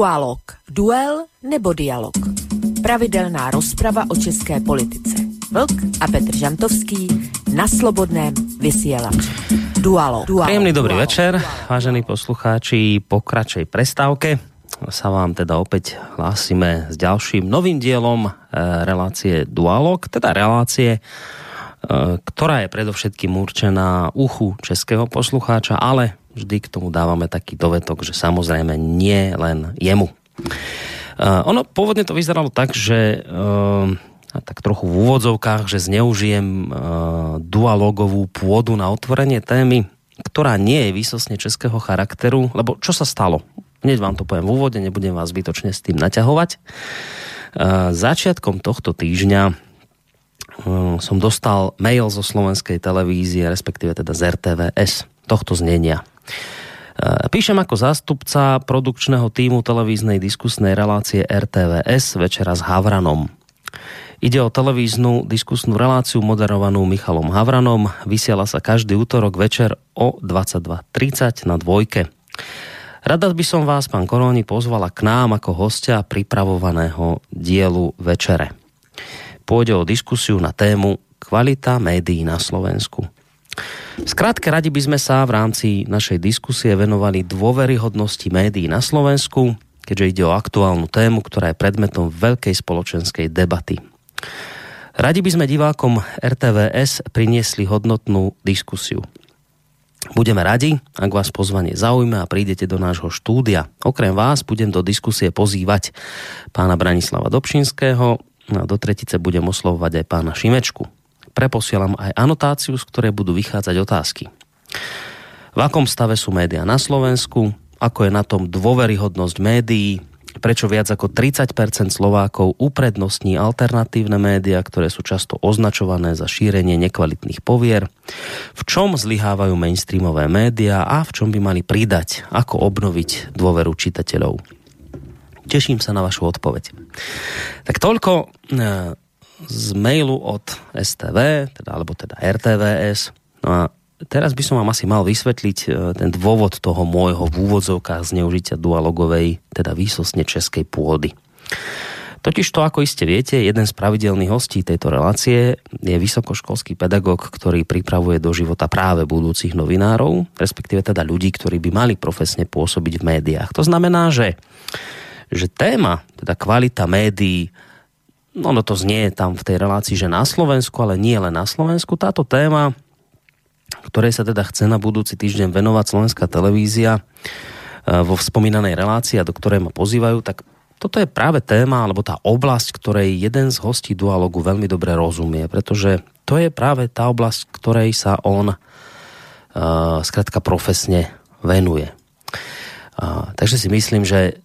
Dualog. Duel nebo dialog. Pravidelná rozprava o české politice. Vlk a Petr Žantovský na slobodném vysielači. Dualog. Dualog. Príjemný dobrý Dualog. večer, vážení poslucháči. Po kračej prestávke sa vám teda opäť hlásime s ďalším novým dielom e, relácie Dualog, teda relácie, e, ktorá je predovšetkým určená uchu českého poslucháča, ale vždy k tomu dávame taký dovetok, že samozrejme nie len jemu. Uh, ono pôvodne to vyzeralo tak, že uh, tak trochu v úvodzovkách, že zneužijem uh, dualogovú pôdu na otvorenie témy, ktorá nie je výsosne českého charakteru, lebo čo sa stalo? Hneď vám to poviem v úvode, nebudem vás zbytočne s tým naťahovať. Uh, začiatkom tohto týždňa uh, som dostal mail zo slovenskej televízie, respektíve teda z RTVS, tohto znenia. Eh, píšem ako zástupca produkčného týmu televíznej diskusnej relácie RTVS Večera s Havranom. Ide o televíznu diskusnú reláciu moderovanú Michalom Havranom. Vysiela sa každý útorok večer o 22.30 na dvojke. Rada by som vás, pán Koróni, pozvala k nám ako hostia pripravovaného dielu večere. Pôjde o diskusiu na tému Kvalita médií na Slovensku. Skrátke radi by sme sa v rámci našej diskusie venovali dôveryhodnosti médií na Slovensku, keďže ide o aktuálnu tému, ktorá je predmetom veľkej spoločenskej debaty. Radi by sme divákom RTVS priniesli hodnotnú diskusiu. Budeme radi, ak vás pozvanie zaujme a prídete do nášho štúdia. Okrem vás budem do diskusie pozývať pána Branislava Dobšinského a do tretice budem oslovovať aj pána Šimečku preposielam aj anotáciu, z ktorej budú vychádzať otázky. V akom stave sú média na Slovensku? Ako je na tom dôveryhodnosť médií? Prečo viac ako 30% Slovákov uprednostní alternatívne média, ktoré sú často označované za šírenie nekvalitných povier? V čom zlyhávajú mainstreamové média a v čom by mali pridať? Ako obnoviť dôveru čitateľov? Teším sa na vašu odpoveď. Tak toľko eh, z mailu od STV, teda, alebo teda RTVS. No a teraz by som vám asi mal vysvetliť e, ten dôvod toho môjho v úvodzovkách zneužitia dualogovej, teda výsostne českej pôdy. Totiž to, ako iste viete, jeden z pravidelných hostí tejto relácie je vysokoškolský pedagog, ktorý pripravuje do života práve budúcich novinárov, respektíve teda ľudí, ktorí by mali profesne pôsobiť v médiách. To znamená, že, že téma, teda kvalita médií, No, no to znie tam v tej relácii, že na Slovensku, ale nie len na Slovensku. Táto téma, ktorej sa teda chce na budúci týždeň venovať slovenská televízia e, vo spomínanej relácii a do ktorej ma pozývajú, tak toto je práve téma, alebo tá oblasť, ktorej jeden z hostí dualogu veľmi dobre rozumie, pretože to je práve tá oblasť, ktorej sa on uh, zkrátka profesne venuje. Uh, takže si myslím, že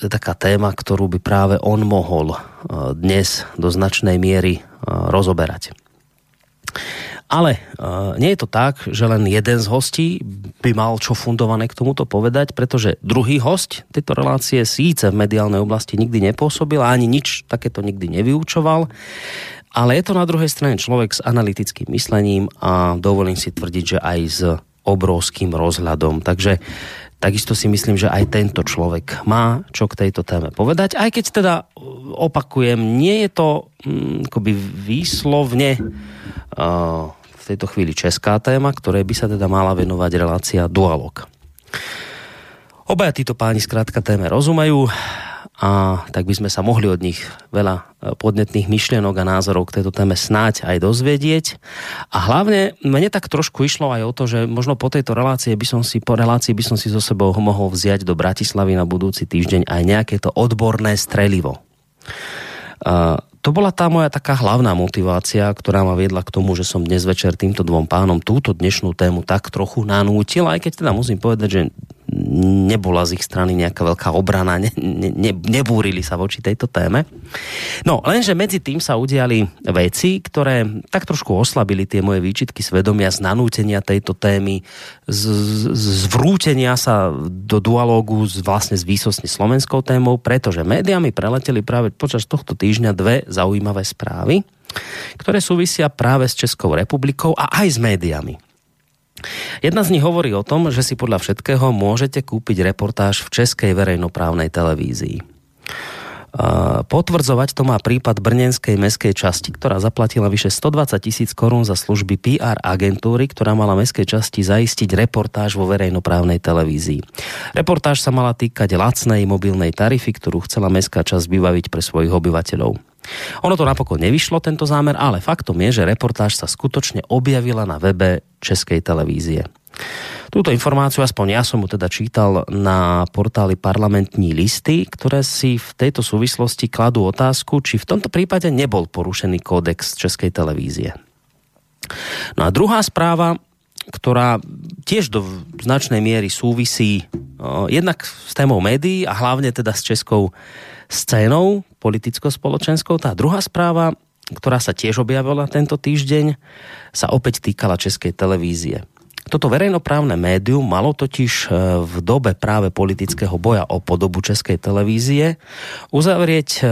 taká téma, ktorú by práve on mohol eh, dnes do značnej miery eh, rozoberať. Ale uh, nie je to tak, že len jeden z hostí by mal čo fundované k tomuto povedať, pretože druhý host tejto relácie síce v mediálnej oblasti nikdy nepôsobil a ani nič takéto nikdy nevyučoval, ale je to na druhej strane človek s analytickým myslením a dovolím si tvrdiť, že aj s obrovským rozhľadom. Takže Takisto si myslím, že aj tento človek má čo k tejto téme povedať, aj keď teda opakujem, nie je to hm, akoby výslovne uh, v tejto chvíli česká téma, ktorej by sa teda mala venovať relácia Dualog. Obaja títo páni zkrátka téme rozumejú a tak by sme sa mohli od nich veľa e, podnetných myšlienok a názorov k tejto téme snáď aj dozvedieť. A hlavne mne tak trošku išlo aj o to, že možno po tejto relácii by som si, po relácii by som si so sebou mohol vziať do Bratislavy na budúci týždeň aj nejaké to odborné strelivo. Uh, to bola tá moja taká hlavná motivácia, ktorá ma viedla k tomu, že som dnes večer týmto dvom pánom túto dnešnú tému tak trochu nanútil, aj keď teda musím povedať, že nebola z ich strany nejaká veľká obrana, ne, ne, nebúrili sa voči tejto téme. No, lenže medzi tým sa udiali veci, ktoré tak trošku oslabili tie moje výčitky svedomia z nanútenia tejto témy, z, z vrútenia sa do dualógu z, vlastne s výsostne slovenskou témou, pretože médiami preleteli práve počas tohto týždňa dve zaujímavé správy, ktoré súvisia práve s Českou republikou a aj s médiami. Jedna z nich hovorí o tom, že si podľa všetkého môžete kúpiť reportáž v českej verejnoprávnej televízii. Potvrdzovať to má prípad Brnenskej meskej časti, ktorá zaplatila vyše 120 tisíc korún za služby PR agentúry, ktorá mala meskej časti zaistiť reportáž vo verejnoprávnej televízii. Reportáž sa mala týkať lacnej mobilnej tarify, ktorú chcela mestská časť vybaviť pre svojich obyvateľov. Ono to napokon nevyšlo, tento zámer, ale faktom je, že reportáž sa skutočne objavila na webe Českej televízie. Túto informáciu, aspoň ja som mu teda čítal na portáli parlamentní listy, ktoré si v tejto súvislosti kladú otázku, či v tomto prípade nebol porušený kódex Českej televízie. No a druhá správa, ktorá tiež do značnej miery súvisí o, jednak s témou médií a hlavne teda s českou scénou politicko-spoločenskou. Tá druhá správa, ktorá sa tiež objavila tento týždeň, sa opäť týkala Českej televízie. Toto verejnoprávne médium malo totiž e, v dobe práve politického boja o podobu Českej televízie uzavrieť e,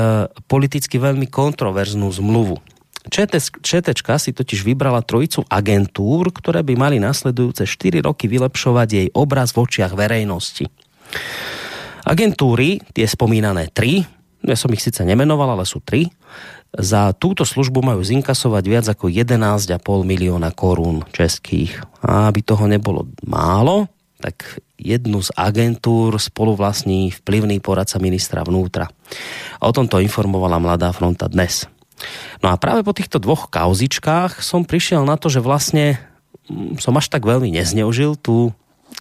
politicky veľmi kontroverznú zmluvu. ČTčka si totiž vybrala trojicu agentúr, ktoré by mali nasledujúce 4 roky vylepšovať jej obraz v očiach verejnosti. Agentúry, tie spomínané tri, ja som ich síce nemenoval, ale sú tri, za túto službu majú zinkasovať viac ako 11,5 milióna korún českých. A aby toho nebolo málo, tak jednu z agentúr spoluvlastní vplyvný poradca ministra vnútra. O tomto informovala Mladá fronta dnes. No a práve po týchto dvoch kauzičkách som prišiel na to, že vlastne mm, som až tak veľmi nezneužil tú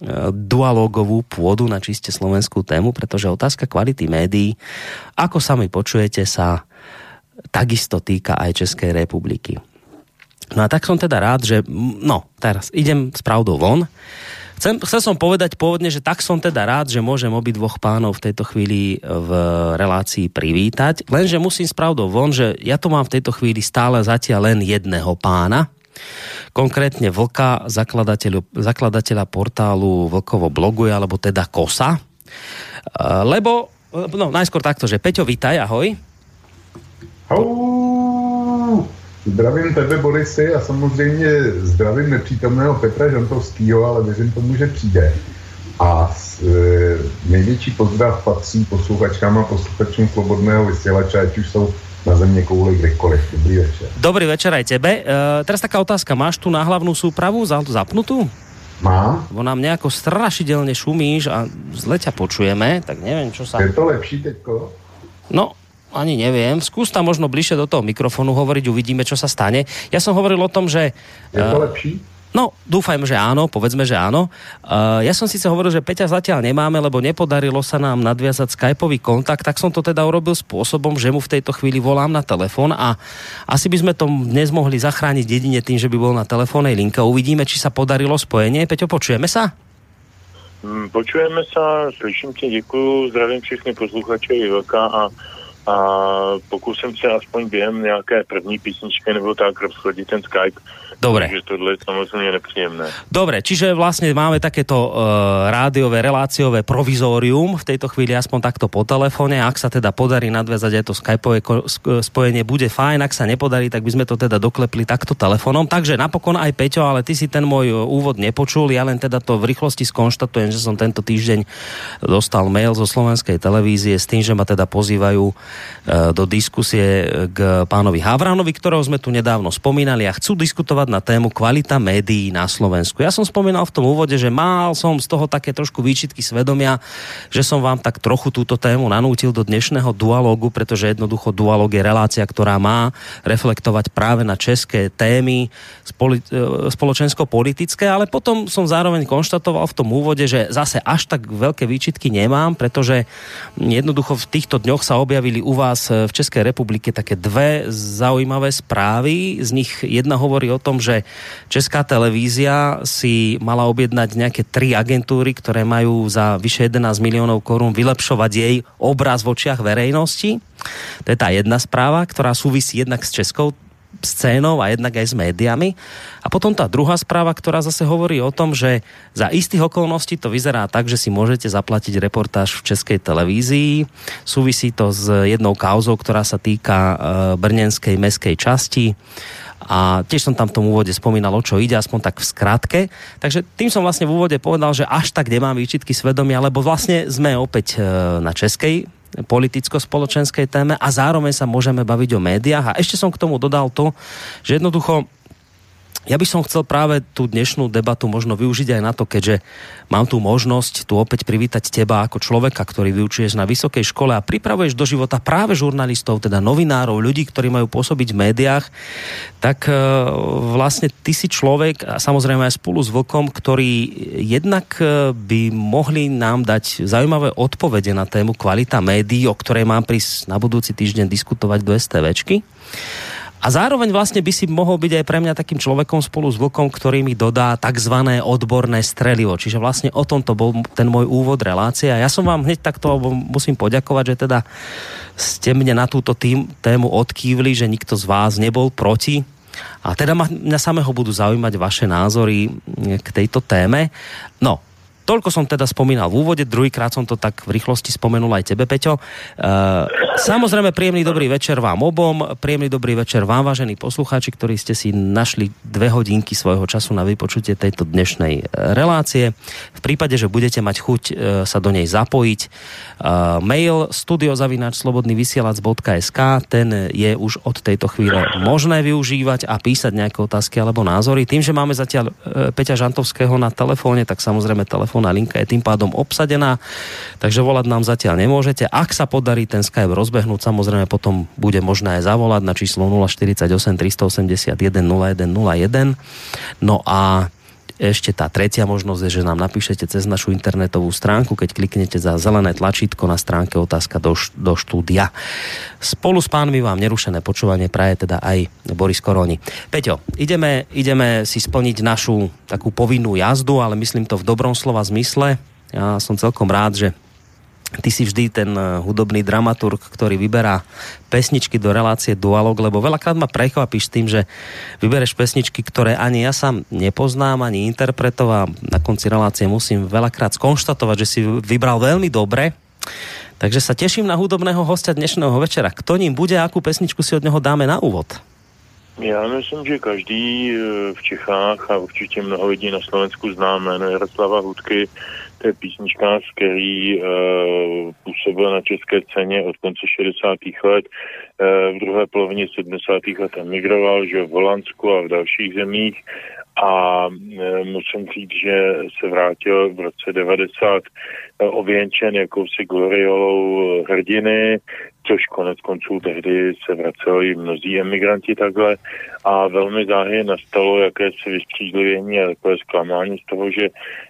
e, dualógovú pôdu na čiste slovenskú tému, pretože otázka kvality médií, ako sami počujete, sa takisto týka aj Českej republiky. No a tak som teda rád, že no, teraz idem s pravdou von. Chcem, chcel som povedať pôvodne, že tak som teda rád, že môžem dvoch pánov v tejto chvíli v relácii privítať, lenže musím s pravdou von, že ja tu mám v tejto chvíli stále zatiaľ len jedného pána, konkrétne Vlka, zakladateľa portálu Vlkovo bloguje, alebo teda Kosa, lebo, no najskôr takto, že Peťo, vítaj, ahoj. Au! Zdravím tebe, Borisy, a samozřejmě zdravím nepřítomného Petra Žantovského, ale věřím tomu, že přijde. A e, největší pozdrav patří posluchačkám a posluchačům Slobodného vysílače, ať už jsou na země kouli kdekoliv. Dobrý večer. Dobrý večer aj tebe. E, teraz taká otázka. Máš tu na hlavnú súpravu zapnutú? Má. Bo nám nejako strašidelne šumíš a zle ťa počujeme, tak neviem, čo sa... Je to lepší teďko? No, ani neviem. Skús tam možno bližšie do toho mikrofonu hovoriť, uvidíme, čo sa stane. Ja som hovoril o tom, že... Je to uh, lepší? No, dúfajme, že áno, povedzme, že áno. Uh, ja som síce hovoril, že Peťa zatiaľ nemáme, lebo nepodarilo sa nám nadviazať skypový kontakt, tak som to teda urobil spôsobom, že mu v tejto chvíli volám na telefon a asi by sme to dnes mohli zachrániť jedine tým, že by bol na telefónnej linke. Uvidíme, či sa podarilo spojenie. Peťo, počujeme sa? Mm, počujeme sa, slyším tě, děkuju, zdravím všechny posluchače i a a pokusím se aspoň během nějaké první písničky nebo tak rozchodit ten Skype Dobre. Takže tohle je samozřejmě nepříjemné. Dobre, čiže vlastně máme takéto uh, rádiové, reláciové provizórium v tejto chvíli aspoň takto po telefóne. Ak sa teda podarí nadviazať aj to skypové spojenie, bude fajn. Ak sa nepodarí, tak by sme to teda doklepli takto telefónom. Takže napokon aj Peťo, ale ty si ten môj e, úvod nepočul. Ja len teda to v rýchlosti skonštatujem, že som tento týždeň dostal mail zo slovenskej televízie s tým, že ma teda pozývajú uh, do diskusie k pánovi Havranovi, ktorého sme tu nedávno spomínali a chcú diskutovať diskutovať na tému kvalita médií na Slovensku. Ja som spomínal v tom úvode, že mal som z toho také trošku výčitky svedomia, že som vám tak trochu túto tému nanútil do dnešného dualógu, pretože jednoducho dualóg je relácia, ktorá má reflektovať práve na české témy e, spoločensko-politické, ale potom som zároveň konštatoval v tom úvode, že zase až tak veľké výčitky nemám, pretože jednoducho v týchto dňoch sa objavili u vás v Českej republike také dve zaujímavé správy. Z nich jedna hovorí o tom, tom, že Česká televízia si mala objednať nejaké tri agentúry, ktoré majú za vyše 11 miliónov korún vylepšovať jej obraz v očiach verejnosti. To je tá jedna správa, ktorá súvisí jednak s Českou scénou a jednak aj s médiami. A potom tá druhá správa, ktorá zase hovorí o tom, že za istých okolností to vyzerá tak, že si môžete zaplatiť reportáž v Českej televízii. Súvisí to s jednou kauzou, ktorá sa týka e, brnenskej meskej časti A tiež som tam v tom úvode spomínal, o čo ide, aspoň tak v skratke. Takže tým som vlastne v úvode povedal, že až tak nemám výčitky svedomia, lebo vlastne sme opäť e, na českej politicko-spoločenskej téme a zároveň sa môžeme baviť o médiách. A ešte som k tomu dodal to, že jednoducho ja by som chcel práve tú dnešnú debatu možno využiť aj na to, keďže mám tu možnosť tu opäť privítať teba ako človeka, ktorý vyučuješ na vysokej škole a pripravuješ do života práve žurnalistov, teda novinárov, ľudí, ktorí majú pôsobiť v médiách, tak e, vlastne ty si človek a samozrejme aj spolu s Vlkom, ktorí jednak e, by mohli nám dať zaujímavé odpovede na tému kvalita médií, o ktorej mám prísť na budúci týždeň diskutovať do STVčky. A zároveň vlastne by si mohol byť aj pre mňa takým človekom spolu s Vlkom, ktorý mi dodá tzv. odborné strelivo. Čiže vlastne o tom to bol ten môj úvod relácie. A ja som vám hneď takto musím poďakovať, že teda ste mne na túto tým, tému odkývli, že nikto z vás nebol proti. A teda ma, mňa samého budú zaujímať vaše názory k tejto téme. No, Toľko som teda spomínal v úvode, druhýkrát som to tak v rýchlosti spomenul aj tebe, Peťo. E, samozrejme, príjemný dobrý večer vám obom, príjemný dobrý večer vám, vážení poslucháči, ktorí ste si našli dve hodinky svojho času na vypočutie tejto dnešnej e, relácie. V prípade, že budete mať chuť e, sa do nej zapojiť, e, mail studiozavináčslobodnyvysielac.sk ten je už od tejto chvíle možné využívať a písať nejaké otázky alebo názory. Tým, že máme zatiaľ e, Peťa Žantovského na telefóne, tak samozrejme telefón telefónna linka je tým pádom obsadená, takže volať nám zatiaľ nemôžete. Ak sa podarí ten Skype rozbehnúť, samozrejme potom bude možné aj zavolať na číslo 048 381 0101. No a ešte tá tretia možnosť je, že nám napíšete cez našu internetovú stránku, keď kliknete za zelené tlačítko na stránke otázka do, do štúdia. Spolu s pánmi vám nerušené počúvanie praje teda aj Boris Koroni. Peťo, ideme, ideme si splniť našu takú povinnú jazdu, ale myslím to v dobrom slova zmysle. Ja som celkom rád, že ty si vždy ten eh, hudobný dramaturg, ktorý vyberá pesničky do relácie Dualog, lebo veľakrát ma prekvapíš tým, že vybereš pesničky, ktoré ani ja sám nepoznám, ani interpretov a na konci relácie musím veľakrát skonštatovať, že si vybral veľmi dobre. Takže sa teším na hudobného hostia dnešného večera. Kto ním bude, akú pesničku si od neho dáme na úvod? Já myslím, že každý eh, v Čechách a určitě mnoho lidí na Slovensku zná jméno Jaroslava Hudky, to je písničkář, který uh, působil na české scéně od konce 60. let. Uh, v druhé polovině 70. let emigroval, že v Holandsku a v dalších zemích a uh, musím říct, že se vrátil v roce 90 uh, ověnčen jakousi gloriolou hrdiny, což konec konců tehdy se vraceli mnozí emigranti takhle a velmi záhy nastalo jakési vystřízlivění a takové zklamání z toho, že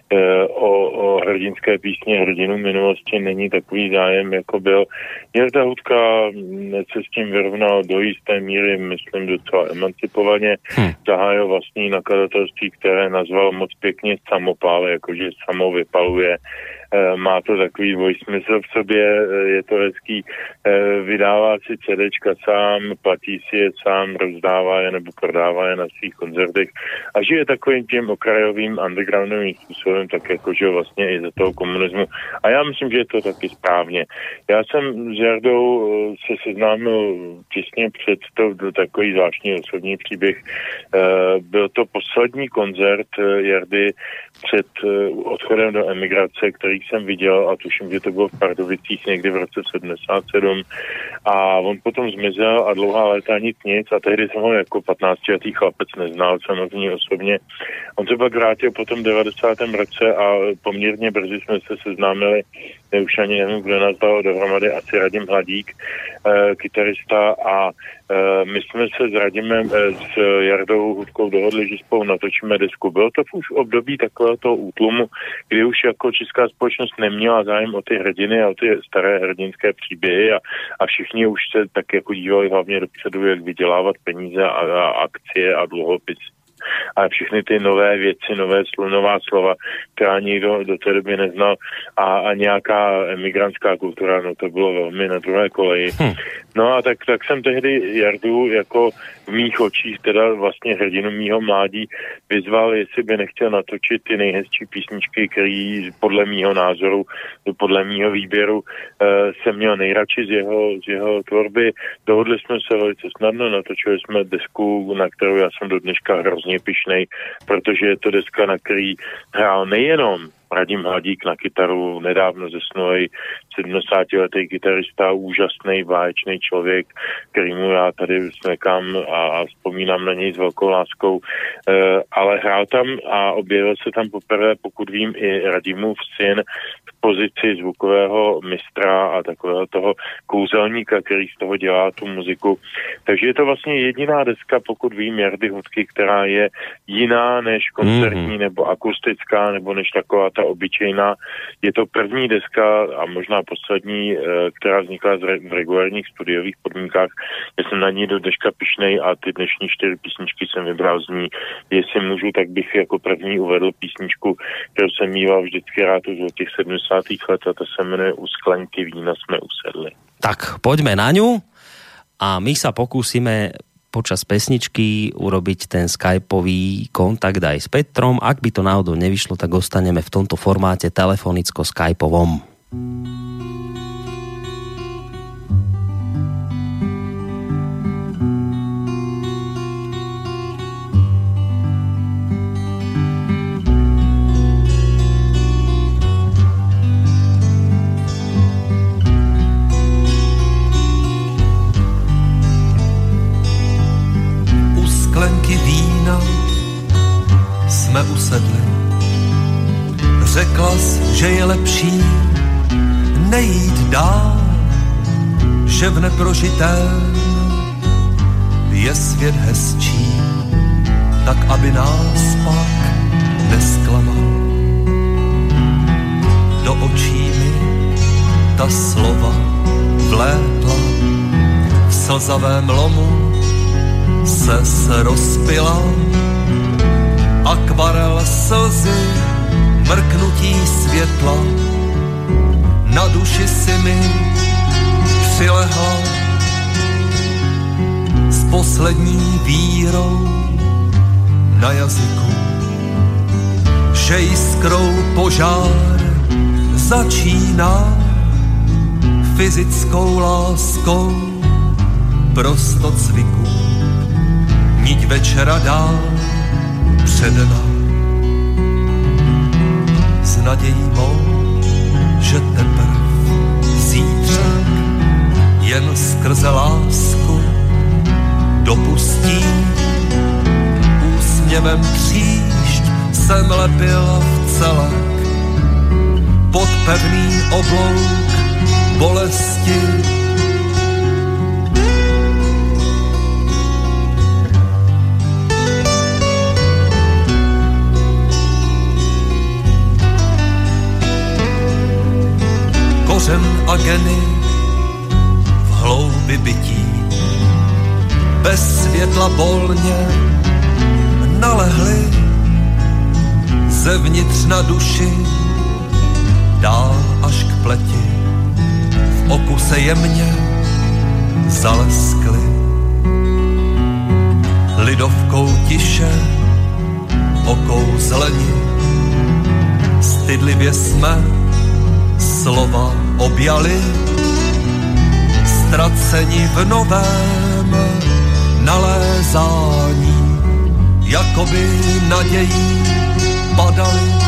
e, o, o hrdinské písně hrdinu minulosti není takový zájem, jako byl. Jirda Hudka se s tím vyrovnal do jisté míry, myslím, docela emancipovaně. Hmm. Zahájil vlastní nakladatelství, které nazval moc pěkně samopál, jakože samo vypaluje Eh, má to takový dvojsmysl v sobě, eh, je to hezký, eh, vydává si CDčka sám, platí si je sám, rozdává je nebo prodává je na svých koncertech a žije takovým tím okrajovým undergroundovým způsobem, tak jako že vlastně i za toho komunismu. A já myslím, že je to taky správně. Já jsem s Jardou se seznámil těsně před to takový zvláštní osobní příběh. Byl to poslední koncert Jardy před odchodem do emigrace, který jsem viděl a tuším, že to bylo v Pardovicích někdy v roce 77 a on potom zmizel a dlouhá léta nic nic a tehdy jsem ho jako 15-letý chlapec neznal samozřejmě osobně. On se pak vrátil po tom 90. roce a poměrně brzy jsme se seznámili, ne už ani nevím, kdo nás dal dohromady, asi Radim Hladík, e, kytarista a e, my jsme se s Radimem, e, s Jardou Hudkou dohodli, že spolu natočíme desku. Bylo to už období takového toho útlumu, kdy už jako česká společnost neměla zájem o ty hrdiny a o ty staré hrdinské příběhy a, a všichni už se tak jako dívali hlavně dopředu, jak vydělávat peníze a, a akcie a dluhopisy a všechny ty nové věci, nové nová slova, která nikdo do té doby neznal a, a nějaká emigrantská kultura, no to bylo velmi na druhé koleji. Hm. No a tak, tak jsem tehdy Jardu jako v mých očích, teda vlastně hrdinu mýho mládí, vyzval, jestli by nechtěl natočit ty nejhezčí písničky, který podle mýho názoru, podle mýho výběru e, jsem měl nejradši z jeho, z jeho tvorby. Dohodli jsme se velice snadno, natočili jsme desku, na kterou já jsem do dneška hrozně pišnej, protože je to deska, na který hrál nejenom Radim Hladík na kytaru, nedávno zesnulý 70-letý kytarista, úžasný, báječný člověk, kterýmu já tady smekám a, vzpomínám na něj s velkou láskou, e, ale hrál tam a objevil se tam poprvé, pokud vím, i Radimův syn v pozici zvukového mistra a takového toho kouzelníka, který z toho dělá tu muziku. Takže je to vlastně jediná deska, pokud vím, Jardy Hudky, která je jiná než koncertní mm-hmm. nebo akustická, nebo než taková ta obyčejná. Je to první deska a možná poslední, eh, která vznikla v regulárních studiových podmínkách. Já jsem na ní do dneška pišnej a ty dnešní čtyři písničky jsem vybral z ní. Jestli můžu, tak bych jako první uvedl písničku, kterou jsem mýval vždycky rád už od těch 70. let a to se jmenuje U sklenky vína jsme usedli. Tak pojďme na ňu a my sa pokúsime počas pesničky urobiť ten skypový kontakt aj s Petrom. Ak by to náhodou nevyšlo, tak ostaneme v tomto formáte telefonicko-skypovom. Jsme usedli. Řekla jsi, že je lepší nejít dál, že v neprožitém je svět hezčí, tak aby nás pak nesklamal. Do očí mi ta slova vlétla, v slzavém lomu se se rozpila akvarel slzy, mrknutí světla, na duši si mi přilehla s poslední vírou na jazyku, že jiskrou požár začíná fyzickou láskou prosto cviku. Niť večera dál předna. S nadějí mou, že teprv zítřek jen skrze lásku dopustí. Úsměvem příšť jsem lepil v celek pod pevný oblouk bolesti kořen a geny v hloubi bytí. Bez světla bolně nalehly zevnitř na duši dál až k pleti. V oku se jemně zaleskly lidovkou tiše okouzleni. Stydlivě jsme slova objali, ztraceni v novém nalézání, jakoby nadějí padali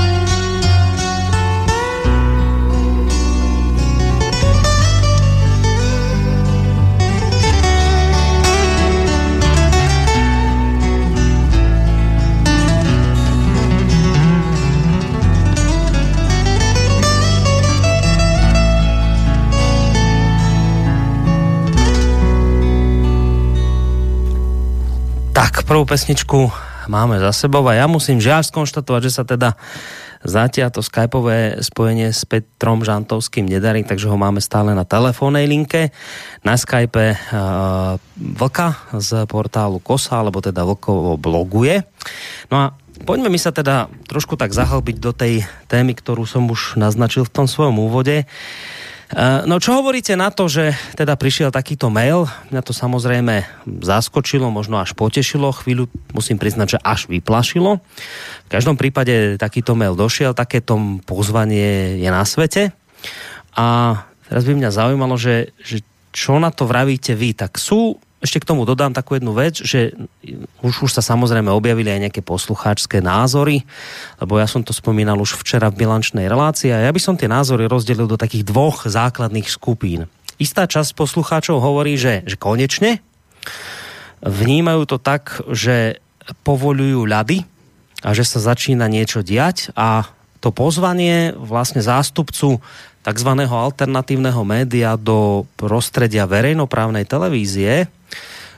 prvú pesničku máme za sebou a ja musím žiaľ skonštatovať, že sa teda zatiaľ to skypové spojenie s Petrom Žantovským nedarí, takže ho máme stále na telefónnej linke. Na Skype uh, Vlka z portálu Kosa, alebo teda Vlkovo bloguje. No a poďme mi sa teda trošku tak zahlbiť do tej témy, ktorú som už naznačil v tom svojom úvode. No čo hovoríte na to, že teda prišiel takýto mail? Mňa to samozrejme zaskočilo, možno až potešilo, chvíľu musím priznať, že až vyplašilo. V každom prípade takýto mail došiel, takéto pozvanie je na svete. A teraz by mňa zaujímalo, že, že čo na to vravíte vy? Tak sú ešte k tomu dodám takú jednu vec, že už, už sa samozrejme objavili aj nejaké poslucháčské názory, lebo ja som to spomínal už včera v bilančnej relácii a ja by som tie názory rozdelil do takých dvoch základných skupín. Istá časť poslucháčov hovorí, že, že konečne vnímajú to tak, že povolujú ľady a že sa začína niečo diať a to pozvanie vlastne zástupcu tzv. alternatívneho média do prostredia verejnoprávnej televízie,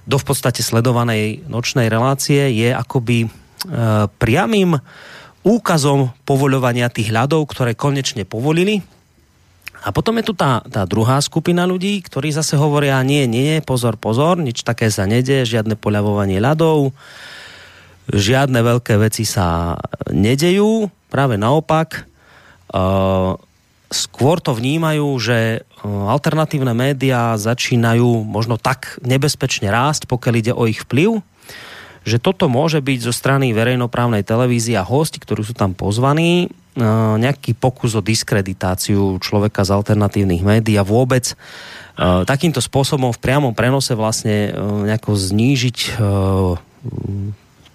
do v podstate sledovanej nočnej relácie je akoby e, priamým úkazom povoľovania tých ľadov, ktoré konečne povolili. A potom je tu tá, tá druhá skupina ľudí, ktorí zase hovoria, nie, nie, pozor, pozor, nič také sa nedie, žiadne poľavovanie ľadov, žiadne veľké veci sa nedejú, práve naopak. Uh, skôr to vnímajú, že e, alternatívne médiá začínajú možno tak nebezpečne rásť, pokiaľ ide o ich vplyv, že toto môže byť zo strany verejnoprávnej televízie a hosti, ktorí sú tam pozvaní, e, nejaký pokus o diskreditáciu človeka z alternatívnych médií a vôbec e, takýmto spôsobom v priamom prenose vlastne nejako znížiť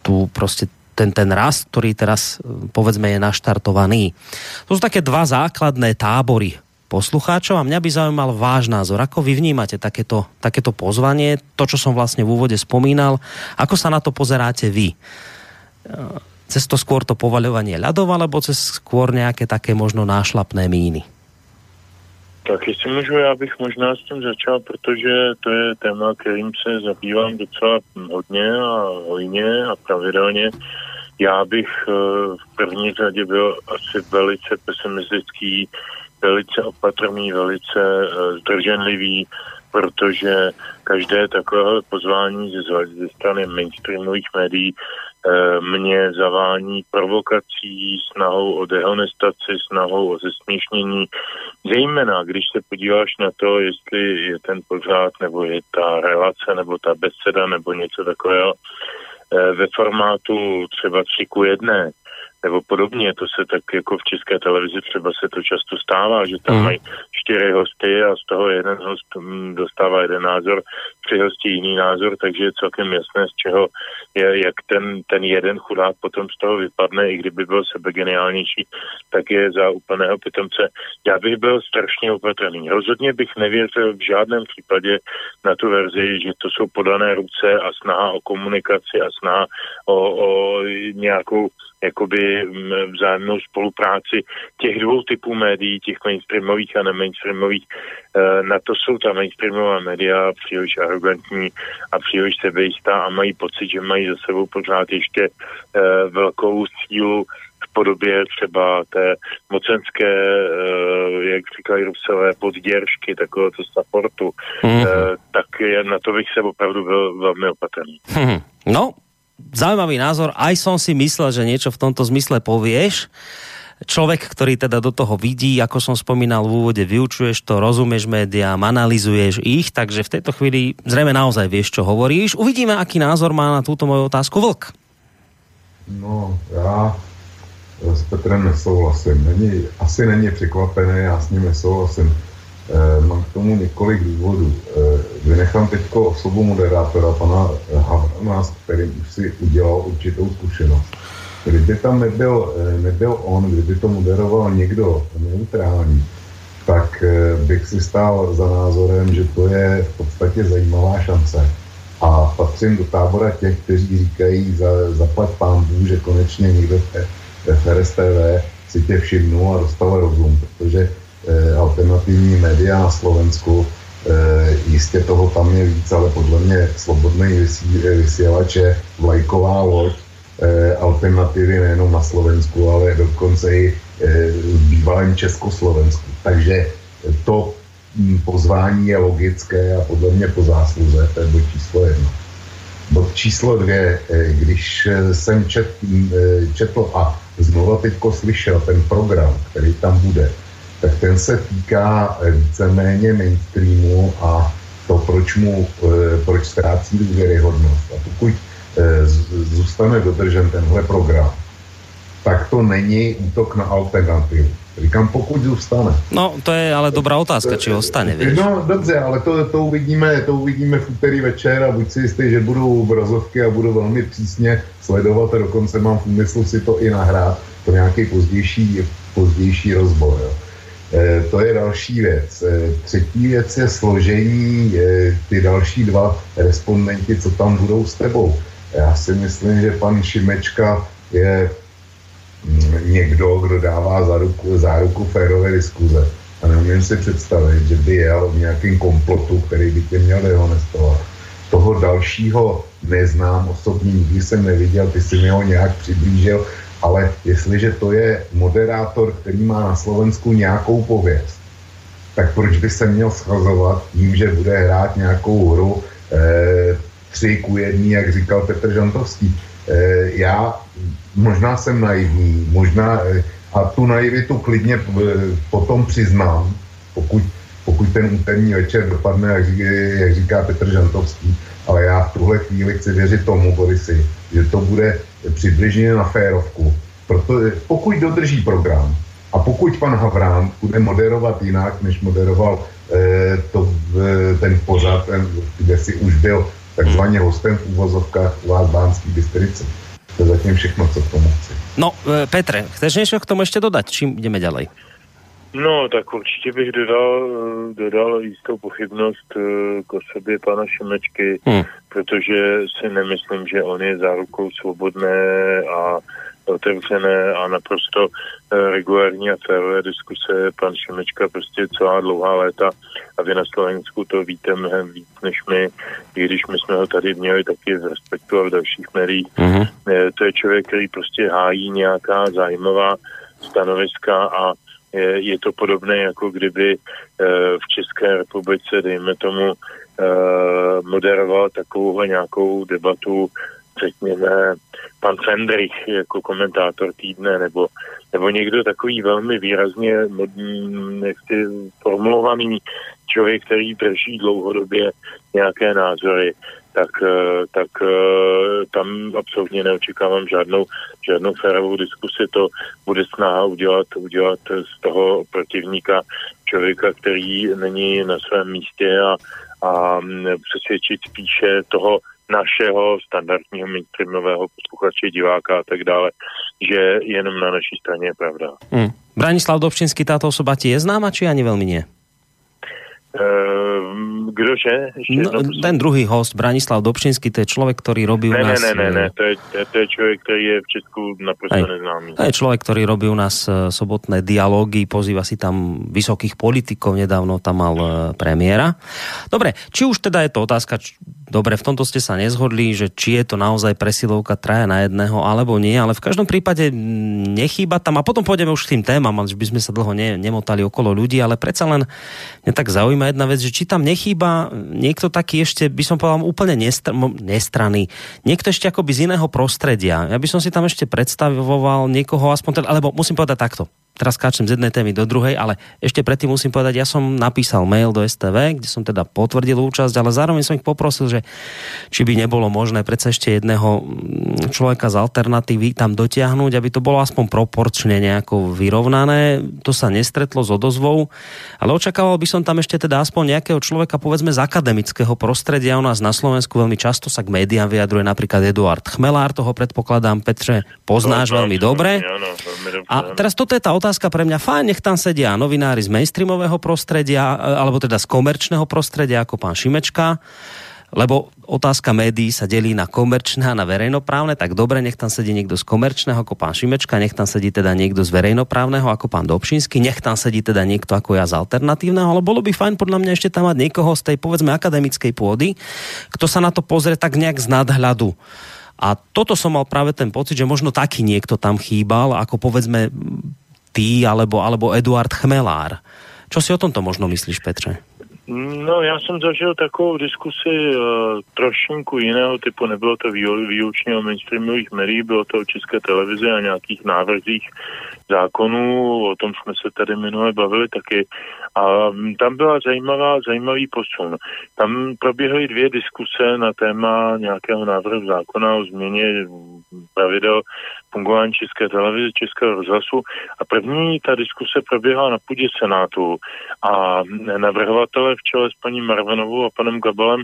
tu proste ten, ten rast, ktorý teraz povedzme je naštartovaný. To sú také dva základné tábory poslucháčov a mňa by zaujímal váš názor. Ako vy vnímate takéto, takéto pozvanie, to, čo som vlastne v úvode spomínal, ako sa na to pozeráte vy? Cez to skôr to povaľovanie ľadov, alebo cez skôr nejaké také možno nášlapné míny? Tak jestli můžu, já bych možná s tím začal, protože to je téma, kterým se zabývám docela hodně a hojně a pravidelně. Já bych eh, v první řadě byl asi velice pesimistický, velice opatrný, velice eh, zdrženlivý, protože každé takové pozvání ze, strany mainstreamových médií mě zavání provokací, snahou o dehonestaci, snahou o zesměšnění. Zejména, když se podíváš na to, jestli je ten pořád, nebo je ta relace, nebo ta beseda, nebo něco takového eh, ve formátu třeba 3 ku 1, nebo podobně. To se tak jako v české televizi třeba se to často stává, že tam mm. mají čtyři hosty a z toho jeden host mm, dostává jeden názor, tři hosti jiný názor, takže je celkem jasné, z čeho je, jak ten, ten jeden chudák potom z toho vypadne, i kdyby byl sebe geniálnější, tak je za úplného pitomce. Já bych byl strašně opatrný. Rozhodně bych nevěřil v žádném případě na tu verzi, že to jsou podané ruce a snaha o komunikaci a snaha o, o nějakou jakoby vzájemnou spolupráci těch dvou typů médií, těch mainstreamových a nemainstreamových. Eh, na to jsou ta mainstreamová média příliš arrogantní a příliš sebejistá a mají pocit, že mají za sebou pořád ještě eh, velkou sílu v podobě třeba té mocenské, eh, jak říkají Rusové, podděržky, takového to supportu, mm-hmm. tak na to bych se opravdu byl velmi opatrný. Mm-hmm. No, zaujímavý názor. Aj som si myslel, že niečo v tomto zmysle povieš. Človek, ktorý teda do toho vidí, ako som spomínal v úvode, vyučuješ to, rozumieš médiám, analizuješ ich, takže v tejto chvíli zrejme naozaj vieš, čo hovoríš. Uvidíme, aký názor má na túto moju otázku Vlk. No, já s Petrem nesouhlasím. Není, asi není překvapené, já s ním nesouhlasím. Eh, mám k tomu několik důvodů. Eh, vynechám teď osobu moderátora, pana Havrana, který už si udělal určitou zkušenost. Kdyby tam nebyl, eh, nebyl on, kdyby to moderoval někdo neutrální, tak bych si stál za názorem, že to je v podstatě zajímavá šance. A patřím do tábora těch, kteří říkají za, zaplať pán Bůh, že konečně někdo v FRSTV si tě všimnul a dostal rozum, protože alternativní média na Slovensku. Eh, jistě toho tam je víc, ale podle mě slobodný vysílač je vlajková loď eh, alternativy nejenom na Slovensku, ale dokonce i v bývalém Československu. Takže to hm, pozvání je logické a podle mě po zásluze, to je bod číslo jedno. Bod číslo dvě, když jsem čet, četl a znovu teďko slyšel ten program, který tam bude, tak ten se týká víceméně mainstreamu a to, proč mu, proč ztrácí důvěryhodnost. A pokud zůstane dodržen tenhle program, tak to není útok na alternativu. Říkám, pokud zůstane. No, to je ale dobrá otázka, či ostane, vieš. No, dobře, ale to, to, uvidíme, to uvidíme v úterý večer a buď si jistý, že budou obrazovky a budu velmi přísně sledovat a dokonce mám v úmyslu si to i nahrát pro nějaký pozdější, pozdější rozbor. Jo. E, to je další věc. E, třetí věc je složení e, ty další dva respondenti, co tam budou s tebou. Já si myslím, že pan Šimečka je někdo, kdo dává záruku, záruku férové diskuze. A neumím si představit, že by jel v nějakém komplotu, který by tě měl dehonestovat. Toho dalšího neznám osobně, nikdy jsem neviděl, ty si mi ho nějak přiblížil, ale jestliže to je moderátor, který má na Slovensku nějakou pověst, tak proč by se měl schazovat tím, že bude hrát nějakou hru e, tři ku jedný, jak říkal Petr Žantovský. E, já možná jsem naivní, možná eh, a tu naivitu klidně eh, potom přiznám, pokud, pokud ten úterní večer dopadne, jak, jak říká Petr Žantovský, ale já v tuhle chvíli chci věřit tomu, Borisy, že to bude přibližně na férovku. Proto, pokud dodrží program a pokud pan Havrán bude moderovat jinak, než moderoval eh, to, eh, ten pořad, ten, kde si už byl takzvaně hostem v úvozovkách u vás Bánský Bystrici, to je zatím všechno, co k tomu chci. No, e, Petre, chceš něco k tomu ještě dodat? Čím jdeme ďalej? No, tak určitě bych dodal, e, dodal jistou pochybnost e, k osobě pana Šimečky, hmm. Protože si nemyslím, že on je zárukou svobodné a otevřené a naprosto eh, regulární a férové diskuse. Pan Šimečka prostě celá dlouhá léta a vy na Slovensku to víte mnohem víc než my, i když my jsme ho tady měli taky v Respektu a v dalších médiích. Mm-hmm. To je člověk, který prostě hájí nějaká zájmová stanoviska a je, je to podobné, jako kdyby eh, v České republice, dejme tomu, moderoval takovou nějakou debatu řekněme, pan Fendrich jako komentátor týdne, nebo, nebo někdo takový velmi výrazně nechci formulovaný člověk, který drží dlouhodobě nějaké názory, tak, eh, tak eh, tam absolutně neočekávám žádnou, žádnou férovou diskusi. To bude snaha udělat, udělat z toho protivníka člověka, který není na svém místě a, a přesvědčit spíše toho našeho standardního mainstreamového posluchače, diváka a tak dále, že jenom na naší straně je pravda. Hmm. Branislav Dobšinský, táto osoba ti je známa, či ani velmi nie? Ehm, kdože? no, ten druhý host, Branislav Dobšinský, to je člověk, který robí ne, u nás... Ne, ne, ne, to je, to je člověk, který je v Česku naprosto Aj, neznámý. To je člověk, který robí u nás eh, sobotné dialógy, pozýva si tam vysokých politikov, nedávno tam mal eh, premiéra. Dobre, či už teda je to otázka, Dobre, v tomto ste sa nezhodli, že či je to naozaj presilovka traja na jedného alebo nie, ale v každom prípade nechýba tam, a potom pôjdeme už k tým témam, že by sme sa dlho ne, nemotali okolo ľudí, ale predsa len mňa tak zaujíma jedna vec, že či tam nechýba niekto taký ešte, by som povedal, úplne nestr nestranný, niekto ešte akoby z iného prostredia. Ja by som si tam ešte predstavoval niekoho, aspoň teda, alebo musím povedať takto, teraz skáčem z jednej témy do druhej, ale ešte predtým musím povedať, ja som napísal mail do STV, kde som teda potvrdil účasť, ale zároveň som ich poprosil, že či by nebolo možné predsa ešte jedného mm, človeka z alternatívy tam dotiahnuť, aby to bolo aspoň proporčne nejako vyrovnané. To sa nestretlo s odozvou, ale očakával by som tam ešte teda aspoň nejakého človeka, povedzme z akademického prostredia. U nás na Slovensku veľmi často sa k médiám vyjadruje napríklad Eduard Chmelár, toho predpokladám, Petře, poznáš no, veľmi dobre. A teraz toto je tá otázka pre mňa. Fajn, nech tam sedia novinári z mainstreamového prostredia, e, alebo teda z komerčného prostredia, ako pán Šimečka, lebo otázka médií sa delí na komerčné a na verejnoprávne, tak dobre, nech tam sedí niekto z komerčného ako pán Šimečka, nech tam sedí teda niekto z verejnoprávneho ako pán Dobšinský, nech tam sedí teda niekto ako ja z alternatívneho, ale bolo by fajn podľa mňa ešte tam mať niekoho z tej povedzme akademickej pôdy, kto sa na to pozrie tak nejak z nadhľadu. A toto som mal práve ten pocit, že možno taký niekto tam chýbal, ako povedzme ty alebo, alebo Eduard Chmelár. Čo si o tomto možno myslíš, Petře? No, já jsem zažil takovou diskusi uh, trošinku jiného typu. Nebylo to výučně o mainstreamových médií, bylo to o české televizi a nějakých návrzích zákonů, o tom jsme se tady minule bavili taky. A mm, tam byla zajímavá, zajímavý posun. Tam proběhly dvě diskuse na téma nějakého návrhu zákona o změně pravidel fungování České televize, Českého rozhlasu. A první ta diskuse proběhla na půdě Senátu a navrhovatele v čele s paní Marvanovou a panem Gabalem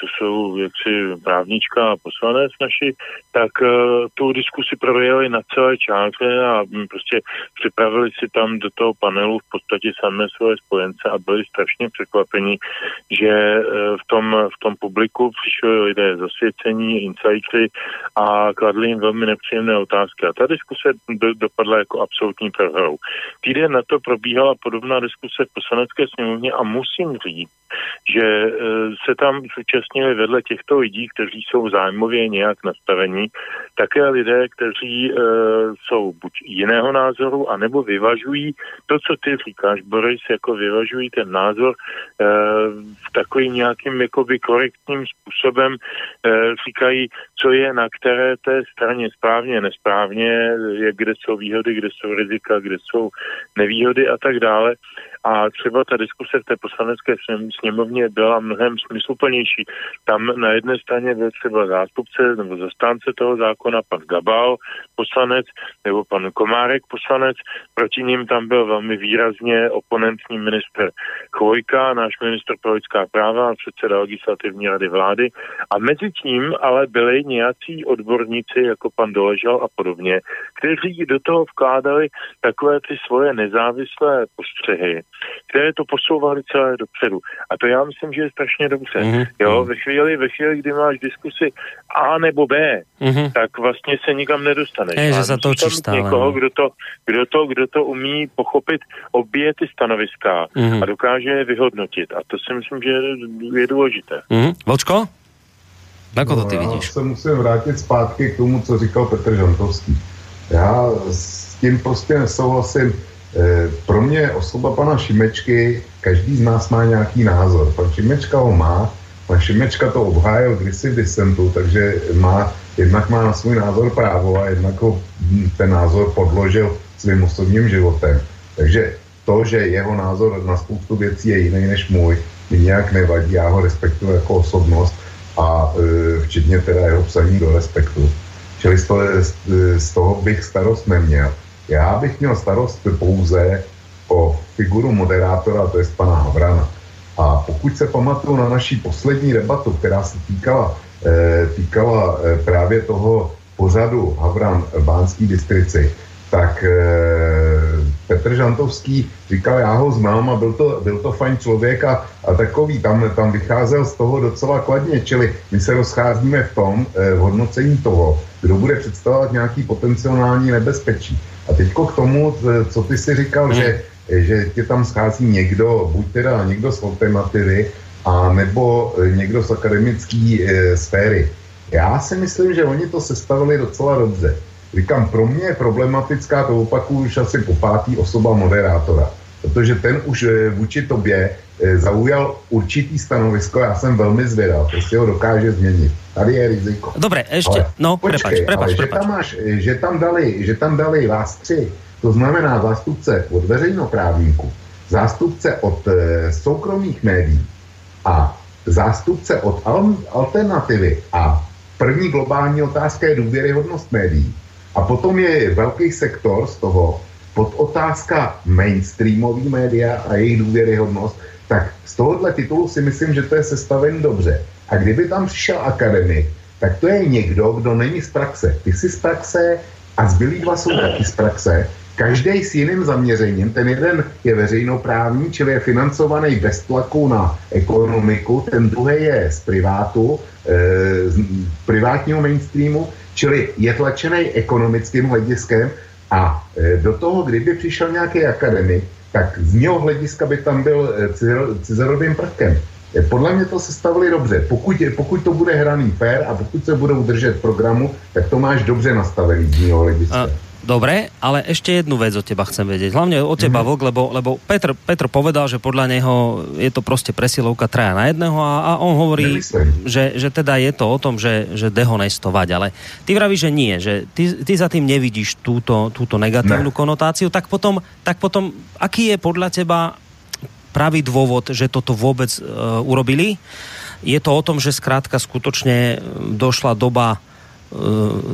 co jsou věci právnička a poslanec naši, tak uh, tu diskusi projeli na celé čáře a um, prostě připravili si tam do toho panelu v podstatě samé svoje spojence a byli strašně překvapení, že uh, v tom, v tom publiku přišli lidé zasvěcení, insighty a kladli jim velmi nepříjemné otázky. A ta diskuse do, dopadla jako absolutní prohrou. Týden na to probíhala podobná diskuse v poslanecké sněmovně a musím říct, že uh, se tam zúčastnili zúčastnili vedle těchto lidí, kteří jsou zájmově nějak nastavení, také lidé, kteří e, jsou buď jiného názoru, anebo vyvažují to, co ty říkáš, Boris, jako vyvažují ten názor e, v takovým nějakým jakoby korektním způsobem, e, říkají, co je na které té straně správně, nesprávně, kde jsou výhody, kde jsou rizika, kde jsou nevýhody a tak dále. A třeba ta diskuse v té poslanecké sněmovně byla mnohem smysluplnější. Tam na jedné straně byl třeba zástupce nebo zastánce toho zákona, pan Gabal, poslanec, nebo pan Komárek, poslanec. Proti ním tam byl velmi výrazně oponentní minister Chvojka, náš minister pro lidská práva a předseda legislativní rady vlády. A mezi tím ale byli nějací odborníci, jako pan Doležal a podobně, kteří do toho vkládali takové ty svoje nezávislé postřehy které to posouvaly celé dopředu. A to já myslím, že je strašně dobře. Mm-hmm. Jo, ve chvíli, ve chvíli, kdy máš diskusi A nebo B, mm-hmm. tak vlastně se nikam nedostaneš. Je, že za to stále. Někoho, no. kdo to, kdo, to, kdo to umí pochopit obě ty stanoviska mm-hmm. a dokáže je vyhodnotit. A to si myslím, že je důležité. Mm-hmm. Vočko? Jak to ty no, vidíš? Já se musím vrátit zpátky k tomu, co říkal Petr Žantovský. Já s tím prostě nesouhlasím pro mě osoba pana Šimečky, každý z nás má nějaký názor. Pan Šimečka ho má, pan Šimečka to obhájil kdysi v disentu, takže má, jednak má na svůj názor právo a jednak ho hm, ten názor podložil svým osobním životem. Takže to, že jeho názor na spoustu věcí je jiný než můj, mi nějak nevadí, já ho respektuji jako osobnost a e, včetně teda jeho psaní do respektu. Čili z toho, z toho bych starost neměl. Já bych měl starost pouze o figuru moderátora, to je pana Havrana. A pokud se pamatuju na naší poslední debatu, která se týkala, e, týkala e, právě toho pořadu Havran v Bánský districi, tak e, Petr Žantovský říkal, já ho znám a byl to, byl to fajn člověk a, a takový, tam, tam vycházel z toho docela kladně, čili my se rozcházíme v tom v hodnocení toho, kdo bude představovat nějaký potenciální nebezpečí. A teďko k tomu, co ty si říkal, hmm. že, že tě tam schází někdo, buď teda někdo z alternativy, a nebo e, někdo z akademické e, sféry. Já si myslím, že oni to sestavili docela dobře. Říkám, pro mě je problematická, to opakuju už asi po pátý osoba moderátora, protože ten už e, vůči tobě e, zaujal určitý stanovisko, já jsem velmi zvědav, jestli ho dokáže změnit. Tady je riziko. Dobre, ještě, ale, no, počkej, prepač, prepač, ale, prepač. Že, tam máš, že, tam dali, že tam dali vás tři, to znamená zástupce od veřejnoprávníků, zástupce od e, soukromých médií a zástupce od al- alternativy a první globální otázka je důvěryhodnost médií. A potom je velký sektor z toho pod otázka mainstreamový média a jejich důvěryhodnost, tak z tohohle titulu si myslím, že to je sestavený dobře. A kdyby tam přišel akademik, tak to je někdo, kdo není z praxe. Ty jsi z praxe a zbylí dva jsou taky z praxe. Každý s jiným zaměřením. Ten jeden je veřejnoprávní, čili je financovaný bez tlaku na ekonomiku, ten druhý je z privátu, e, z privátního mainstreamu, čili je tlačený ekonomickým hlediskem a e, do toho, kdyby přišel nějaký akademik, tak z něho hlediska by tam byl e, cizerovým prvkem. E, podle mě to se stavili dobře. Pokud, pokud to bude hraný fair a pokud se budou držet programu, tak to máš dobře nastavený z něho hlediska. Dobre, ale ešte jednu vec od teba chcem vedieť. Hlavne od teba, mm-hmm. Vlk, lebo, lebo Petr, Petr povedal, že podľa neho je to proste presilovka traja na jedného a, a on hovorí, že, že teda je to o tom, že, že dehonestovať, ale ty vravíš, že nie, že ty, ty za tým nevidíš túto, túto negatívnu ne. konotáciu, tak potom, tak potom, aký je podľa teba pravý dôvod, že toto vôbec uh, urobili? Je to o tom, že zkrátka skutočne došla doba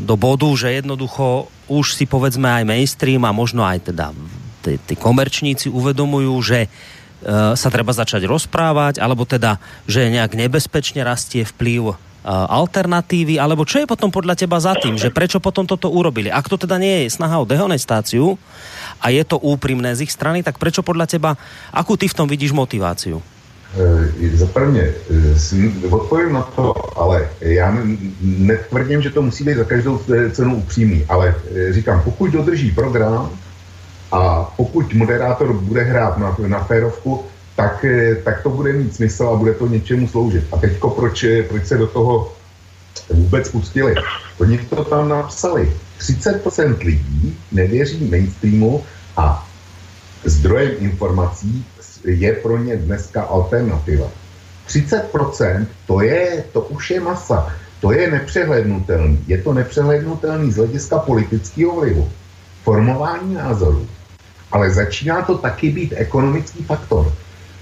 do bodu, že jednoducho už si povedzme aj mainstream a možno aj teda tí komerčníci uvedomujú, že e, sa treba začať rozprávať, alebo teda, že nejak nebezpečne rastie vplyv e, alternatívy, alebo čo je potom podľa teba za tým, že prečo potom toto urobili? Ak to teda nie je snaha o dehonestáciu a je to úprimné z ich strany, tak prečo podľa teba, akú ty v tom vidíš motiváciu? Eh, za prvně eh, odpovím na to, ale já netvrdím, že to musí být za každou cenu upřímný, ale eh, říkám, pokud dodrží program a pokud moderátor bude hrát na, na férovku, tak, tak to bude mít smysl a bude to něčemu sloužit. A teďko proč, proč se do toho vůbec pustili? Oni to tam napsali. 30% lidí nevěří mainstreamu a zdrojem informací je pro ně dneska alternativa. 30% to je, to už je masa. To je nepřehlednutelný. Je to nepřehlednutelný z hlediska politického vlivu, formování názorů. Ale začíná to taky být ekonomický faktor.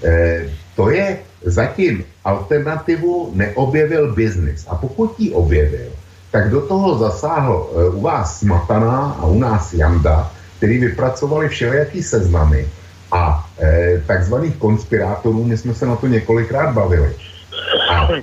E, to je zatím alternativu neobjevil biznis. A pokud ji objevil, tak do toho zasáhl e, u vás Smatana a u nás Janda, který vypracovali všelijaký seznamy, a e, takzvaných konspirátorů, my jsme se na to několikrát bavili. A e,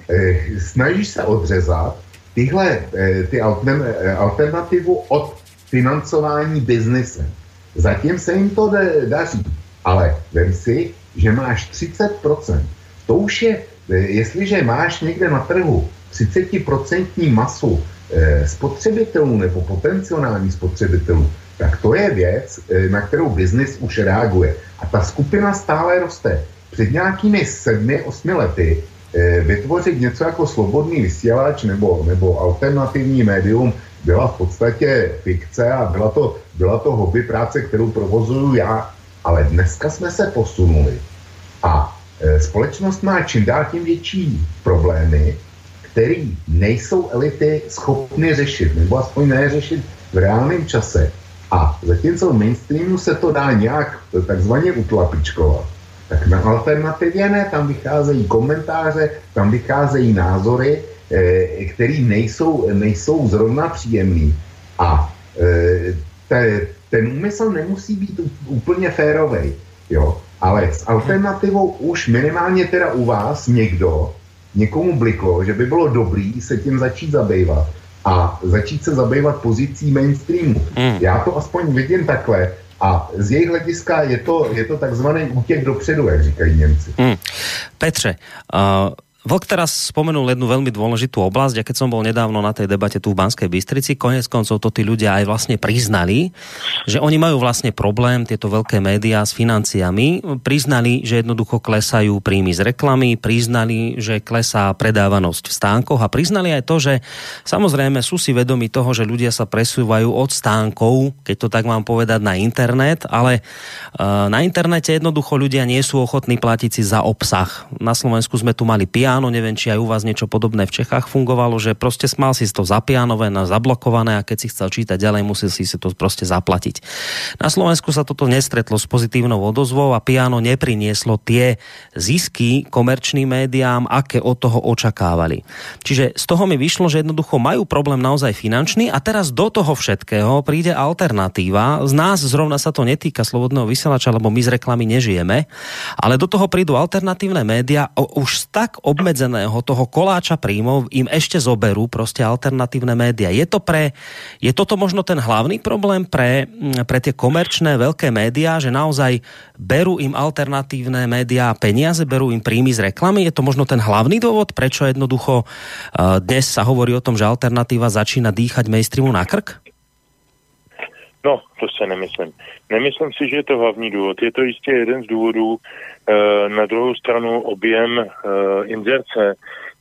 snaží se odřezat tyhle e, ty altern, e, alternativu od financování biznesem. Zatím se jim to daří, ale vem si, že máš 30%. To už je, e, jestliže máš někde na trhu 30% masu e, spotřebitelů nebo potenciální spotřebitelů, tak to je věc, e, na kterou biznis už reaguje. A ta skupina stále roste. Před nějakými sedmi, osmi lety e, vytvořit něco jako slobodný vysílač nebo, nebo alternativní médium byla v podstatě fikce a byla to, byla to hobby práce, kterou provozuju já. Ale dneska jsme se posunuli a e, společnost má čím dál tím větší problémy, který nejsou elity schopny řešit, nebo aspoň ne řešit v reálném čase. A zatímco v mainstreamu se to dá nějak takzvaně utlapičkovat, tak na alternativě ne, tam vycházejí komentáře, tam vycházejí názory, e, které nejsou, nejsou zrovna příjemný. A e, te, ten úmysl nemusí být úplně férovej, jo. Ale s alternativou už minimálně teda u vás někdo, někomu bliklo, že by bylo dobrý se tím začít zabývat a začít se zabývat pozicí mainstreamu. Mm. Já to aspoň vidím takhle. A z jejich hlediska je to, je to takzvaný útěk dopředu, jak říkají Němci. Mm. Petře, uh Vlk teraz spomenul jednu veľmi dôležitú oblasť a keď som bol nedávno na tej debate tu v Banskej Bystrici, konec koncov to tí ľudia aj vlastne priznali, že oni majú vlastne problém, tieto veľké médiá s financiami, priznali, že jednoducho klesajú príjmy z reklamy, priznali, že klesá predávanosť v stánkoch a priznali aj to, že samozrejme sú si vedomi toho, že ľudia sa presúvajú od stánkov, keď to tak mám povedať, na internet, ale uh, na internete jednoducho ľudia nie sú ochotní platiť si za obsah. Na Slovensku sme tu mali PR piano, neviem, či aj u vás niečo podobné v Čechách fungovalo, že prostě mal si to zapianované, zablokované a keď si chcel čítať ďalej, musel si si to prostě zaplatiť. Na Slovensku sa toto nestretlo s pozitívnou odozvou a piano neprinieslo tie zisky komerčným médiám, aké od toho očakávali. Čiže z toho mi vyšlo, že jednoducho majú problém naozaj finančný a teraz do toho všetkého príde alternatíva. Z nás zrovna sa to netýka slobodného vysielača, lebo my z reklamy nežijeme, ale do toho prídu alternatívne média už tak ob obmedzeného toho koláča príjmov im ešte zoberú prostě alternatívne média. Je to pre, je toto možno ten hlavný problém pre, pre tie komerčné veľké média, že naozaj berú im alternatívne média peniaze, berú im príjmy z reklamy? Je to možno ten hlavný dôvod, prečo jednoducho uh, dnes sa hovorí o tom, že alternatíva začína dýchať mainstreamu na krk? No, to se nemyslím. Nemyslím si, že je to hlavní důvod. Je to jistě jeden z důvodů. E, na druhou stranu objem e, inzerce,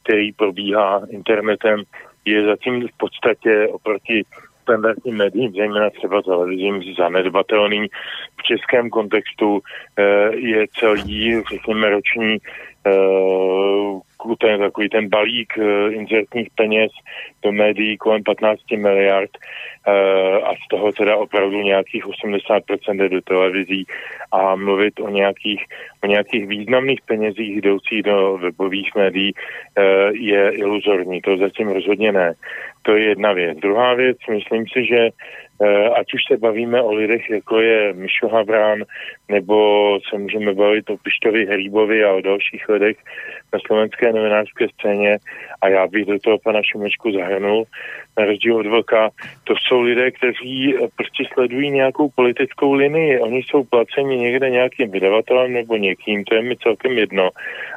který probíhá internetem, je zatím v podstatě oproti standardním médiím, zejména třeba televizím, zanedbatelný v českém kontextu je celý, řekněme, roční ten, takový ten balík inzertních peněz do médií kolem 15 miliard a z toho teda opravdu nějakých 80% jde do televizí a mluvit o nějakých, o nějakých významných penězích jdoucích do webových médií je iluzorní. To zatím rozhodně ne. To je jedna věc. Druhá věc, myslím si, že ať už se bavíme o lidech, jako je Mišo Havrán, nebo se můžeme bavit o Pištovi Hříbovi a o dalších lidech na slovenské novinářské scéně. A já bych do toho pana Šimečku zahrnul, na rozdíl od Vlka, to jsou lidé, kteří prostě sledují nějakou politickou linii. Oni jsou placeni někde nějakým vydavatelem nebo někým, to je mi celkem jedno,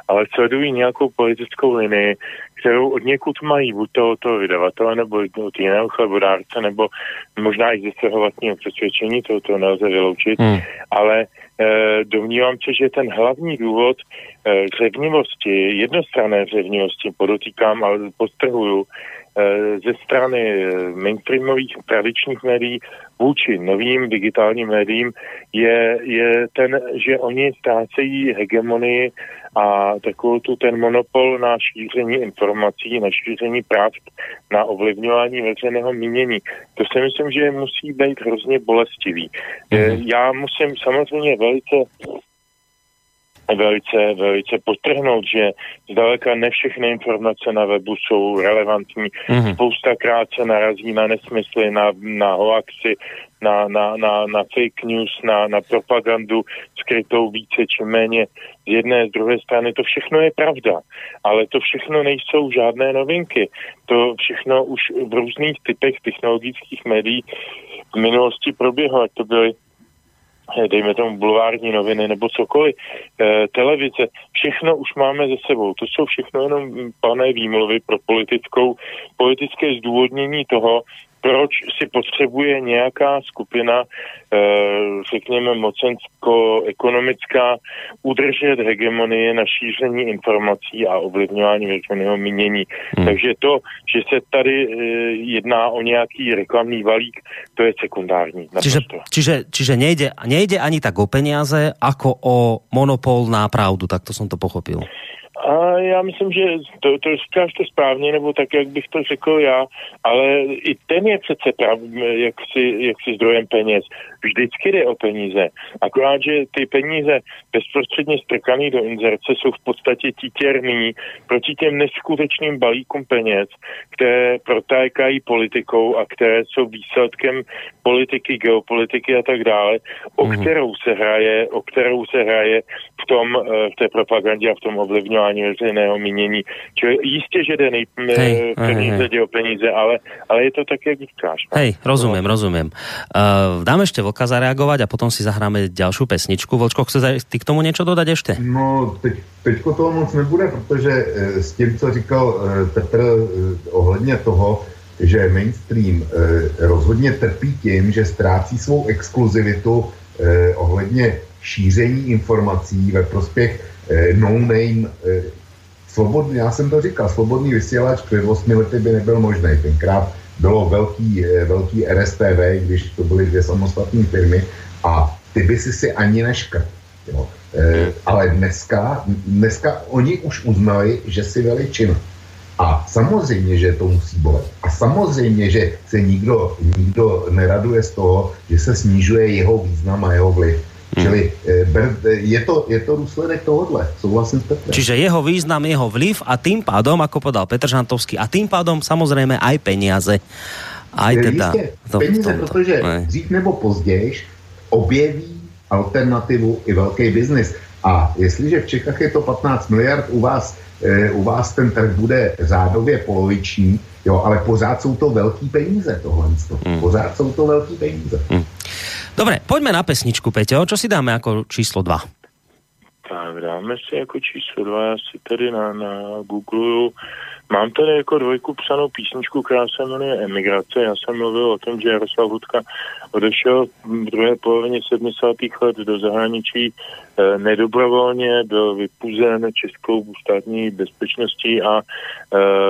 ale sledují nějakou politickou linii, kterou od někud mají, buď to od toho vydavatele, nebo od jiného chlebodárce, nebo možná i ze svého vlastního přesvědčení, to, to nelze vyloučit, hmm. ale domnívám se, že ten hlavní důvod eh, řevnivosti, jednostranné řevnivosti, podotýkám, ale postrhuju, Eh, ze strany eh, mainstreamových tradičních médií vůči novým digitálním médiím je, je ten, že oni ztrácejí hegemonii a takovou tu ten monopol na šíření informací, na šíření práv, na ovlivňování veřejného mínění. To si myslím, že musí být hrozně bolestivý. Mm-hmm. Já musím samozřejmě velice velice, velice potrhnout, že zdaleka ne všechny informace na webu jsou relevantní. Mm-hmm. Spoustakrát se narazí na nesmysly, na, na hoaxy, na, na, na, na fake news, na, na propagandu skrytou více či méně z jedné, z druhé strany. To všechno je pravda, ale to všechno nejsou žádné novinky. To všechno už v různých typech technologických médií v minulosti proběhlo, ať to byly dejme tomu bulvární noviny nebo cokoliv, eh, televize, všechno už máme ze sebou. To jsou všechno jenom pané výmluvy pro politickou, politické zdůvodnění toho, proč si potřebuje nějaká skupina, eh, řekněme mocensko-ekonomická, udržet hegemonie na šíření informací a ovlivňování veřejného mínění. Hmm. Takže to, že se tady eh, jedná o nějaký reklamný balík, to je sekundární. Čiže, čiže, čiže nejde, nejde ani tak o peniaze, ako o monopol na pravdu, tak to som to pochopil. A já myslím, že to, to říkáš to správně, nebo tak, jak bych to řekl já, ale i ten je přece prav, jak si, jak si zdrojem peněz. Vždycky jde o peníze. Akorát, že ty peníze bezprostředně strkaný do inzerce jsou v podstatě títěrný proti těm neskutečným balíkům peněz, které protékají politikou a které jsou výsledkem politiky, geopolitiky a tak dále, o mm. kterou se hraje, o kterou se hraje v tom, eh, v té propagandě a v tom ovlivňování veřejného mínění. Čili jistě, že jde nej, hej, peníze, hej, hej. o peníze, ale, ale je to tak, jak říkáš. No. Hej, rozumím, rozumím. Uh, dáme ještě Vlka zareagovat a potom si zahráme další pesničku. Vlčko, chce ty k tomu něco dodat ještě? No, teď, teďko toho moc nebude, protože s tím, co říkal Petr ohledně toho, že mainstream rozhodně trpí tím, že ztrácí svou exkluzivitu ohledně šíření informací ve prospěch eh, no-name eh, svobodný, já jsem to říkal, svobodný vysílač před 8 lety by nebyl možný. Tenkrát bylo velký, eh, velký RSTV, když to byly dvě samostatné firmy a ty by si si ani neškrt. Jo. Ale dneska, dneska oni už uznali, že si veličina. A samozřejmě, že to musí bolet. A samozřejmě, že se nikdo, nikdo neraduje z toho, že se snižuje jeho význam a jeho vliv. Hmm. Čili eh, je to, je to důsledek tohohle, souhlasím s Petrem. Čiže jeho význam, jeho vliv a tým pádom, ako podal Petr Žantovský, a tým pádom samozrejme aj peniaze. Aj teda... Jistě, to, peníze, tomto. protože ne. dřív nebo později objeví alternativu i velký biznis. A jestliže v Čechách je to 15 miliard, u vás, u vás ten trh bude řádově poloviční, jo, ale pořád jsou to velký peníze tohle. Hmm. Pořád jsou to velký peníze. Hmm. Dobre, poďme na pesničku, Peťo. Čo si dáme jako číslo 2? Tak dáme si jako číslo 2, já si tady na, na Google Mám tady jako dvojku psanou písničku, která se jmenuje Emigrace. Já jsem mluvil o tom, že Jaroslav Hudka odešel v druhé polovině 70. let do zahraničí e, nedobrovolně, byl vypuzen českou státní bezpečností a e,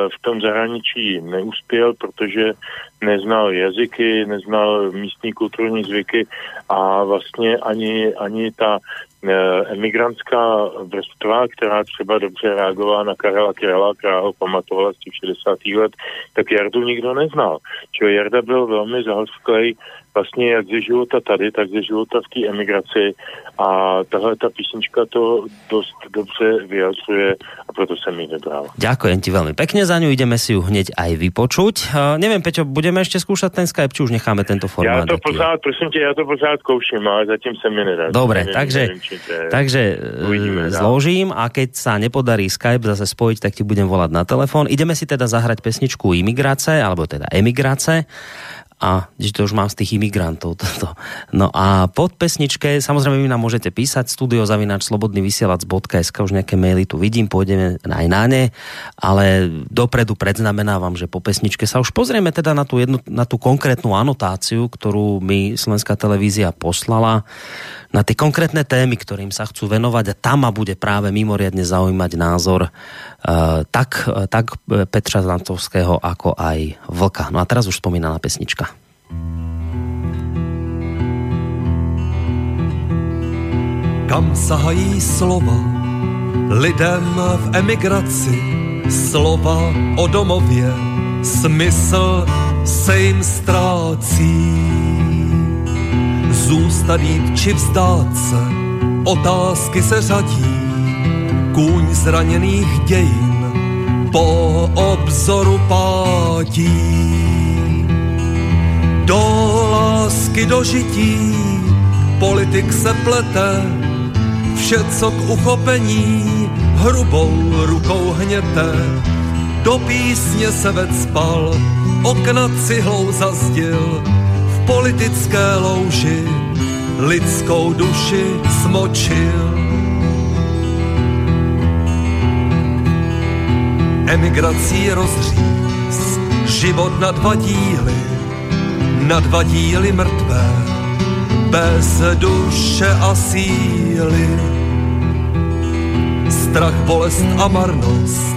v tom zahraničí neuspěl, protože neznal jazyky, neznal místní kulturní zvyky a vlastně ani, ani ta Eh, emigrantská vrstva, která třeba dobře reagovala na Karela Kirela, která ho pamatovala z těch 60. let, tak Jardu nikdo neznal. Čili Jarda byl velmi zahlsklej vlastně jak ze života tady, tak ze života v té emigraci a tahle ta písnička to dost dobře vyjadřuje a proto jsem ji vybral. Ďakujem ti veľmi pekne za ňu, ideme si ju hneď aj vypočuť. Uh, neviem, Peťo, budeme ešte skúšať ten Skype, či už necháme tento formát? Já to pořád, prosím tě, já to pořád kouším, ale zatím se mi nedá. Dobre, nevím, takže, nevím, je... takže e, Uvidíme, zložím a keď sa nepodarí Skype zase spojiť, tak ti budem volať na telefon. Ideme si teda zahrať pesničku Imigrace, alebo teda Emigrace a že to už mám z tých imigrantov. Toto. No a pod pesničke, samozrejme vy nám môžete písať studiozavináč slobodnyvysielac.sk už nejaké maily tu vidím, pôjdeme aj na ne, ale dopredu predznamenávam, že po pesničke sa už pozrieme teda na tú, jednu, na tú konkrétnu anotáciu, ktorú mi Slovenská televízia poslala na tie konkrétne témy, ktorým sa chcú venovať a tam ma bude práve mimoriadne zaujímať názor uh, tak, uh, tak Petra Zantovského, ako aj Vlka. No a teraz už spomínaná pesnička. Kam sahají slova lidem v emigraci, slova o domově, smysl se jim ztrácí Zůstat jít či vzdát se, otázky se řadí, kůň zraněných dějin po obzoru pátí. Do lásky do žití politik se plete, vše, co k uchopení hrubou rukou hněte. Do písně se vecpal, okna cihlou politické louži lidskou duši smočil. Emigrací rozříz život na dva díly, na dva díly mrtvé, bez duše a síly. Strach, bolest a marnost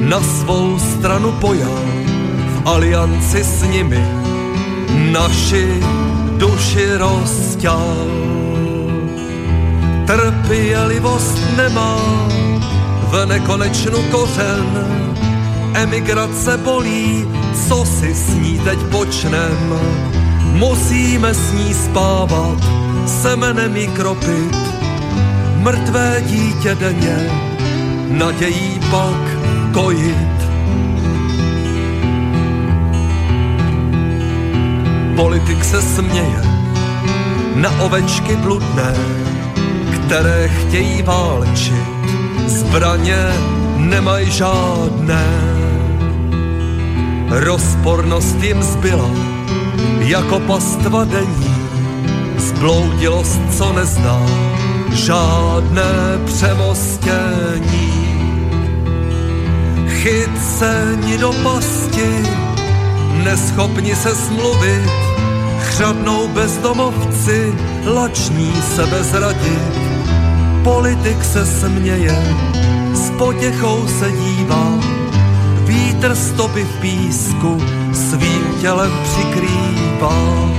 na svou stranu pojal, v alianci s nimi naši duši rozťal. Trpělivost nemá v nekonečnu kořen, emigrace bolí, co si s ní teď počnem. Musíme s ní spávat, semenem jí kropit, mrtvé dítě denně, nadějí pak kojit. Politik se směje na ovečky bludné, které chtějí válčit, zbraně nemají žádné. Rozpornost jim zbyla, jako pastva denní, zbloudilost, co nezná, žádné přemostění. Chyceni do pasti, neschopni se smluvit, Chřadnou bezdomovci, lační se bezradit. Politik se směje, s potěchou se dívá, vítr stopy v písku svým tělem přikrývá.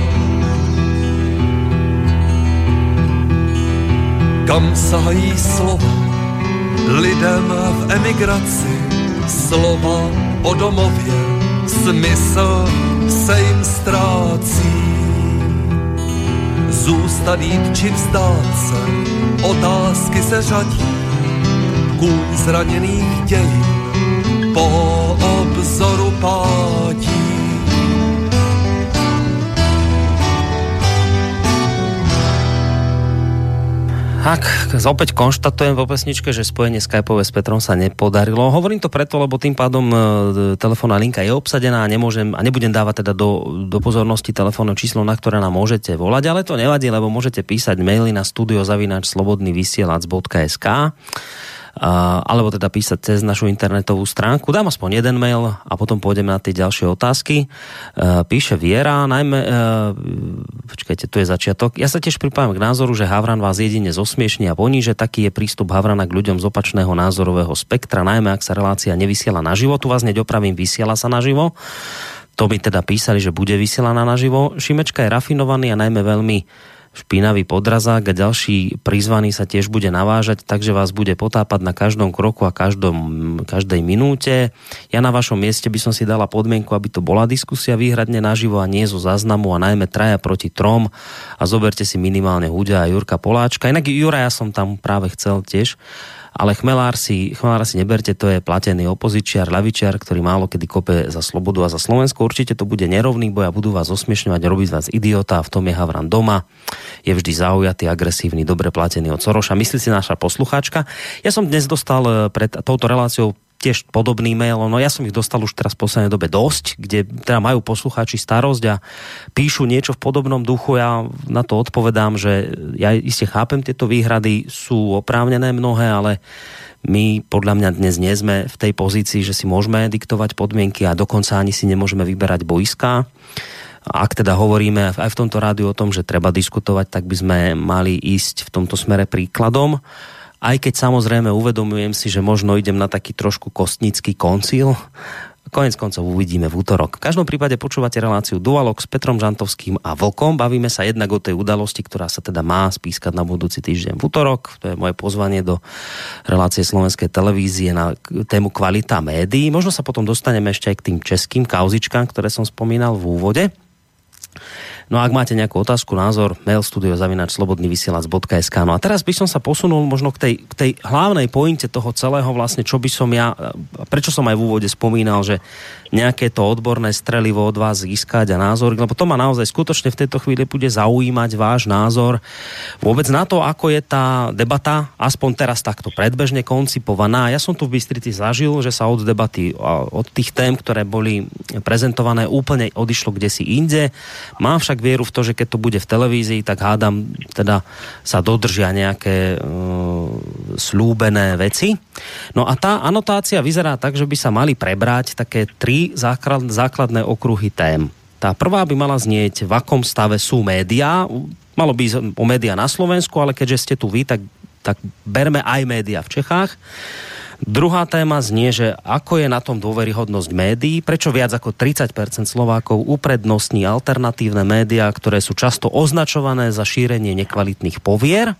Kam sahají slova lidem v emigraci, slova o domově, smysl se jim ztrácí Zůstat jít či vzdát se, otázky se řadí, kůň zraněných dějin po obzoru pátí. Ak opäť konštatujem po pesničke, že spojenie Skypeové s Petrom sa nepodarilo. Hovorím to preto, lebo tým pádom e, telefónna linka je obsadená a nemôžem a nebudem dávať teda do, do pozornosti telefónne číslo, na ktoré nám môžete volať, ale to nevadí, lebo môžete písať maily na studiozavinač slobodnyvysielac.sk alebo teda písať cez našu internetovú stránku. Dám aspoň jeden mail a potom pôjdem na tie ďalšie otázky. Píše Viera, najmä, počkajte, tu je začiatok. Ja sa tiež pripájam k názoru, že Havran vás jedine zosmiešní a poníže. Taký je prístup Havrana k ľuďom z opačného názorového spektra, najmä ak sa relácia nevysiela naživo. Tu vás neď opravím, vysiela sa naživo. To by teda písali, že bude vysielaná naživo. Šimečka je rafinovaný a najmä veľmi špinavý podrazák a ďalší prizvaný sa tiež bude navážať, takže vás bude potápať na každom kroku a každom, každej minúte. Ja na vašom mieste by som si dala podmienku, aby to bola diskusia výhradne naživo a nie zo záznamu a najmä traja proti trom a zoberte si minimálne Hudia a Jurka Poláčka. Inak Jura ja som tam práve chcel tiež ale chmelár si, chmelár si neberte, to je platený opozičiar, lavičiar, ktorý málo kedy kope za slobodu a za Slovensko. Určite to bude nerovný boj a budú vás osmiešňovať, robiť vás idiota v tom je Havran doma. Je vždy zaujatý, agresívny, dobre platený od Soroša. Myslí si naša poslucháčka. Ja som dnes dostal eh, pred touto reláciou tiež podobný mail, no ja som ich dostal už teraz v poslednej dobe dosť, kde teda majú poslucháči starosť a píšu niečo v podobnom duchu, ja na to odpovedám, že ja iste chápem tieto výhrady, sú oprávnené mnohé, ale my podľa mňa dnes nie sme v tej pozícii, že si môžeme diktovať podmienky a dokonca ani si nemôžeme vyberať boiská. Ak teda hovoríme aj v tomto rádiu o tom, že treba diskutovať, tak by sme mali ísť v tomto smere príkladom aj keď samozrejme uvedomujem si, že možno idem na taký trošku kostnický koncil, Konec koncov uvidíme v útorok. V každom prípade počúvate reláciu Dualog s Petrom Žantovským a Vlkom. Bavíme sa jednak o tej udalosti, ktorá sa teda má spískať na budúci týždeň v útorok. To je moje pozvanie do relácie slovenskej televízie na tému kvalita médií. Možno sa potom dostaneme ešte aj k tým českým kauzičkám, ktoré som spomínal v úvode. No a ak máte nejakú otázku, názor, mail studio zavinač slobodnyvysielac.sk. No a teraz by som sa posunul možno k tej, k tej hlavnej pointe toho celého vlastne, čo by som ja, prečo som aj v úvode spomínal, že nejaké to odborné strelivo od vás získať a názor, lebo to ma naozaj skutočne v tejto chvíli bude zaujímať váš názor vôbec na to, ako je tá debata, aspoň teraz takto predbežne koncipovaná. Ja som tu v Bystrici zažil, že sa od debaty, od tých tém, ktoré boli prezentované, úplne odišlo kde si inde. Mám však vieru v to, že keď to bude v televízii, tak hádam, teda sa dodržia nejaké uh, slúbené veci. No a tá anotácia vyzerá tak, že by sa mali prebrať také tri základ, základné okruhy tém. Tá prvá by mala znieť, v akom stave sú médiá. Malo by o médiá na Slovensku, ale keďže ste tu vy, tak, tak berme aj médiá v Čechách. Druhá téma znie, že ako je na tom dôveryhodnosť médií, prečo viac ako 30% Slovákov uprednostní alternatívne médiá, ktoré sú často označované za šírenie nekvalitných povier.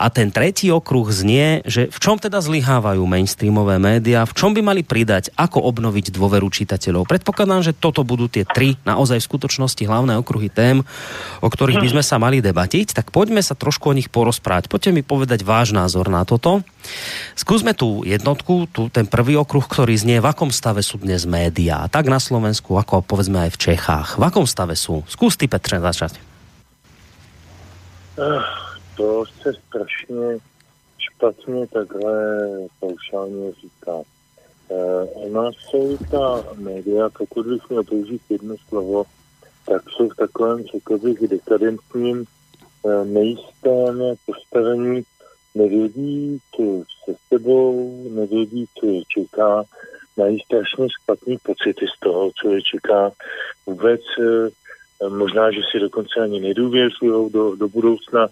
A ten tretí okruh znie, že v čom teda zlyhávajú mainstreamové médiá, v čom by mali pridať, ako obnoviť dôveru čitateľov. Predpokladám, že toto budú tie tri naozaj v skutočnosti hlavné okruhy tém, o ktorých by sme sa mali debatiť. Tak poďme sa trošku o nich porozprávať. Poďte mi povedať váš názor na toto. Skúsme tú jednotku, tu ten prvý okruh, ktorý znie, v akom stave sú dnes médiá, tak na Slovensku, ako povedzme aj v Čechách. V akom stave sú? Skús ty, Petře, začať. Uh to se strašně špatně takhle paušálně říká. E, u nás jsou ta média, pokud bych měl použít jedno slovo, tak jsou v takovém, řekl bych, dekadentním, e, nejistém postavení, nevědí, co se sebou, nevědí, co je čeká, mají strašně špatný pocity z toho, co je čeká. Vůbec e, možná, že si dokonce ani nedůvěřují do, do budoucna,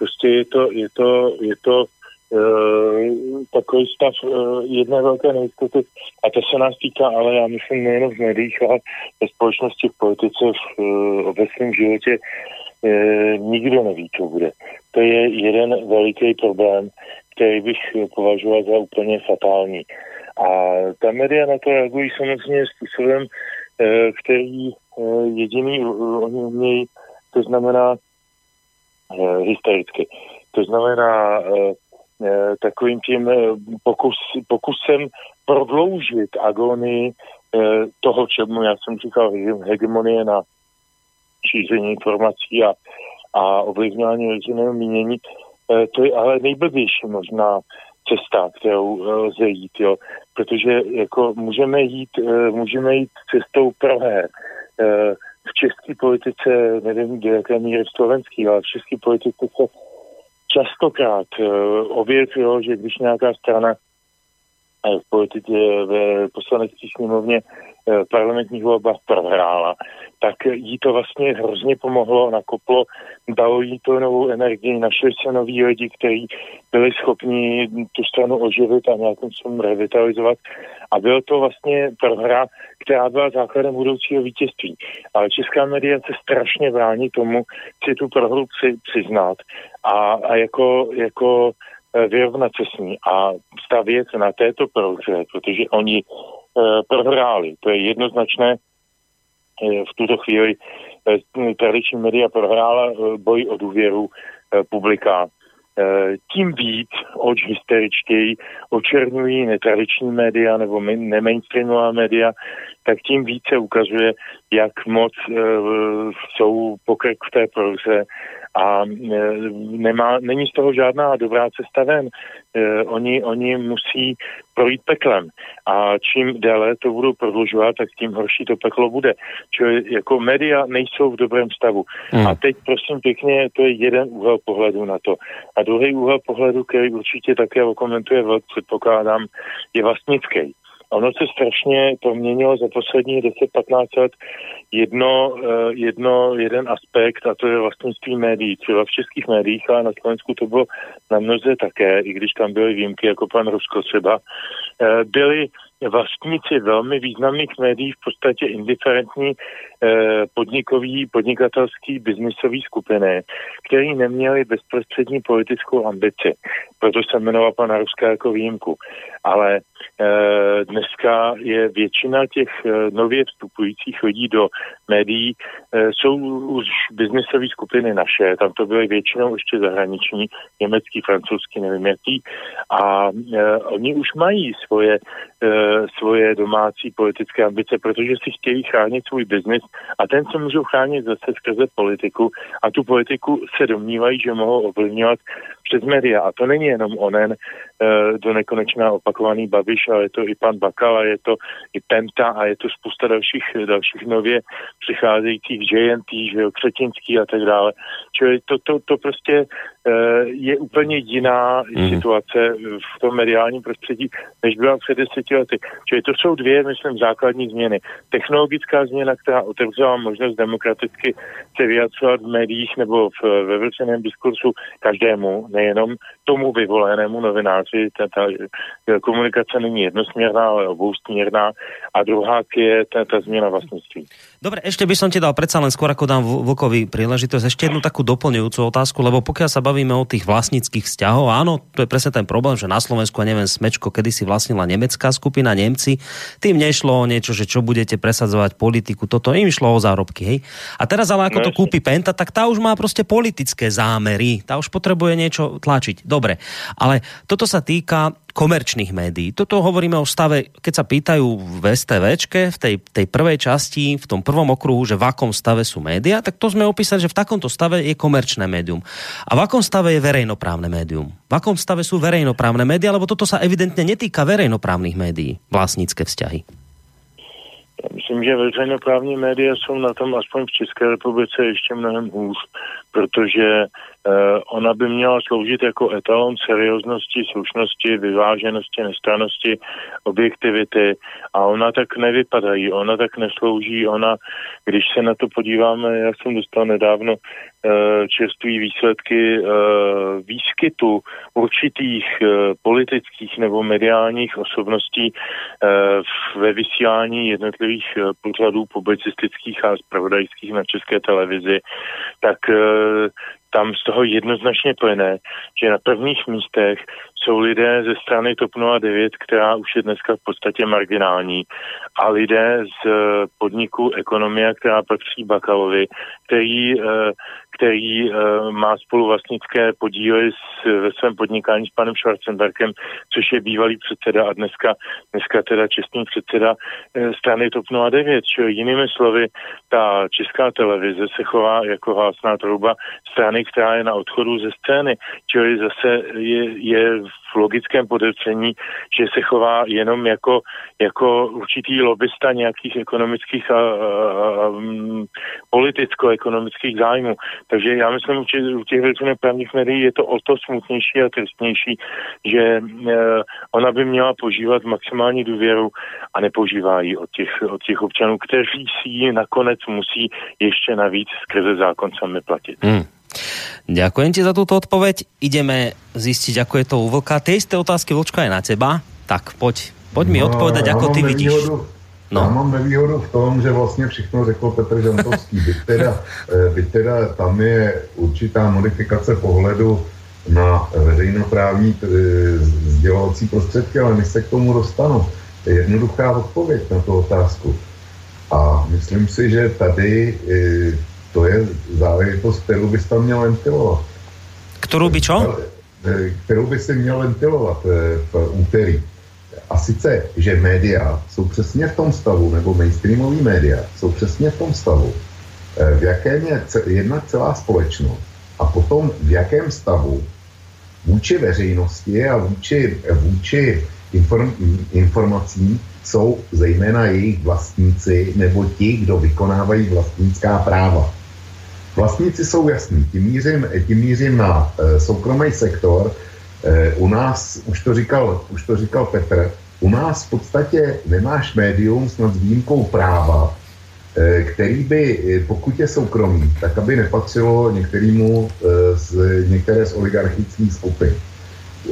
Prostě je to, je to, je to uh, takový stav uh, jedné velké nejistoty a to se nás týká, ale já myslím nejen v médiích, ale ve společnosti, v politice, v uh, obecném životě nikdo neví, co bude. To je jeden veliký problém, který bych považoval za úplně fatální. A ta média na to reagují samozřejmě způsobem, který jediný oni umějí, to znamená Eh, historicky. To znamená eh, eh, takovým tím pokus, pokusem prodloužit agonii toho, čemu já jsem říkal hegemonie na šíření informací a, a ovlivňování veřejného mínění. To je ale nejblbější možná cesta, kterou lze jít, jo. Protože jako můžeme jít, můžeme jít cestou proher v české politice, nevím, do jaké míry v slovenský, ale v české politice se častokrát uh, ověřilo, že když nějaká strana v politice ve poslanecké sněmovně parlamentních volbách prohrála, tak jí to vlastně hrozně pomohlo, nakoplo, dalo jí to novou energii, našli se noví lidi, kteří byli schopni tu stranu oživit a nějakým způsobem revitalizovat. A byl to vlastně prohra, která byla základem budoucího vítězství. Ale česká média se strašně brání tomu si tu prohru při, přiznat a, a jako, jako eh, vyrovnat se s ní a stavět na této prohře, protože oni uh, prohráli. To je jednoznačné. Eh, v tuto chvíli tradiční média prohrála boj o důvěru publika Eh, tím víc, oč hysteričtěji očernují netradiční média nebo nemainstreamová média, tak tím více ukazuje, jak moc uh, jsou pokrk v té proze a e, nemá, není z toho žádná dobrá cesta ven. E, oni, oni musí projít peklem a čím déle to budou prodlužovat, tak tím horší to peklo bude. Čili jako média nejsou v dobrém stavu. Hmm. A teď prosím pěkně, to je jeden úhel pohledu na to. A druhý úhel pohledu, který určitě také okomentuje předpokládám, je vlastnický. Ono se strašně proměnilo za poslední 10-15 let jedno, eh, jedno, jeden aspekt a to je vlastnictví médií. Třeba v českých médiích, ale na Slovensku to bylo na mnoze také, i když tam byly výjimky, jako pan Rusko třeba, eh, byly vlastníci velmi významných médií v podstatě indiferentní podnikový, podnikatelský, biznisový skupiny, který neměli bezprostřední politickou ambici. Proto se jmenoval pana Ruska jako výjimku. Ale eh, dneska je většina těch eh, nově vstupujících lidí do médií eh, jsou už biznisové skupiny naše, tam to byly většinou ještě zahraniční, německý, francouzský, nevím jaký, a eh, oni už mají svoje Eh, svoje domácí politické ambice, protože si chtějí chránit svůj biznis a ten se můžou chránit zase skrze politiku a tu politiku se domnívají, že mohou ovlivňovat přes média. A to není jenom onen uh, do nekonečná opakovaný Babiš, ale je to i pan Bakala, je to i Penta a je to spousta dalších, dalších nově přicházejících JNT, že jo, Křetinský a tak dále. Čili to, to, to prostě uh, je úplně jiná mm. situace v tom mediálním prostředí, než byla před deseti lety. Čili to jsou dvě, myslím, základní změny. Technologická změna, která otevřela možnost demokraticky se vyjadřovat v médiích nebo v, ve veřejném diskursu každému, nejenom tomu vyvolenému novináři. Ta, ta komunikace není jednosměrná, ale obousměrná. A druhá je ta, ta změna vlastnictví. Dobre, ešte by som ti dal predsa len skôr, ako dám Vlkovi príležitosť, ešte jednu takú doplňujúcu otázku, lebo pokiaľ sa bavíme o tých vlastnických vzťahov, áno, to je presne ten problém, že na Slovensku, a neviem, Smečko kedy si vlastnila nemecká skupina, Nemci, tým nešlo o niečo, že čo budete presadzovať politiku, toto im šlo o zárobky, hej. A teraz ale ako no, to kúpi Penta, tak tá už má proste politické zámery, tá už potrebuje niečo tlačiť. Dobre, ale toto sa týka komerčných médií. Toto hovoríme o stave, keď sa pýtajú v STVčke, v tej, tej prvej časti, v tom prvom okruhu, že v akom stave sú média, tak to sme opísali, že v takomto stave je komerčné médium. A v akom stave je verejnoprávne médium? V akom stave sú verejnoprávne médiá, lebo toto sa evidentne netýka verejnoprávnych médií, vlastnícke vzťahy. Myslím, že veřejnoprávní média jsou na tom aspoň v České republice ještě mnohem hůř, protože Eh, ona by měla sloužit jako etalon serióznosti, slušnosti, vyváženosti, nestranosti, objektivity. A ona tak nevypadají, ona tak neslouží, ona, když se na to podíváme, já jsem dostal nedávno čerství výsledky eh, výskytu určitých politických nebo mediálních osobností ve vysílání jednotlivých pořadů publicistických a spravodajských na české televizi, tak tam z toho jednoznačně plyne, že na prvních místech jsou lidé ze strany TOP 09, která už je dneska v podstatě marginální, a lidé z podniku Ekonomia, která patří Bakalovi, který, eh, který eh, má spoluvlastnické podíly s, ve svém podnikání s panem Schwarzenbergem, což je bývalý předseda a dneska, dneska teda čestný předseda eh, strany TOP 09. Čili jinými slovy, ta česká televize se chová jako hlásná trouba strany, která je na odchodu ze scény. Čili zase je, je v logickém podezření, že se chová jenom jako, jako určitý lobista nějakých ekonomických a, a, a mm, politicko-ekonomických zájmů. Takže já myslím, že u těch veřejnoprávních médií je to o to smutnější a tristnější, že e, ona by měla požívat maximální důvěru a nepoužívá ji od těch, od těch občanů, kteří si ji nakonec musí ještě navíc skrze zákon sami platit. Hmm. Ďakujem ti za túto odpoveď. Ideme zistiť, ako je to u Vlka. Tie isté otázky, Vlčka, je na teba. Tak poď, poď mi no, odpovedať, ako ty vidíš. No. Já mám nevýhodu v tom, že vlastně všechno řekl Petr Žantovský. Byť teda, eh, byť teda tam je určitá modifikace pohledu na veřejnoprávní eh, sdělovací prostředky, ale než se k tomu dostanu, je jednoduchá odpověď na tu otázku. A myslím si, že tady eh, to je záležitost, kterou bys tam měl ventilovat. Kterou by čo? Kterou by si měl ventilovat v úterí. A sice, že média jsou přesně v tom stavu, nebo mainstreamový média jsou přesně v tom stavu, eh, v jakém je jedna celá společnost a potom v jakém stavu vůči veřejnosti a vůči, vůči inform, informacím jsou zejména jejich vlastníci nebo ti, kdo vykonávají vlastnická práva. Vlastníci jsou jasní, tím mířím, tím mířím na e, soukromý sektor, Eh, u nás, už to, říkal, už to říkal Petr, u nás v podstatě nemáš médium snad s výjimkou práva, eh, který by, eh, pokud je soukromý, tak aby nepatřilo některému z, některé z oligarchických skupin.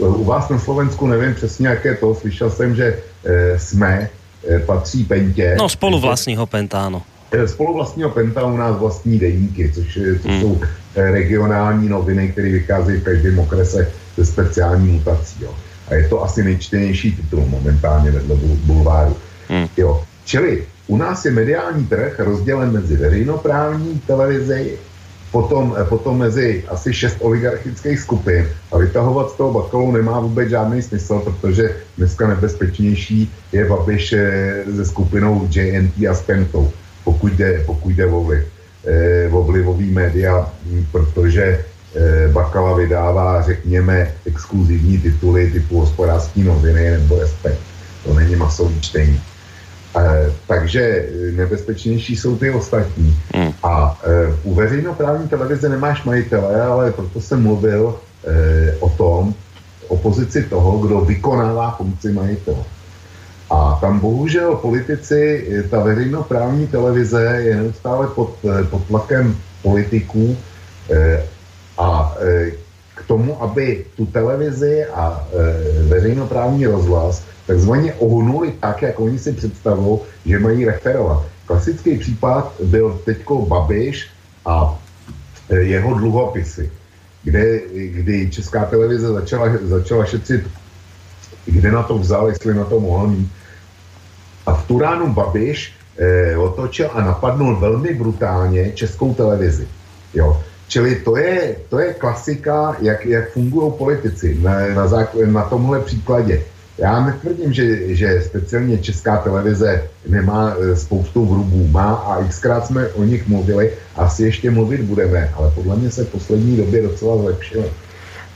U vás na Slovensku nevím přesně, jaké to, slyšel jsem, že jsme patří Pentě. No spolu vlastního Penta, ano. Spolu vlastního Penta u nás vlastní deníky, což, což hmm. jsou regionální noviny, které vycházejí v každém okrese ze speciální mutací. Jo. A je to asi nejčtenější titul momentálně vedle bulváru. Hmm. Jo. Čili u nás je mediální trh rozdělen mezi veřejnoprávní televizi, potom, eh, potom mezi asi šest oligarchických skupin a vytahovat z toho bakalu nemá vůbec žádný smysl, protože dneska nebezpečnější je Babiš eh, se skupinou JNT a Spentou, pokud jde, pokud jde o vliv, eh, o vlivový média, protože Eh, Bakala vydává, řekněme, exkluzivní tituly typu hospodářský noviny nebo Respekt. To není masový čtení. E, takže nebezpečnější jsou ty ostatní. Hmm. A e, u veřejnoprávní televize nemáš majitele, ale proto jsem mluvil e, o tom, o pozici toho, kdo vykonává funkci majitele. A tam bohužel politici, ta veřejnoprávní televize je neustále pod, pod tlakem politiků a e, k tomu, aby tu televizi a e, veřejnoprávní rozhlas takzvaně ohnuli tak, jak oni si představují, že mají referovat. Klasický případ byl teďko Babiš a e, jeho dluhopisy, kde, kdy česká televize začala, začala šetřit, kde na to vzal, jestli na to mohl mít. A v tu ránu Babiš eh, otočil a napadnul velmi brutálně českou televizi. Jo. Čili to je, to je klasika, jak, jak fungují politici na, na, základ, na tomhle příkladě. Já netvrdím, že, že speciálně česká televize nemá e, spoustu vrubů. Má a xkrát jsme o nich mluvili, asi ještě mluvit budeme, ale podle mě se v poslední době docela zlepšilo.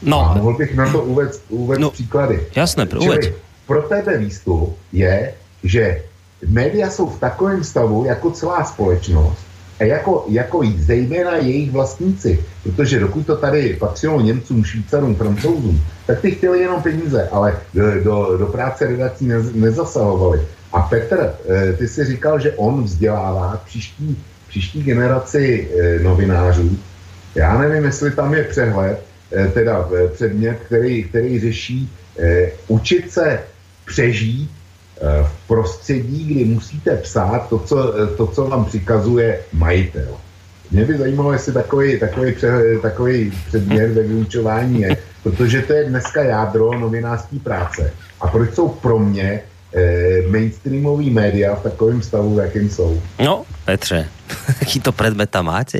No. A mohl bych na to uvést, uvést no, příklady. Jasné, Čili pro tebe výstup je, že média jsou v takovém stavu jako celá společnost, jako, jako zejména jejich vlastníci, protože dokud to tady patřilo Němcům, Švýcarům, Francouzům, tak ty chtěli jenom peníze, ale do, do, do práce redakcí ne, nezasahovali. A Petr, eh, ty si říkal, že on vzdělává příští, příští generaci eh, novinářů. Já nevím, jestli tam je přehled, eh, teda předmět, který, který řeší učit se přežít v prostředí, kdy musíte psát to, co, eh, to, co vám přikazuje majitel. Mě by zajímalo, jestli takový, takový, takový předmět ve vyučování je, protože to je dneska jádro novinářské práce. A proč jsou pro mě eh, mainstreamový média v takovém stavu, v jakém jsou? No, Petře, jaký to tam máte?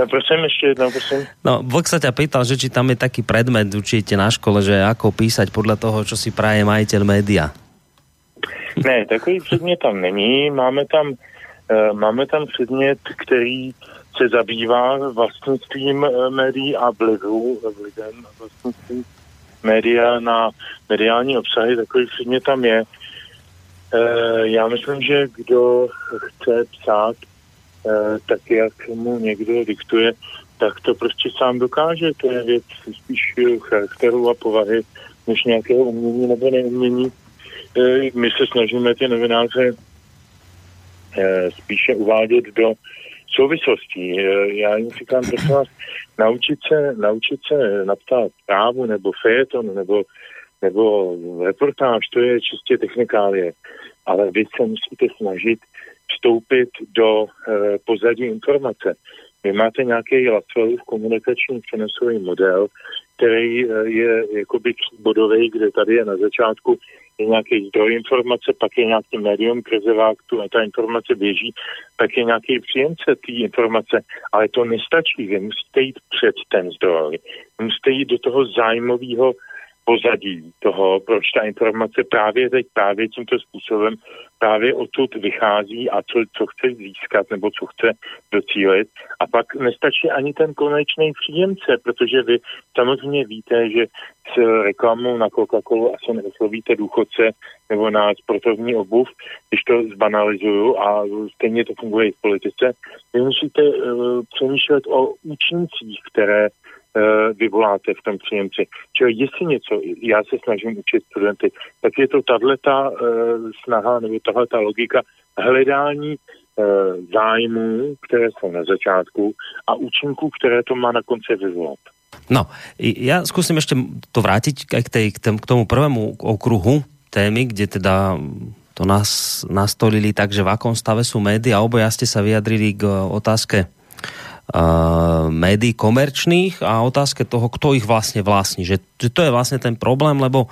Ja prosím ešte jedno, prosím. No, Vlk sa ťa pýtal, že či tam je taký predmet, učíte na škole, že ako písať podľa toho, čo si praje majiteľ média. Ne, takový předmět tam není. Máme tam, uh, máme tam předmět, který se zabývá vlastnictvím uh, médií a vlivu vlivem vlastnictvím média na mediální obsahy. Takový předmět tam je. Uh, já myslím, že kdo chce psát tak jak mu někdo diktuje, tak to prostě sám dokáže. To je věc spíš charakteru a povahy, než nějakého umění nebo neumění. My se snažíme ty novináře spíše uvádět do souvislostí. Já jim říkám, prosím vás, naučit se, naučit se napsat právu nebo fejeton nebo, nebo reportáž, to je čistě technikálie. Ale vy se musíte snažit vstoupit do e, pozadí informace. Vy máte nějaký Latvelův komunikační přenosový model, který eh, je jakoby bodový, kde tady je na začátku je nějaký zdroj informace, pak je nějaký médium krizová, a ta informace běží, pak je nějaký příjemce té informace, ale to nestačí, vy musíte jít před ten zdroj, musíte jít do toho zájmového pozadí toho, proč ta informace právě teď, právě tímto způsobem právě odtud vychází a co, co chce získat nebo co chce docílit. A pak nestačí ani ten konečný příjemce, protože vy samozřejmě víte, že s reklamou na Coca-Colu asi neoslovíte důchodce nebo na sportovní obuv, když to zbanalizuju a stejně to funguje i v politice. Vy musíte uh, přemýšlet o účincích, které vyvoláte v tom příjemci. Čili jestli něco, já se snažím učit studenty, tak je to tahle ta uh, snaha nebo tahle ta logika hledání uh, zájmů, které jsou na začátku a účinků, které to má na konci vyvolat. No, já zkusím ještě to vrátit k, tej, k tomu prvému okruhu témy, kde teda to nás nastolili tak, že v akom stave sú média. Oboja ste sa vyjadrili k otázke médií komerčných a otázke toho, kto ich vlastne vlastní. Že, to je vlastne ten problém, lebo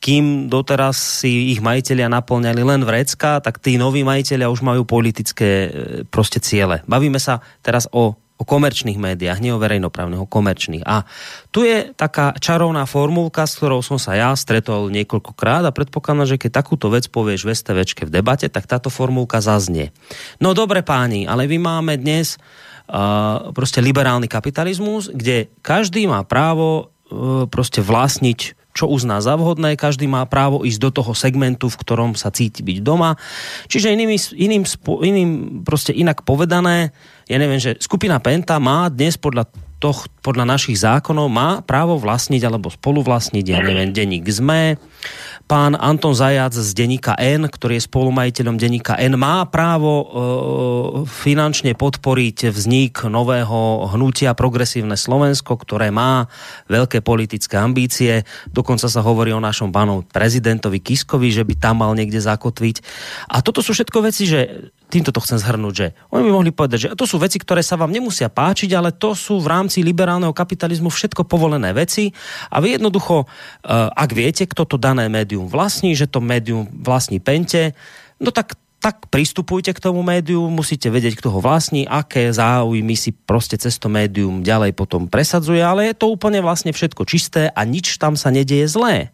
kým doteraz si ich majiteľia naplňali len vrecka, tak tí noví majiteľia už majú politické e, proste ciele. Bavíme sa teraz o, o komerčných médiách, nie o verejnoprávnych, o komerčných. A tu je taká čarovná formulka, s ktorou som sa ja stretol niekoľkokrát a predpokladám, že keď takúto vec povieš v STVčke v debate, tak táto formulka zaznie. No dobre páni, ale vy máme dnes prostě liberálny kapitalismus, kde každý má právo uh, prostě vlastniť čo uzná za vhodné, každý má právo ísť do toho segmentu, v ktorom sa cíti byť doma. Čiže inými, iným, iným prostě inak povedané, ja neviem, že skupina Penta má dnes podľa toh, podľa našich zákonov má právo vlastniť alebo spoluvlastniť, ja neviem, denník ZME, pán Anton Zajac z denníka N, ktorý je spolumajiteľom denníka N, má právo e, finančne podporiť vznik nového hnutia Progresívne Slovensko, ktoré má veľké politické ambície. Dokonca sa hovorí o našom pánu prezidentovi Kiskovi, že by tam mal niekde zakotviť. A toto sú všetko veci, že týmto to chcem zhrnúť, že oni by mohli povedať, že to sú veci, ktoré sa vám nemusia páčiť, ale to sú v rámci liberálneho kapitalizmu všetko povolené veci a vy jednoducho, eh, ak viete, kto to dané médium vlastní, že to médium vlastní Pente, no tak tak pristupujte k tomu médiu, musíte vedieť, kto ho vlastní, aké záujmy si prostě cez to médium ďalej potom presadzuje, ale je to úplne vlastne všetko čisté a nič tam sa nedieje zlé.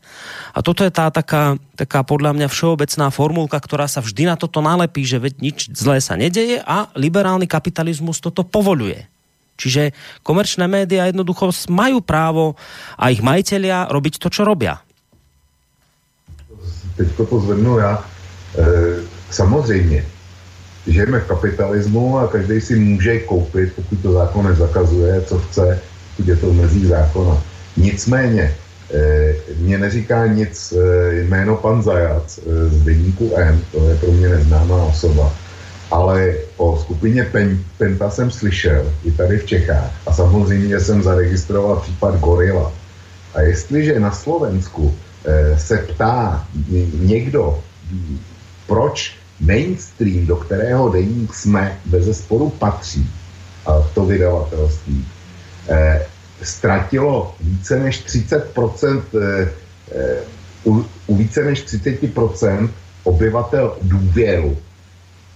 A toto je tá taká, taká podľa mňa všeobecná formulka, ktorá sa vždy na toto nalepí, že veď nič zlé sa nedeje a liberálny kapitalizmus toto povoluje. Čiže komerčné média jednoducho majú právo a ich majiteľia robiť to, čo robia. Teď to pozvednu já. E Samozřejmě, žijeme v kapitalismu a každý si může koupit, pokud to zákon nezakazuje, co chce, pokud je to mezí zákona. Nicméně, eh, mě neříká nic eh, jméno pan Zajac eh, z deníku M, to je pro mě neznámá osoba, ale o skupině Pen, Penta jsem slyšel i tady v Čechách a samozřejmě jsem zaregistroval případ Gorila. A jestliže na Slovensku se ptá někdo, proč mainstream, do kterého deník jsme bez sporu patří, a to vydavatelství, eh, ztratilo více než 30%, eh, eh, u, u více než 30% obyvatel důvěru,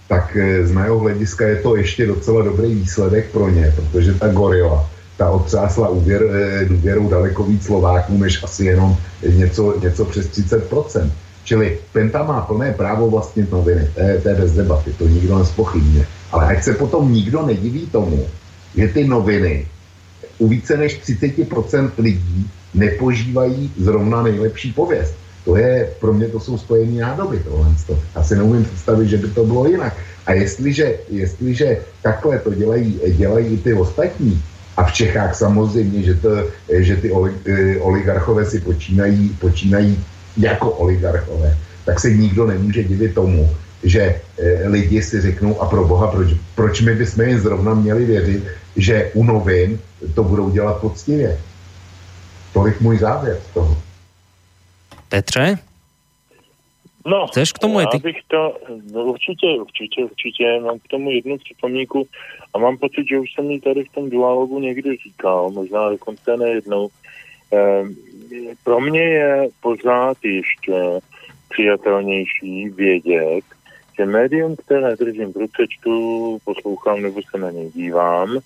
tak eh, z mého hlediska je to ještě docela dobrý výsledek pro ně, protože ta gorila, ta otřásla úvěr, eh, důvěrou daleko víc Slováků, než asi jenom něco, něco přes 30%. Čili Penta má plné právo vlastnit noviny, to je, to je bez debaty, to nikdo nespochybně. Ale ať se potom nikdo nediví tomu, že ty noviny u více než 30% lidí nepožívají zrovna nejlepší pověst. To je, pro mě to jsou spojení nádoby tohle. Asi neumím představit, že by to bylo jinak. A jestliže, jestliže takhle to dělají, dělají i ty ostatní, a v Čechách samozřejmě, že, to, že ty eh, oligarchové si počínají, počínají jako oligarchové, tak se nikdo nemůže divit tomu, že e, lidi si řeknou, a pro boha, proč, proč my bychom jim zrovna měli věřit, že u novin to budou dělat poctivě. Tolik můj závěr z toho. Petře? No, Chceš k tomu já bych to, no určitě, určitě, určitě, mám k tomu jednu připomínku a mám pocit, že už jsem ji tady v tom dualogu někdy říkal, možná dokonce nejednou. Ehm, pro mě je pořád ještě přijatelnější vědět, že médium, které držím v ruce, čtu, poslouchám nebo se na něj dívám,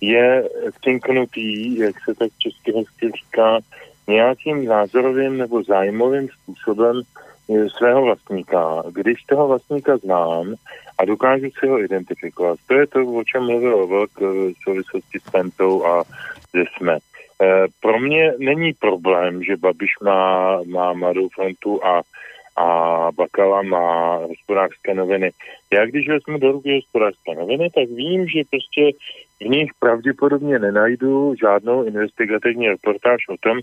je vtinknutý, jak se tak česky hezky říká, nějakým názorovým nebo zájmovým způsobem svého vlastníka. Když toho vlastníka znám a dokážu si ho identifikovat, to je to, o čem mluvil Vlk v souvislosti s Pentou a ze SME. E, pro mě není problém, že Babiš má, má Mladou frontu a a Bakala má hospodářské noviny. Já když vezmu do ruky hospodářské noviny, tak vím, že prostě v nich pravděpodobně nenajdu žádnou investigativní reportáž o tom,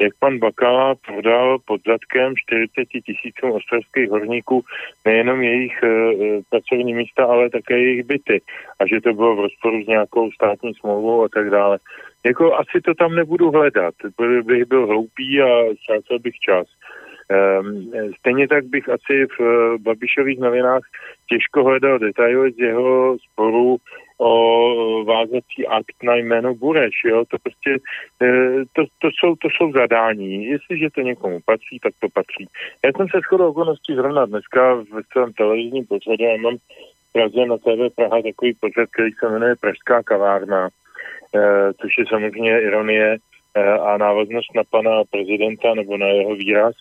jak pan Bakala prodal pod zadkem 40 tisícům ostrovských horníků nejenom jejich e, pracovní místa, ale také jejich byty. A že to bylo v rozporu s nějakou státní smlouvou a tak dále. Jako asi to tam nebudu hledat, bych byl hloupý a ztrácel bych čas. Um, stejně tak bych asi v uh, Babišových novinách těžko hledal detaily z jeho sporu o vázací akt na jméno Bureš. Jo? To prostě uh, to, to, jsou, to jsou zadání. Jestliže to někomu patří, tak to patří. Já jsem se shodou okolností zrovna dneska v svém televizním pořadu, já mám v Praze na TV Praha takový pořad, který se jmenuje Pražská kavárna, uh, což je samozřejmě ironie a návaznost na pana prezidenta nebo na jeho výraz.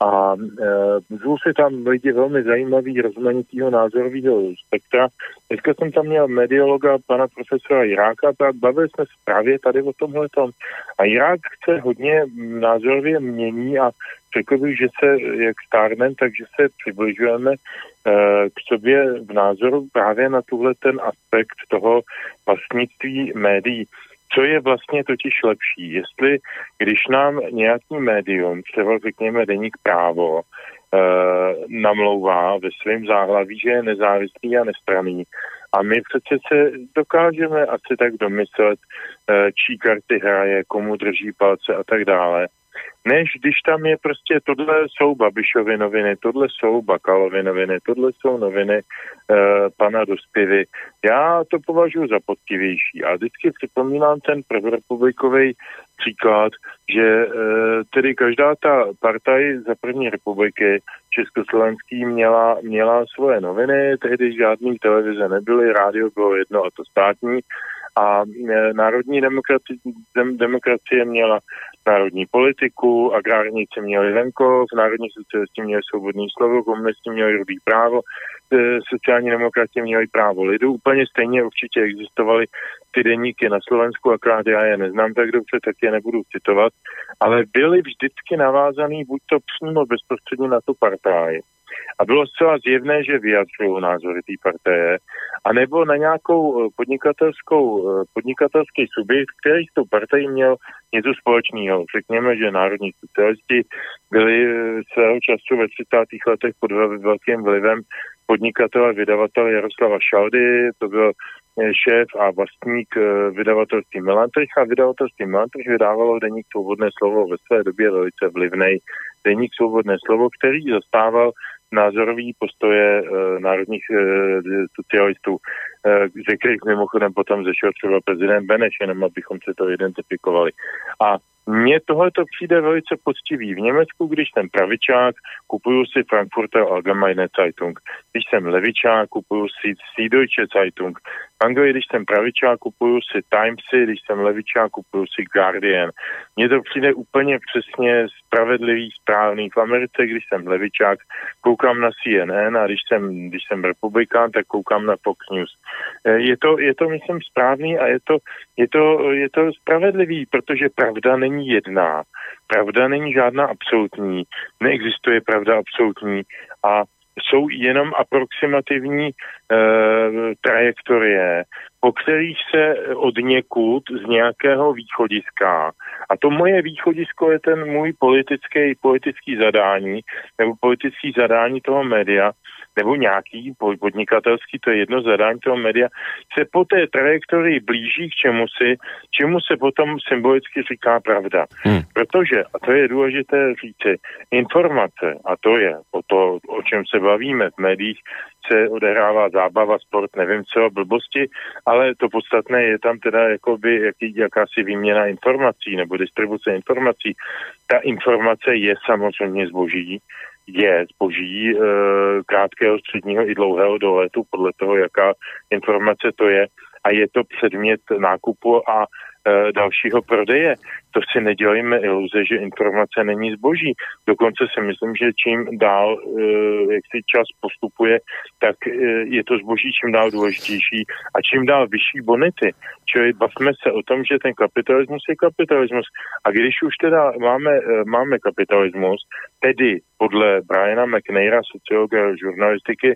A e, si tam lidi velmi zajímavý, rozmanitýho názorového spektra. Dneska jsem tam měl mediologa, pana profesora Jiráka, a bavili jsme se právě tady o tomhle tom. A Jirák chce hodně názorově mění a řekl bych, že se, jak stárnem, takže se přibližujeme e, k sobě v názoru právě na tuhle ten aspekt toho vlastnictví médií. Co je vlastně totiž lepší? Jestli, když nám nějaký médium, třeba řekněme deník právo, e, namlouvá ve svém záhlaví, že je nezávislý a nestraný, a my přece se dokážeme asi tak domyslet, e, čí karty hraje, komu drží palce a tak dále než když tam je prostě, tohle jsou Babišovy noviny, tohle jsou Bakalovy noviny, tohle jsou noviny e, pana Dospěvy. Já to považuji za podtivější a vždycky připomínám ten prvorepublikový příklad, že e, tedy každá ta partaj za první republiky československý měla, měla svoje noviny, tehdy žádný televize nebyly, rádio bylo jedno a to státní a e, národní demokracie, dem, demokracie měla národní politiku, agrárníci měli venkov, národní socialisti měli svobodný slovo, komunisti měli rudý právo, e, sociální demokrati měli právo lidu. Úplně stejně určitě existovaly ty deníky na Slovensku, akorát já je neznám tak dobře, tak je nebudu citovat, ale byly vždycky navázaný buď to přímo bezprostředně na tu partaj, a bylo zcela zjevné, že vyjadřují názory té partaje, anebo na nějakou eh, podnikatelskou, eh, podnikatelský subjekt, který s tou partají měl něco společného. Řekněme, že národní socialisti byli eh, svého času ve 30. letech pod velkým vlivem podnikatele vydavatele Jaroslava Šaldy, to byl šéf a vlastník vydavatelství Melantrich a vydavatelství Melantrich vydávalo deník Svobodné slovo ve své době velice vlivnej deník Svobodné slovo, který zastával názorový postoje e, národních e, socialistů, e, ze kterých mimochodem potom zešel třeba prezident Beneš, jenom abychom se to identifikovali. A mně tohle to přijde velice poctivý. V Německu, když jsem pravičák, kupuju si Frankfurter Allgemeine Zeitung. když jsem levičák, kupuju si Süddeutsche Zeitung. V Anglii, když jsem pravičák, kupuju si Timesy, když jsem levičák, kupuju si Guardian. Mně to přijde úplně přesně spravedlivý, správný. V Americe, když jsem levičák, koukám na CNN a když jsem, když jsem republikán, tak koukám na Fox News. Eh, je to, je to myslím, správný a je to, je to, je to spravedlivý, protože pravda není jedná. Pravda není žádná absolutní, neexistuje pravda absolutní a jsou jenom aproximativní e, trajektorie, po kterých se od někud z nějakého východiska, a to moje východisko je ten můj politický, politický zadání, nebo politický zadání toho média, nebo nějaký podnikatelský, to je jedno zadání toho média, se po té trajektorii blíží k čemu si, čemu se potom symbolicky říká pravda. Hmm. Protože, a to je důležité říci, informace, a to je o to, o čem se bavíme v médiích, se odehrává zábava, sport, nevím co, blbosti, ale to podstatné je tam teda jakoby jaký, jakási výměna informací nebo distribuce informací. Ta informace je samozřejmě zboží, je zboží e, krátkého, středního i dlouhého doletu, podle toho, jaká informace to je. A je to předmět nákupu a dalšího prodeje. To si nedělejme iluze, že informace není zboží. Dokonce si myslím, že čím dál, e, jak si čas postupuje, tak e, je to zboží čím dál důležitější a čím dál vyšší bonity. Čili bavme se o tom, že ten kapitalismus je kapitalismus. A když už teda máme, máme kapitalismus, tedy podle Briana McNaira, sociologa žurnalistiky,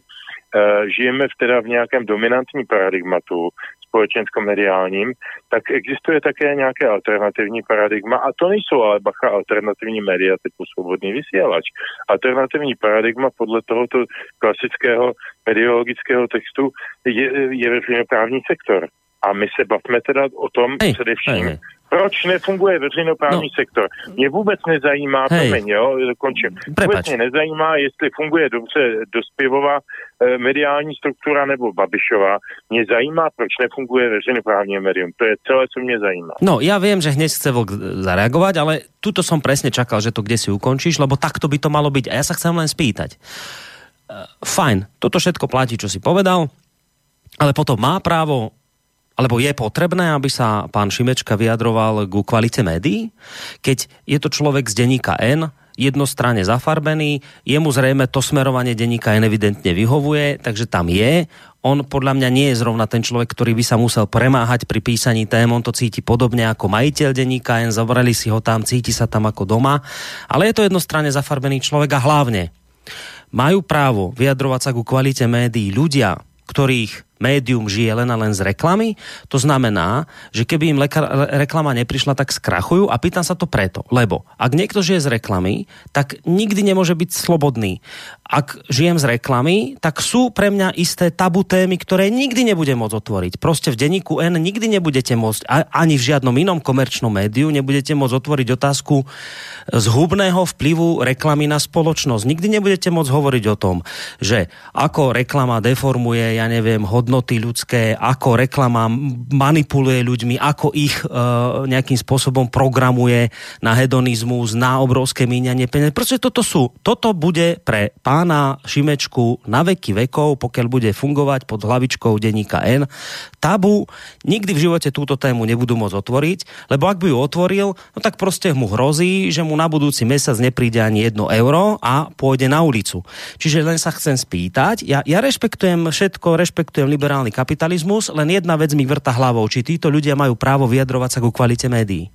žijeme v teda v nějakém dominantním paradigmatu, společensko-mediálním, tak existuje také nějaké alternativní paradigma a to nejsou ale bacha alternativní média typu svobodný vysílač. Alternativní paradigma podle tohoto klasického mediologického textu je, je veřejnoprávní sektor. A my se bavíme teda o tom hej, především, hej proč nefunguje veřejnoprávní no. sektor. Mě vůbec nezajímá, Hej. promiň, jo, končím. Prepač. Vůbec mě nezajímá, jestli funguje dobře dospěvová e, mediální struktura nebo Babišová. Mě zajímá, proč nefunguje veřejnoprávní médium. To je celé, co mě zajímá. No, já vím, že hneď chce Vlk zareagovat, ale tuto som presne čakal, že to kde si ukončíš, lebo takto by to malo byť. A ja sa chcem len spýtať. Uh, fajn, toto všetko platí, čo si povedal, ale potom má právo alebo je potrebné, aby sa pán Šimečka vyjadroval ku kvalite médií? Keď je to človek z denníka N, jednostranne zafarbený, jemu zrejme to smerovanie denníka N evidentne vyhovuje, takže tam je. On podľa mňa nie je zrovna ten človek, ktorý by sa musel premáhať pri písaní tém, on to cíti podobne ako majiteľ denníka N, zobrali si ho tam, cíti sa tam ako doma, ale je to jednostranne zafarbený človek a hlavne majú právo vyjadrovať sa ku kvalite médií ľudia, ktorých médium žije len a len z reklamy. To znamená, že keby im reklama neprišla, tak skrachujú a pýtam sa to preto, lebo ak niekto žije z reklamy, tak nikdy nemôže byť slobodný. Ak žijem z reklamy, tak sú pre mňa isté tabu témy, ktoré nikdy nebudem môcť otvoriť. Proste v denníku N nikdy nebudete môcť, ani v žiadnom inom komerčnom médiu, nebudete môcť otvoriť otázku zhubného vplyvu reklamy na spoločnosť. Nikdy nebudete môcť hovoriť o tom, že ako reklama deformuje, ja neviem, hodnotu hodnoty ľudské, ako reklama manipuluje ľuďmi, ako ich e, nejakým spôsobom programuje na hedonizmus, na obrovské míňanie peniaze. Proste toto sú, toto bude pre pána Šimečku na veky vekov, pokiaľ bude fungovať pod hlavičkou denníka N. Tabu, nikdy v živote túto tému nebudú môcť otvoriť, lebo ak by ju otvoril, no tak proste mu hrozí, že mu na budúci mesiac nepríde ani jedno euro a pôjde na ulicu. Čiže len sa chcem spýtať, ja, ja rešpektujem všetko, rešpektujem liberálny kapitalismus, len jedna vec mi vrta hlavou. Či títo ľudia majú právo vyjadrovať sa ku kvalite médií?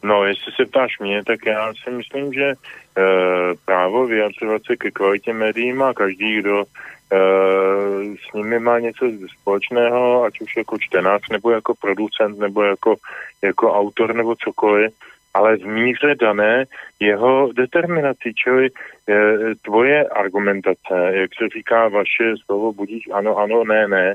No, jestli se ptáš mě, tak já si myslím, že e, právo vyjadřovat se ke kvalitě médií má každý, kdo e, s nimi má něco společného, ať už jako čtenář, nebo jako producent, nebo jako, jako autor, nebo cokoliv ale v míře dané jeho determinaci, čili e, tvoje argumentace, jak se říká vaše slovo budíš ano, ano, ne, ne, e,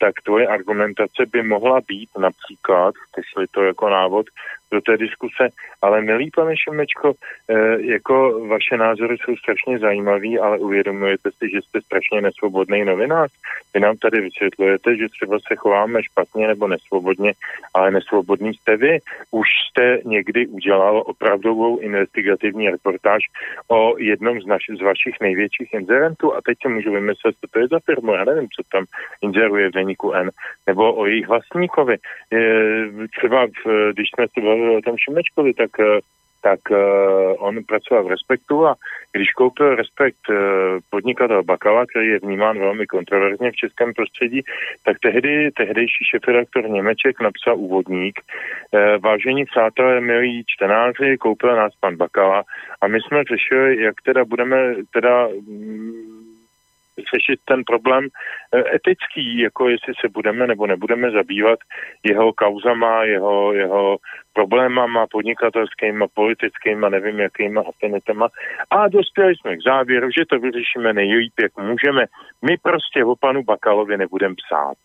tak tvoje argumentace by mohla být například, jestli to jako návod, do té diskuse. Ale milý pane Šimečko, eh, jako vaše názory jsou strašně zajímavý, ale uvědomujete si, že jste strašně nesvobodný novinář. Vy nám tady vysvětlujete, že třeba se chováme špatně nebo nesvobodně, ale nesvobodný jste vy. Už jste někdy udělal opravdovou investigativní reportáž o jednom z, naš- z vašich největších inzerentů a teď se můžu vymyslet, co to je za firmu, já nevím, co tam inzeruje v N, nebo o jejich vlastníkovi. Třeba v, když jsme se bavili o tom Šimečkovi, tak tak uh, on pracoval v Respektu a když koupil Respekt uh, podnikatel Bakala, který je vnímán velmi kontroverzně v českém prostředí, tak tehdy tehdejší šefredaktor Němeček napsal úvodník. Uh, vážení přátelé, milí čtenáři, koupil nás pan Bakala a my jsme řešili, jak teda budeme teda mm, řešit ten problém eh, etický, jako jestli se budeme nebo nebudeme zabývat jeho kauzama, jeho, jeho problémama podnikatelskýma, politickýma, nevím jakýma afinitama. A dospěli jsme k závěru, že to vyřešíme nejlíp, jak můžeme. My prostě o panu Bakalovi nebudeme psát.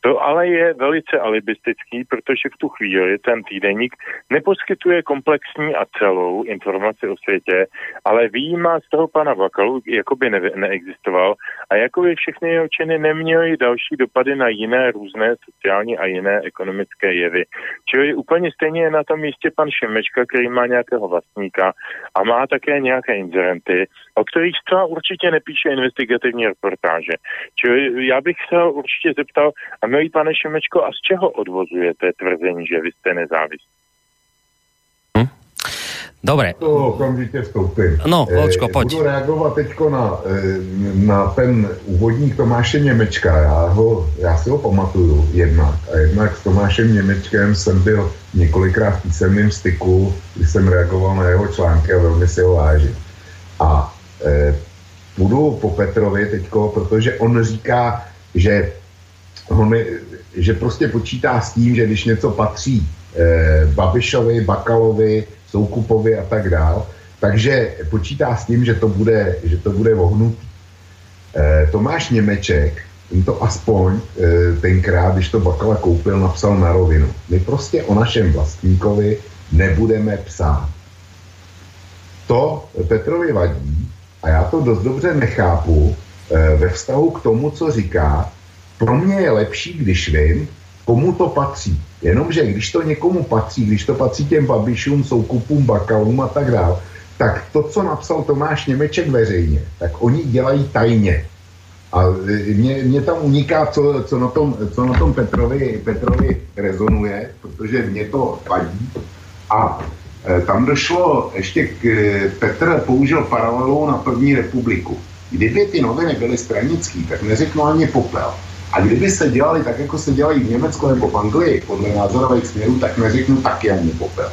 To ale je velice alibistický, protože v tu chvíli ten týdeník neposkytuje komplexní a celou informaci o světě, ale výjímá z toho pana Bakalu, jako by ne- neexistoval a jako by všechny jeho činy neměly další dopady na jiné různé sociální a jiné ekonomické jevy. Čili úplně stejně je na tom místě pan Šimečka, který má nějakého vlastníka a má také nějaké inzerenty, o kterých zcela určitě nepíše investigativní reportáže. Čili já bych se určitě zeptal, a milý pane Šimečko, a z čeho odvozujete tvrzení, že vy jste nezávislí? Dobre. To okamžitě vstoupím. No, Volčko, pojď. Budu reagovat teď na, eh, na ten úvodník Tomáše Němečka. Já, ho, já si ho pamatuju jednak. A jednak s Tomášem Němečkem jsem byl několikrát v písemném styku, kdy jsem reagoval na jeho články a velmi si ho vážím. A e, budu po Petrovi teďko, protože on říká, že on, že prostě počítá s tím, že když něco patří e, Babišovi, Bakalovi, Soukupovi a tak dál, takže počítá s tím, že to bude, že to bude vohnutý. E, Tomáš Němeček, ten to aspoň e, tenkrát, když to Bakala koupil, napsal na rovinu. My prostě o našem vlastníkovi nebudeme psát. To Petrovi vadí a já to dost dobře nechápu e, ve vztahu k tomu, co říká, pro mě je lepší, když vím, komu to patří. Jenomže když to někomu patří, když to patří těm babišům, soukupům, bakalům a tak dále, tak to, co napsal Tomáš Němeček veřejně, tak oni dělají tajně. A mě, mě tam uniká, co, co, na tom, co na tom Petrovi, Petrovi rezonuje, protože mě to vadí. A e, tam došlo ještě k, Petr použil paralelu na první republiku. Kdyby ty noviny byly stranický, tak neřeknu ani popel. A kdyby se dělali tak, jako se dělají v Německu nebo v Anglii, podle názorových směrů, tak neřeknu taky ani popel.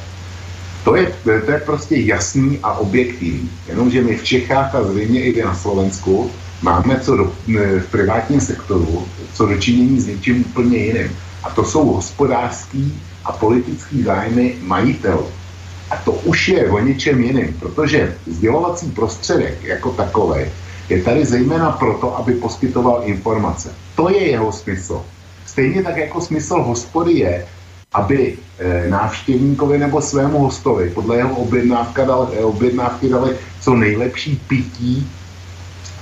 To je, to je prostě jasný a objektivní. Jenomže my v Čechách a zřejmě i na Slovensku máme co do, v privátním sektoru co dočinění s něčím úplně jiným. A to jsou hospodářský a politický zájmy majitelů. A to už je o něčem jiným, protože sdělovací prostředek jako takový je tady zejména proto, aby poskytoval informace. To je jeho smysl. Stejně tak jako smysl hospody je, aby e, návštěvníkovi nebo svému hostovi podle jeho objednávka dal, e, objednávky dali co nejlepší pití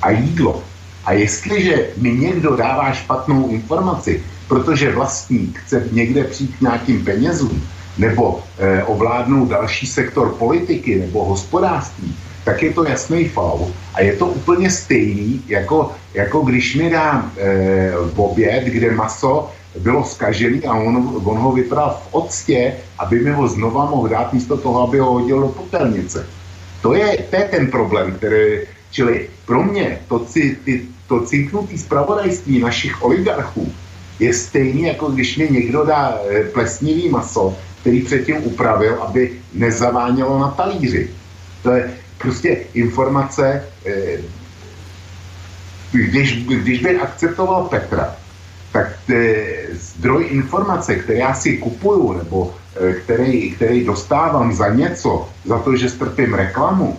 a jídlo. A jestliže mi někdo dává špatnou informaci, protože vlastník chce někde přijít k nějakým penězům, nebo e, ovládnout další sektor politiky nebo hospodářství, tak je to jasný faul. A je to úplně stejný, jako, jako když mi dá e, v oběd, kde maso bylo skažený a on, on ho vypral v octě, aby mi ho znova mohl dát místo toho, aby ho hodil do popelnice. To je, to je ten problém, který, čili pro mě to, ty, to cinknutý zpravodajství našich oligarchů je stejný, jako když mi někdo dá e, plesnivý maso, který předtím upravil, aby nezavánělo na talíři. To je prostě informace, e, když, když by akceptoval Petra, tak zdroj informace, které já si kupuju, nebo e, který, který dostávám za něco, za to, že strpím reklamu,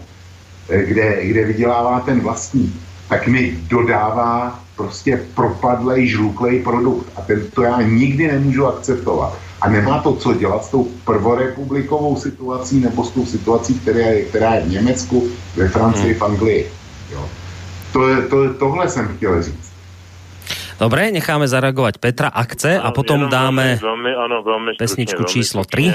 e, kde, kde vydělává ten vlastní, tak mi dodává prostě propadlej, žluklej produkt. A ten, to já nikdy nemůžu akceptovat. A nemá to co dělat s tou prvorepublikovou situací nebo s tou situací, která je, která je v Německu, ve Francii, hmm. v Anglii. Jo. To je, to, tohle jsem chtěl říct. Dobre, necháme zareagovat Petra akce a potom dáme velmi, ano, velmi pesničku velmi číslo 3.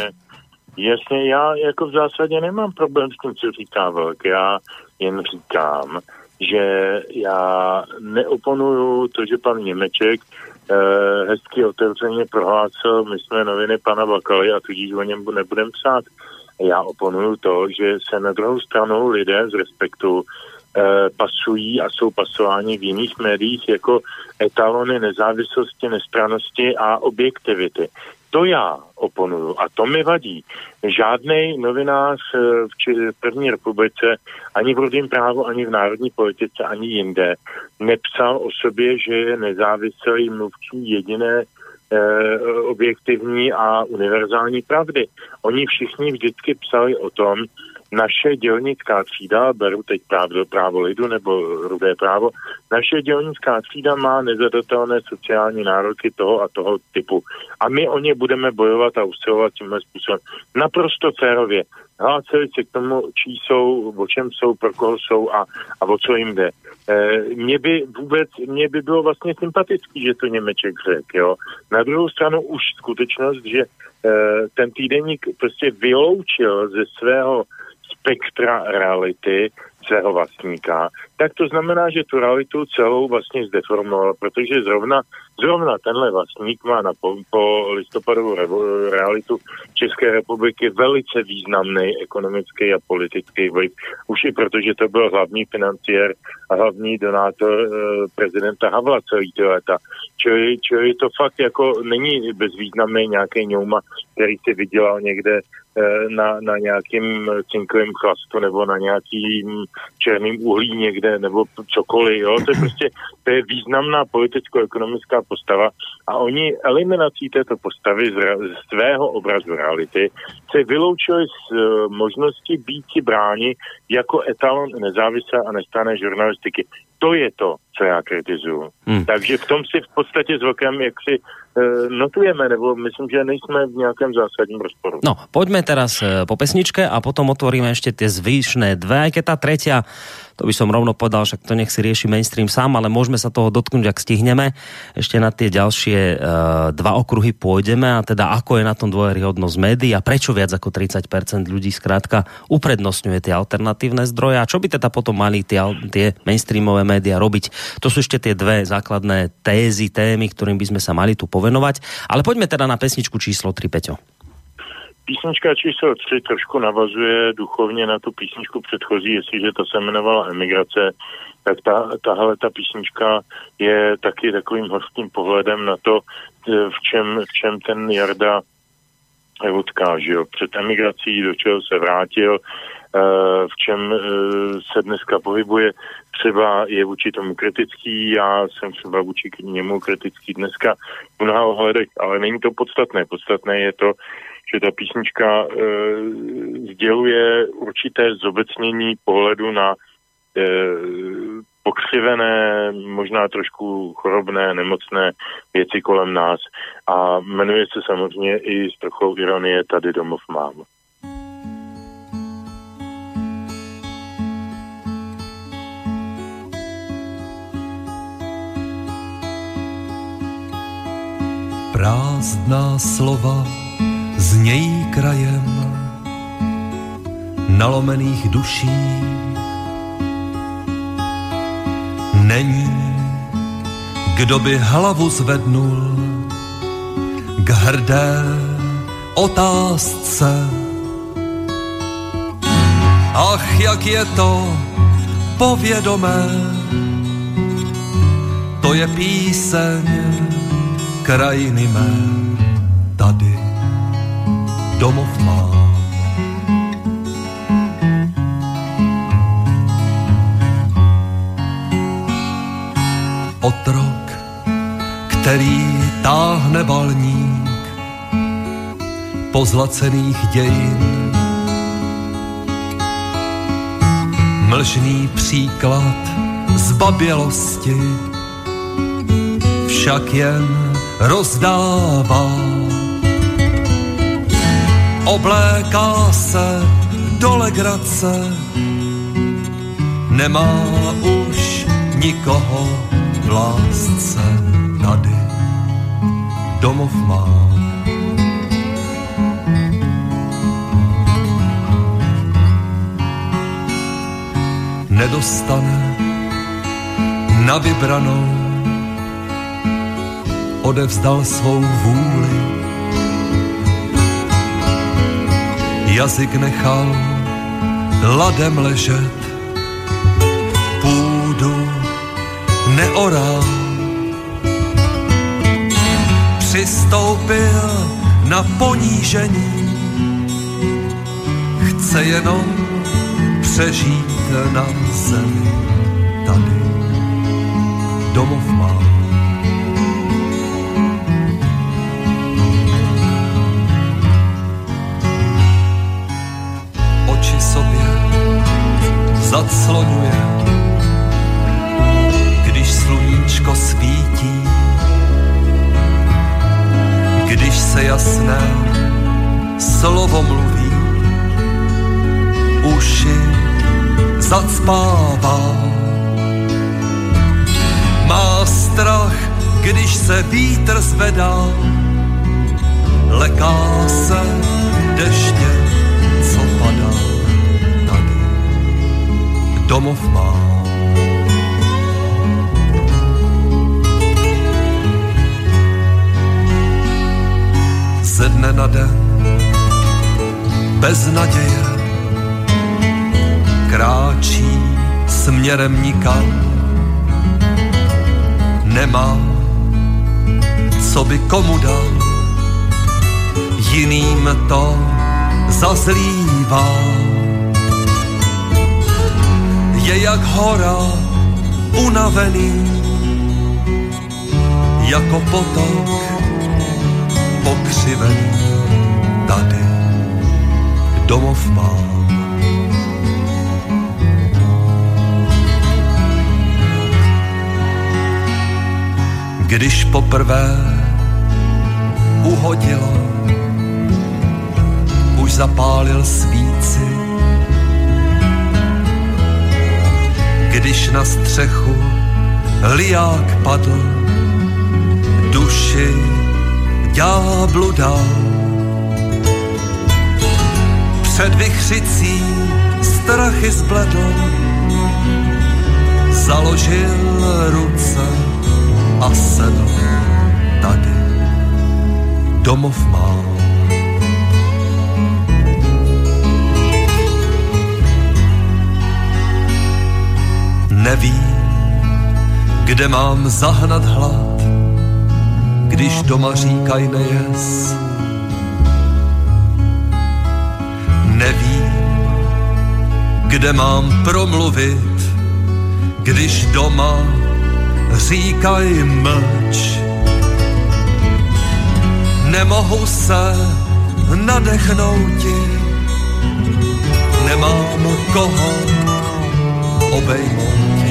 Jasně, já jako v zásadě nemám problém s tím, co říká Velk. Já jen říkám, že já neoponuju to, že pan Němeček hezky otevřeně prohlásil, my jsme noviny pana Bakaly a tudíž o něm nebudem psát. Já oponuju to, že se na druhou stranu lidé z respektu eh, pasují a jsou pasováni v jiných médiích jako etalony nezávislosti, nestranosti a objektivity. To já oponuju a to mi vadí. Žádný novinář eh, v, první republice, ani v rudém právu, ani v národní politice, ani jinde, nepsal o sobě, že je nezávislý mluvčí jediné eh, objektivní a univerzální pravdy. Oni všichni vždycky psali o tom, naše dělnická třída, beru teď právo, právo lidu nebo rudé právo, naše dělnická třída má nezadatelné sociální nároky toho a toho typu. A my o ně budeme bojovat a usilovat tímhle způsobem. Naprosto férově. Hlásili se k tomu, čí jsou, o čem jsou, pro koho jsou a, a o co jim jde. E, mně by vůbec, mně by bylo vlastně sympatický, že to Němeček řekl, jo. Na druhou stranu už skutečnost, že e, ten týdeník prostě vyloučil ze svého spektra reality svého vlastníka, tak to znamená, že tu realitu celou vlastně zdeformoval, protože zrovna, zrovna tenhle vlastník má na po, po listopadovou realitu České republiky velice významný ekonomický a politický vliv. Už i protože to byl hlavní financiér a hlavní donátor e, prezidenta Havla celý ty léta. Čili, čili to fakt jako není bezvýznamný nějaký ňouma, který si vydělal někde na, na nějakým cinkovém chlastu nebo na nějakým černým uhlí někde nebo cokoliv. Jo? To je prostě to je významná politicko-ekonomická postava a oni eliminací této postavy z, z svého obrazu reality se vyloučili z uh, možnosti být si bráni jako etalon nezávislé a nestrané žurnalistiky. To je to, co já kritizuju. Hmm. Takže v tom si v podstatě s velkém jak si uh, notujeme, nebo myslím, že nejsme v nějakém zásadním rozporu. No, pojďme teraz uh, po pesničke a potom otvoríme ještě ty zvyšné dve, aj keď tá tretia to by som rovno povedal, však to nech si rieši mainstream sám, ale môžeme sa toho dotknúť, ak stihneme. Ešte na tie ďalšie uh, dva okruhy pôjdeme a teda ako je na tom dôveryhodnosť médií a prečo viac ako 30% ľudí zkrátka uprednostňuje tie alternatívne zdroje a čo by teda potom mali tie, tie mainstreamové média robiť. To sú ešte tie dve základné tézy, témy, ktorým by sme sa mali tu povenovať. Ale poďme teda na pesničku číslo 3, Peťo. Písnička číslo 3 trošku navazuje duchovně na tu písničku předchozí, jestliže ta se jmenovala Emigrace, tak ta, tahle ta písnička je taky takovým hořkým pohledem na to, v čem, v čem ten Jarda odkáže. Jo. Před emigrací, do čeho se vrátil, v čem eh, se dneska pohybuje. Třeba je vůči tomu kritický, já jsem třeba vůči němu kritický dneska v mnoha ohledech, ale není to podstatné. Podstatné je to, že ta písnička e, sděluje určité zobecnění pohledu na e, pokřivené, možná trošku chorobné, nemocné věci kolem nás a jmenuje se samozřejmě i s trochou ironie Tady domov mám. Prázdná slova znějí krajem nalomených duší. Není, kdo by hlavu zvednul k hrdé otázce. Ach, jak je to povědomé, to je píseň krajiny mé tady domov mám. Otrok, který táhne balník pozlacených dějin. Mlžný příklad zbabělosti však jen rozdává obléká se do legrace, nemá už nikoho v lásce tady domov má. Nedostane na vybranou, odevzdal svou vůli. Jazyk nechal ladem ležet, půdu neorál. Přistoupil na ponížení, chce jenom přežít na zemi tady domov má. Jasné slovo mluví, uši zacpává má strach, když se vítr zvedá, leká se deště, co padá tady. Domov má. Ze dne na den, bez naděje, kráčí směrem nikam. Nemá, co by komu dal, jiným to zazlívá. Je jak hora unavený, jako potok pokřivený tady domov má. když poprvé uhodilo, už zapálil svíci. Když na střechu liák padl, duši ďáblu dal. Před vychřicí strachy zbledl, založil ruce a sedl tady domov má. Nevím, kde mám zahnat hlad, když doma říkaj nejes. Nevím, kde mám promluvit, když doma říkaj mlč. Nemohu se nadechnout nemám koho obejmout.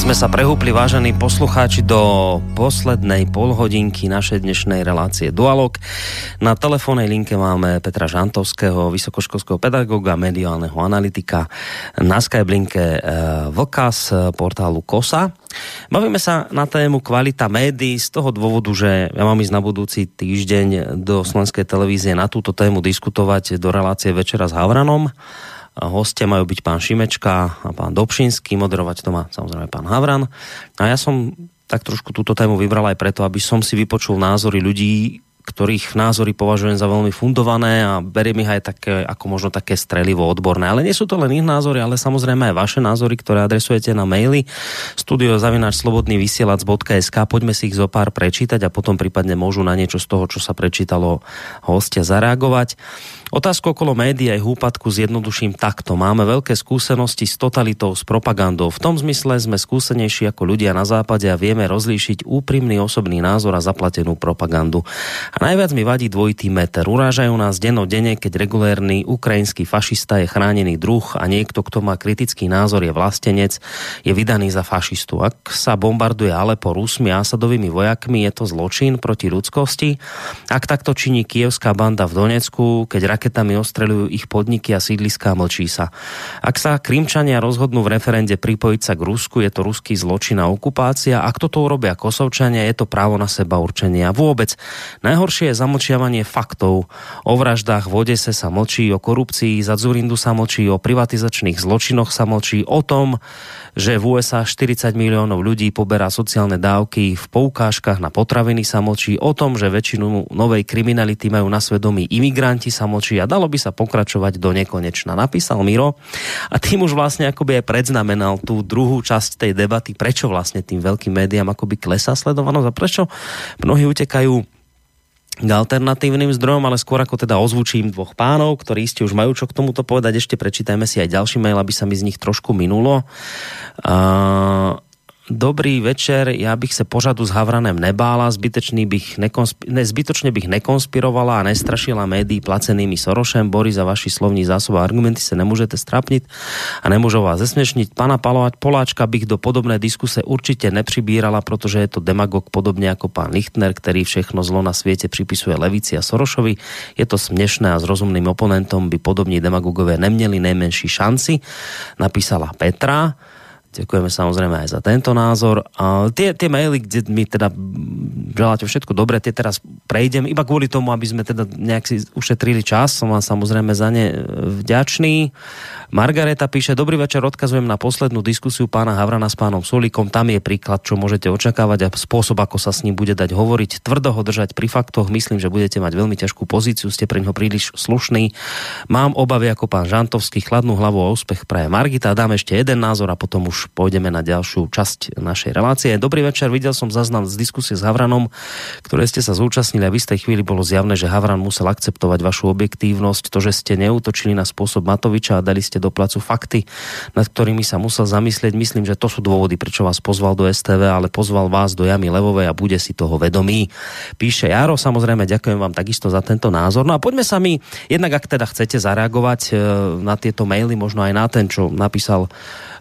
Sme sa prehúpli, vážení poslucháči, do poslednej polhodinky našej dnešnej relácie Dualog. Na telefónnej linke máme Petra Žantovského, vysokoškolského pedagóga, mediálneho analytika. Na Skype linke e, Vlka z portálu KOSA. Bavíme sa na tému kvalita médií z toho dôvodu, že ja mám ísť na budúci týždeň do Slovenskej televízie na túto tému diskutovať do relácie Večera s Havranom Hostia majú byť pán Šimečka a pán Dobšinský, moderovať to má samozrejme pán Havran. A ja som tak trošku túto tému vybral aj preto, aby som si vypočul názory ľudí, ktorých názory považujem za veľmi fundované a beriem ich aj také, ako možno také strelivo odborné. Ale nie sú to len ich názory, ale samozrejme aj vaše názory, ktoré adresujete na maily studiozavináčslobodnyvysielac.sk Poďme si ich zo pár prečítať a potom prípadne môžu na niečo z toho, čo sa prečítalo hostia zareagovať. Otázku okolo médií aj húpadku zjednoduším takto. Máme veľké skúsenosti s totalitou, s propagandou. V tom zmysle sme skúsenejší ako ľudia na západe a vieme rozlíšiť úprimný osobný názor a zaplatenú propagandu. A najviac mi vadí dvojitý meter. Urážajú nás denne, keď regulérny ukrajinský fašista je chránený druh a niekto, kto má kritický názor, je vlastenec, je vydaný za fašistu. Ak sa bombarduje Alepo Rusmi a Asadovými vojakmi, je to zločin proti ľudskosti. Ak takto činí kievská banda v Donecku, keď raketami ostrelujú ich podniky a sídliská mlčí sa. Ak sa Krimčania rozhodnú v referende pripojiť sa k Rusku, je to ruský zločin a okupácia. Ak toto urobia Kosovčania, je to právo na seba určenie. A vôbec najhoršie je zamlčiavanie faktov. O vraždách v Odese sa mlčí, o korupcii za Zurindu sa mlčí, o privatizačných zločinoch sa mlčí, o tom, že v USA 40 miliónov ľudí poberá sociálne dávky, v poukážkach na potraviny sa mlčí, o tom, že väčšinu novej kriminality majú na svedomí imigranti sa mlčí a dalo by sa pokračovať do nekonečna. Napísal Miro a tým už vlastne akoby aj predznamenal tú druhú časť tej debaty, prečo vlastne tým veľkým médiám akoby klesá sledovanosť a prečo mnohí utekajú k alternatívnym zdrojom, ale skôr ako teda ozvučím dvoch pánov, ktorí ste už majú čo k tomuto povedať. Ešte prečítajme si aj ďalší mail, aby sa mi z nich trošku minulo. Uh, Dobrý večer, já bych se pořadu s Havranem nebála, zbytečný bych nekonspi- ne, zbytočne bych nekonspirovala a nestrašila médií placenými Sorošem. Boris, za vaši slovní zásobu argumenty se nemůžete strapnit a nemůžu vás zesměšnit. Pana Poláčka bych do podobné diskuse určitě nepřibírala, protože je to demagog podobně jako pán Lichtner, který všechno zlo na světě připisuje Levici a Sorošovi. Je to směšné a s rozumným oponentom by podobní demagogové neměli nejmenší šanci, napísala Petra. Ďakujeme samozrejme aj za tento názor. A tie, tie maily, kde mi teda želáte všetko dobré, tie teraz prejdem iba kvôli tomu, aby sme teda nejak si ušetrili čas. Som vám samozrejme za ne vďačný. Margareta píše, dobrý večer, odkazujem na poslednú diskusiu pána Havrana s pánom Sulíkom. Tam je príklad, čo môžete očakávať a spôsob, ako sa s ním bude dať hovoriť. Tvrdo ho držať pri faktoch. Myslím, že budete mať veľmi ťažkú pozíciu, ste pre ňoho príliš slušný. Mám obavy ako pán Žantovský, chladnú hlavu a úspech praje Margita. Dám ešte jeden názor a potom už pôjdeme na ďalšiu časť našej relácie. Dobrý večer, videl som zaznam z diskusie s Havranom, ktoré ste sa zúčastnili a v istej chvíli bolo zjavné, že Havran musel akceptovať vašu objektívnosť, to, že ste neutočili na spôsob Matoviča a dali ste do placu fakty, nad ktorými sa musel zamyslieť. Myslím, že to sú dôvody, prečo vás pozval do STV, ale pozval vás do Jamy Levovej a bude si toho vedomý. Píše Jaro, samozrejme ďakujem vám takisto za tento názor. No a poďme sa mi, jednak ak teda chcete zareagovať e, na tieto maily, možno aj na ten, čo napísal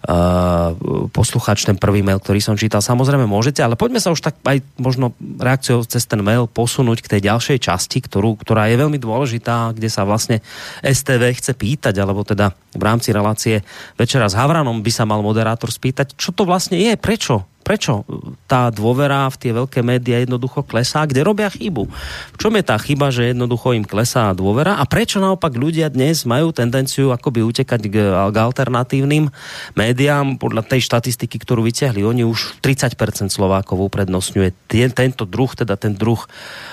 uh, posluchač ten prvý mail, ktorý som čítal. Samozrejme môžete, ale poďme sa už tak aj možno reakciou cez ten mail posunúť k tej ďalšej časti, ktorú, ktorá je veľmi dôležitá, kde sa vlastne STV chce pýtať, alebo teda v rámci relácie Večera s Havranom by sa mal moderátor spýtať, čo to vlastne je, prečo Prečo tá dôvera v tie veľké médiá jednoducho klesá? Kde robia chybu? V čom je tá chyba, že jednoducho im klesá dôvera? A prečo naopak ľudia dnes majú tendenciu akoby utekať k, k alternatívnym médiám? Podľa tej štatistiky, ktorú vyťahli, oni už 30% Slovákov uprednostňuje tento druh, teda ten druh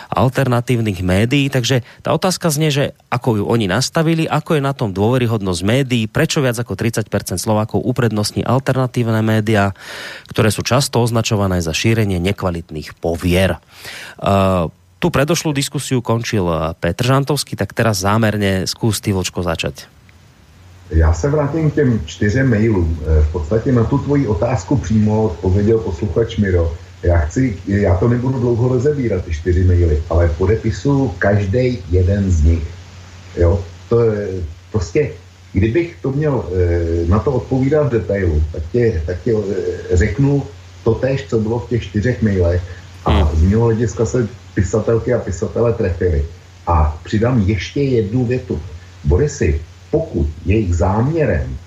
alternatívnych médií. Takže tá otázka znie, že ako ju oni nastavili, ako je na tom dôveryhodnosť médií, prečo viac ako 30% Slovákov uprednostní alternatívne médiá, ktoré sú často označované za šírenie nekvalitných povier. Uh, tu predošlú diskusiu končil Petr Žantovský, tak teraz zámerne skús ty, Vočko, začať. Já se vrátím k těm čtyřem mailům. E, v podstatě na tu tvoji otázku přímo odpověděl posluchač Miro já, chci, já to nebudu dlouho rozebírat, ty čtyři maily, ale podepisu každý jeden z nich. Jo? To je prostě, kdybych to měl e, na to odpovídat v detailu, tak e, řeknu to tež, co bylo v těch čtyřech mailech a hmm. z mého hlediska se pisatelky a pisatele trefili. A přidám ještě jednu větu. Borisy, pokud jejich záměrem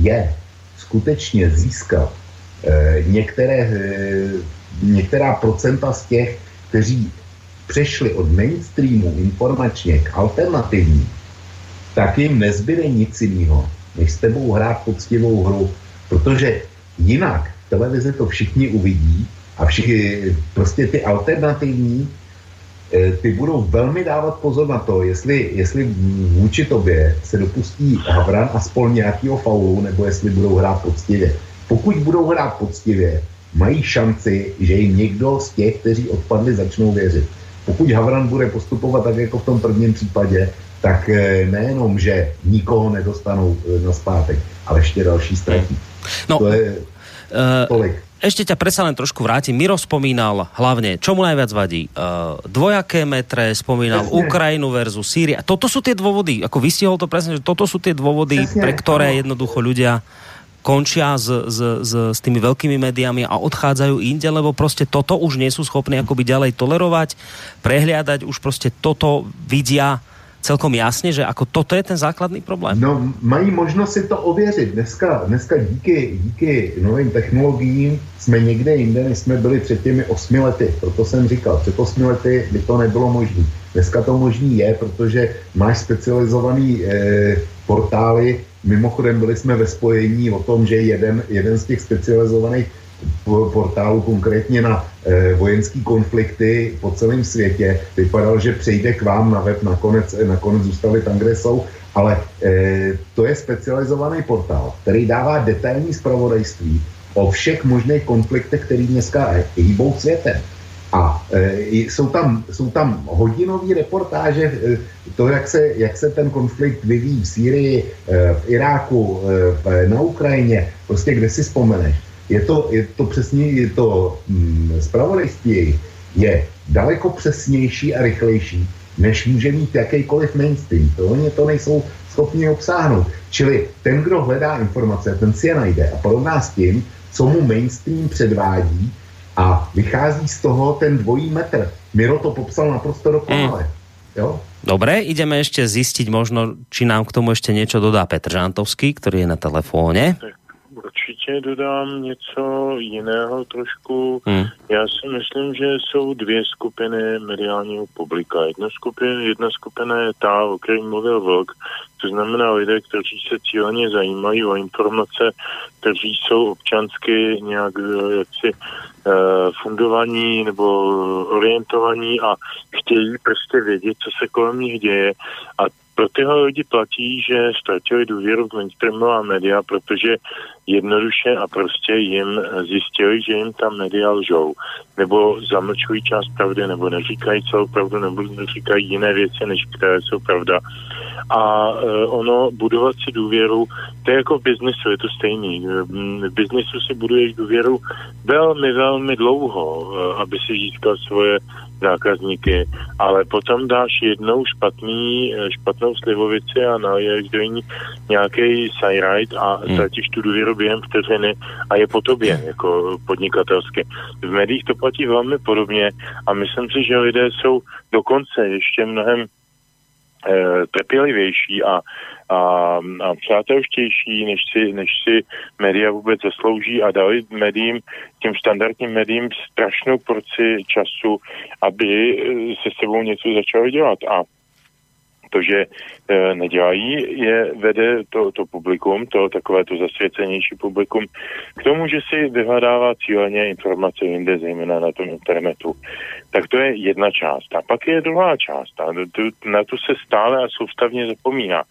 je skutečně získat e, některé e, některá procenta z těch, kteří přešli od mainstreamu informačně k alternativní, tak jim nezbyde nic jiného, než s tebou hrát poctivou hru, protože jinak televize to všichni uvidí A všichni, prostě ty alternativní, eh, ty budou velmi dávat pozor na to, jestli, jestli vůči tobě se dopustí Havran a spol nějakého faulu, nebo jestli budou hrát poctivě. Pokud budou hrát poctivě, mají šanci, že jim někdo z těch, kteří odpadli, začnou věřit. Pokud Havran bude postupovat tak, jako v tom prvním případě, tak eh, nejenom, že nikoho nedostanou eh, na zpátek, ale ještě další ztratí. No, to je tolik. Ešte ťa predsa len trošku vrátim. Miro spomínal hlavne, čo mu najviac vadí? Uh, dvojaké metre, spomínal presne. Ukrajinu versus Sýria. Toto sú tie dôvody, ako vystihol to presne, že toto sú tie dôvody, presne. pre ktoré jednoducho ľudia končia s, s, s, s tými veľkými médiami a odchádzajú inde, lebo prostě toto už nie sú schopní akoby ďalej tolerovať, prehliadať, už prostě toto vidia celkom jasně, že jako toto je ten základný problém. No, mají možnost si to ověřit. Dneska, dneska díky, díky novým technologiím jsme někde jinde, než jsme byli před těmi osmi lety. Proto jsem říkal, před osmi lety by to nebylo možné. Dneska to možný je, protože máš specializovaný e, portály. Mimochodem byli jsme ve spojení o tom, že jeden, jeden z těch specializovaných portálu konkrétně na e, vojenský konflikty po celém světě. Vypadal, že přejde k vám na web, nakonec, nakonec zůstali tam, kde jsou, ale e, to je specializovaný portál, který dává detailní zpravodajství o všech možných konfliktech, který dneska hýbou světem. A e, jsou, tam, jsou tam hodinové reportáže, e, to, jak se, jak se ten konflikt vyvíjí v Sýrii, e, v Iráku, e, na Ukrajině, prostě kde si vzpomeneš je to, je to přesně, je to mm, zpravodajství je daleko přesnější a rychlejší, než může mít jakýkoliv mainstream. To oni to nejsou schopni obsáhnout. Čili ten, kdo hledá informace, ten si je najde a porovná s tím, co mu mainstream předvádí a vychází z toho ten dvojí metr. Miro to popsal naprosto dokonale. Mm. Jo? Dobre, ideme ešte zistiť možno, či nám k tomu ešte niečo dodá Petr Žantovský, ktorý je na telefóne. Tak určitě dodám něco jiného trošku. Hmm. Já si myslím, že jsou dvě skupiny mediálního publika. Jedna skupina, jedna skupina je ta, o které mluvil Vlk, to znamená lidé, kteří se cíleně zajímají o informace, kteří jsou občansky nějak eh, jaksi uh, fundovaní nebo orientovaní a chtějí prostě vědět, co se kolem nich děje a pro tyhle lidi platí, že ztratili důvěru v mainstreamová média, protože jednoduše a prostě jim zjistili, že jim tam média lžou. Nebo zamlčují část pravdy, nebo neříkají celou pravdu, nebo neříkají jiné věci, než které jsou pravda. A uh, ono, budovat si důvěru, to je jako v biznesu, je to stejný. V biznesu si buduješ důvěru velmi, velmi dlouho, uh, aby si získal svoje zákazníky, ale potom dáš jednou špatný, eh, špatnou slivovici a naliješ do ní nějaký sajrajt a hmm. ztratíš tu důvěru během vteřiny a je po tobě, jako podnikatelsky. V médiích to platí velmi podobně a myslím si, že lidé jsou dokonce ještě mnohem trpělivější a, a, a přátelštější, než si, než si média vůbec zaslouží a dali médiím, těm standardním médiím strašnou porci času, aby eh, se sebou něco začalo dělat. A to, že e, nedělají, je vede to, to publikum, to takové to zasvěcenější publikum, k tomu, že si vyhledává cíleně informace jinde, zejména na tom internetu. Tak to je jedna část. A pak je druhá část. A tu, na tu se stále a soustavně zapomíná.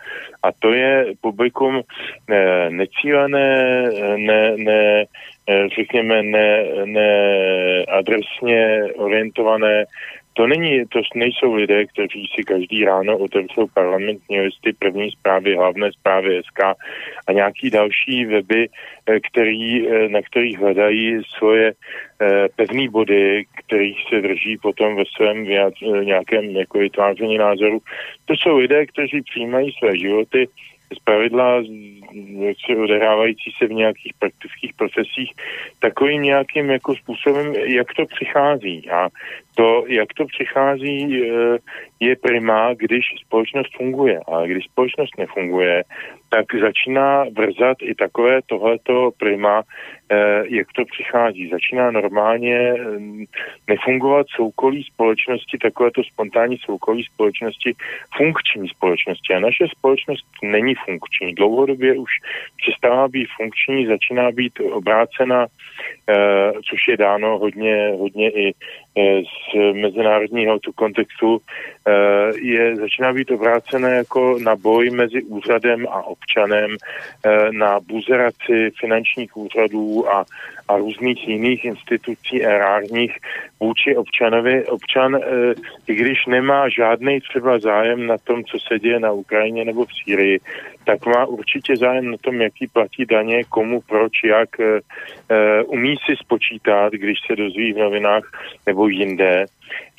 A to je publikum e, necílené, ne, ne, e, řekněme, ne, ne orientované to, není, to nejsou lidé, kteří si každý ráno otevřou parlamentní listy, první zprávy, hlavné zprávy SK a nějaký další weby, eh, který, eh, na kterých hledají svoje eh, pevné body, kterých se drží potom ve svém nějakém jako vytváření názoru. To jsou lidé, kteří přijímají své životy z pravidla se odehrávající se v nějakých praktických procesích takovým nějakým jako způsobem, jak to přichází. A to, jak to přichází, eh, je prima, když společnost funguje. A když společnost nefunguje, tak začíná vrzat i takové tohleto prima, eh, jak to přichází. Začíná normálně eh, nefungovat soukolí společnosti, takovéto spontánní soukolí společnosti, funkční společnosti. A naše společnost není funkční. Dlouhodobě už přestává být funkční, začíná být obrácena, eh, což je dáno hodně, hodně i z mezinárodního tu kontextu, je, začíná být obrácené jako na boj mezi úřadem a občanem, eh, na buzeraci finančních úřadů a, a různých jiných institucí erárních vůči občanovi. Občan, eh, i když nemá žádný třeba zájem na tom, co se děje na Ukrajině nebo v Sýrii, tak má určitě zájem na tom, jaký platí daně, komu, proč, jak. Eh, umí si spočítat, když se dozví v novinách nebo jinde,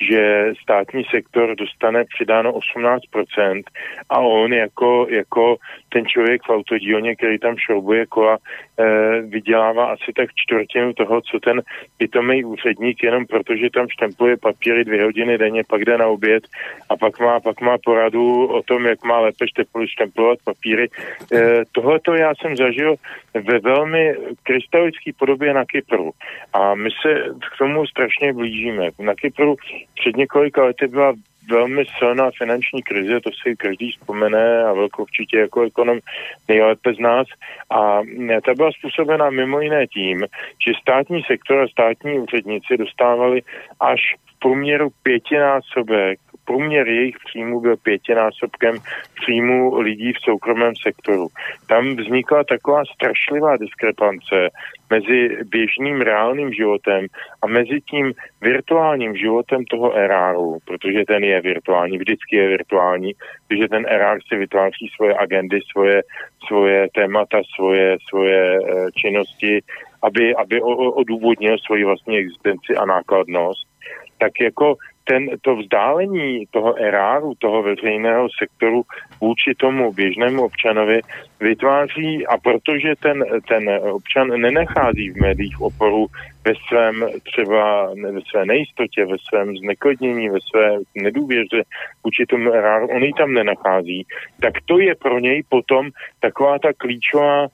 že státní sektor dostane přidáno 18% a on jako, jako ten člověk v autodílně, který tam šroubuje kola, eh, vydělává asi tak čtvrtinu toho, co ten pitomý úředník, jenom protože tam štempluje papíry dvě hodiny denně, pak jde na oběd a pak má, pak má poradu o tom, jak má lépe štemplovat papíry. Eh, Tohle to já jsem zažil ve velmi krystalické podobě na Kypru a my se k tomu strašně blížíme. Na Kypru před několika lety byla velmi silná finanční krize, to si každý vzpomene a velkou určitě jako ekonom nejlépe z nás. A ta byla způsobena mimo jiné tím, že státní sektor a státní úředníci dostávali až v průměru pětinásobek průměr jejich příjmů byl pětinásobkem příjmu lidí v soukromém sektoru. Tam vznikla taková strašlivá diskrepance mezi běžným reálným životem a mezi tím virtuálním životem toho eráru, protože ten je virtuální, vždycky je virtuální, protože ten erár si vytváří svoje agendy, svoje, svoje témata, svoje, svoje e, činnosti, aby, aby odůvodnil svoji vlastní existenci a nákladnost. Tak jako ten, to vzdálení toho eráru, toho veřejného sektoru vůči tomu běžnému občanovi vytváří, a protože ten, ten občan nenechází v médiích oporu ve svém třeba ve své nejistotě, ve svém zneklidnění, ve své nedůvěře vůči tomu eráru, on ji tam nenachází, tak to je pro něj potom taková ta klíčová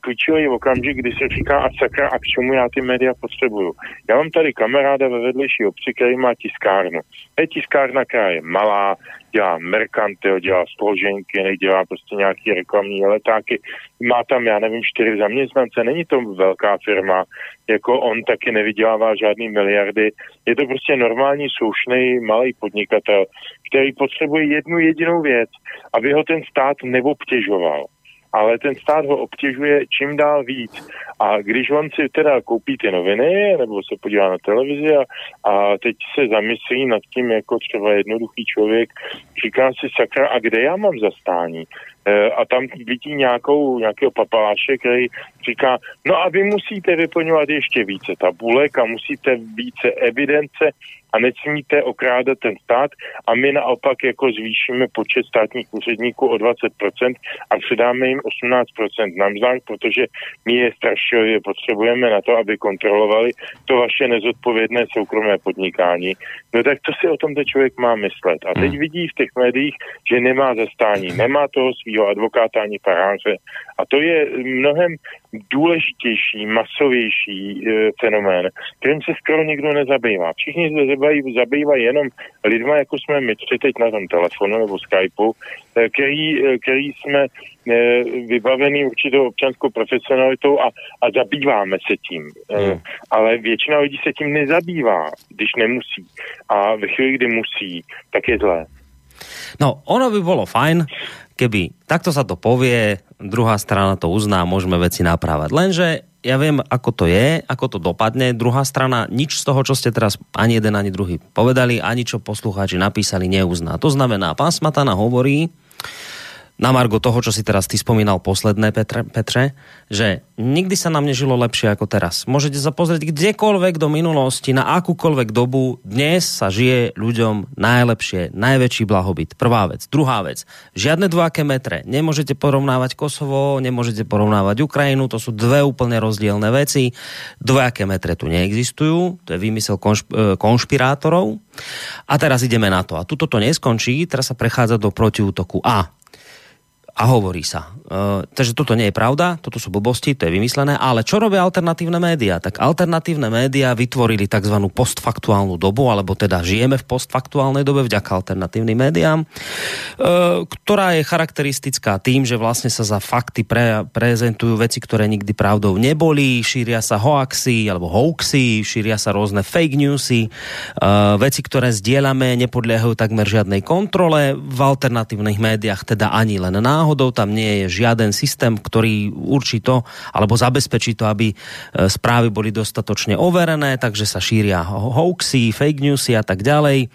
klíčový okamžik, kdy se říká a sakra a k čemu já ty média potřebuju. Já mám tady kamaráda ve vedlejší obci, který má tiskárnu. Je tiskárna, která je malá, dělá merkantil, dělá složenky, nedělá prostě nějaký reklamní letáky. Má tam, já nevím, čtyři zaměstnance, není to velká firma, jako on taky nevydělává žádný miliardy. Je to prostě normální, slušný, malý podnikatel, který potřebuje jednu jedinou věc, aby ho ten stát neobtěžoval ale ten stát ho obtěžuje čím dál víc. A když on si teda koupí ty noviny, nebo se podívá na televizi a, a teď se zamyslí nad tím, jako třeba jednoduchý člověk, říká si sakra, a kde já mám zastání? E, a tam vidí nějakou, nějakého papaláše, který říká, no a vy musíte vyplňovat ještě více tabulek a musíte více evidence a nesmíte okrádat ten stát a my naopak jako zvýšíme počet státních úředníků o 20% a přidáme jim 18% na mzdách, protože my je strašně potřebujeme na to, aby kontrolovali to vaše nezodpovědné soukromé podnikání. No tak co si o tom ten člověk má myslet? A teď hmm. vidí v těch médiích, že nemá zastání, nemá toho svého advokáta ani faráře a to je mnohem důležitější, masovější e, fenomén, kterým se skoro nikdo nezabývá. Všichni se zabývají, zabývají jenom lidma, jako jsme my tři teď na tom telefonu nebo Skypeu, e, který, e, který jsme e, vybavený určitou občanskou profesionalitou a, a zabýváme se tím. E, hmm. Ale většina lidí se tím nezabývá, když nemusí. A ve chvíli, kdy musí, tak je zlé. No, ono by bolo fajn, keby takto sa to povie, druhá strana to uzná, môžeme veci naprávať. Lenže ja viem, ako to je, ako to dopadne. Druhá strana nič z toho, čo ste teraz ani jeden, ani druhý povedali, ani čo poslucháči napísali, neuzná. To znamená, pán Smatana hovorí, na margo toho, čo si teraz ty spomínal posledné, Petre, Petre, že nikdy sa nám nežilo lepšie ako teraz. Môžete sa pozrieť kdekoľvek do minulosti, na akúkoľvek dobu. Dnes sa žije ľuďom najlepšie, najväčší blahobyt. Prvá vec. Druhá vec. Žiadne dvojaké metre. Nemôžete porovnávať Kosovo, nemôžete porovnávať Ukrajinu, to sú dve úplne rozdielne veci. Dvojaké metre tu neexistujú, to je výmysel konšp- e, konšpirátorov. A teraz ideme na to. A tuto to neskončí, teraz sa prechádza do protiútoku. A a hovorí sa. Uh, takže toto nie je pravda, toto sú blbosti, to je vymyslené, ale čo robia alternatívne médiá? Tak alternatívne médiá vytvorili tzv. postfaktuálnu dobu, alebo teda žijeme v postfaktuálnej dobe vďaka alternatívnym médiám, uh, ktorá je charakteristická tým, že vlastne sa za fakty pre, prezentujú veci, ktoré nikdy pravdou neboli, šíria sa hoaxy alebo hoaxy, šíria sa rôzne fake newsy, uh, veci, ktoré zdieľame, nepodliehajú takmer žiadnej kontrole, v alternatívnych médiách teda ani len náhodou náhodou tam nie je žiaden systém, ktorý určí to, alebo zabezpečí to, aby e, správy boli dostatočne overené, takže sa šíria hoaxy, fake newsy a tak ďalej.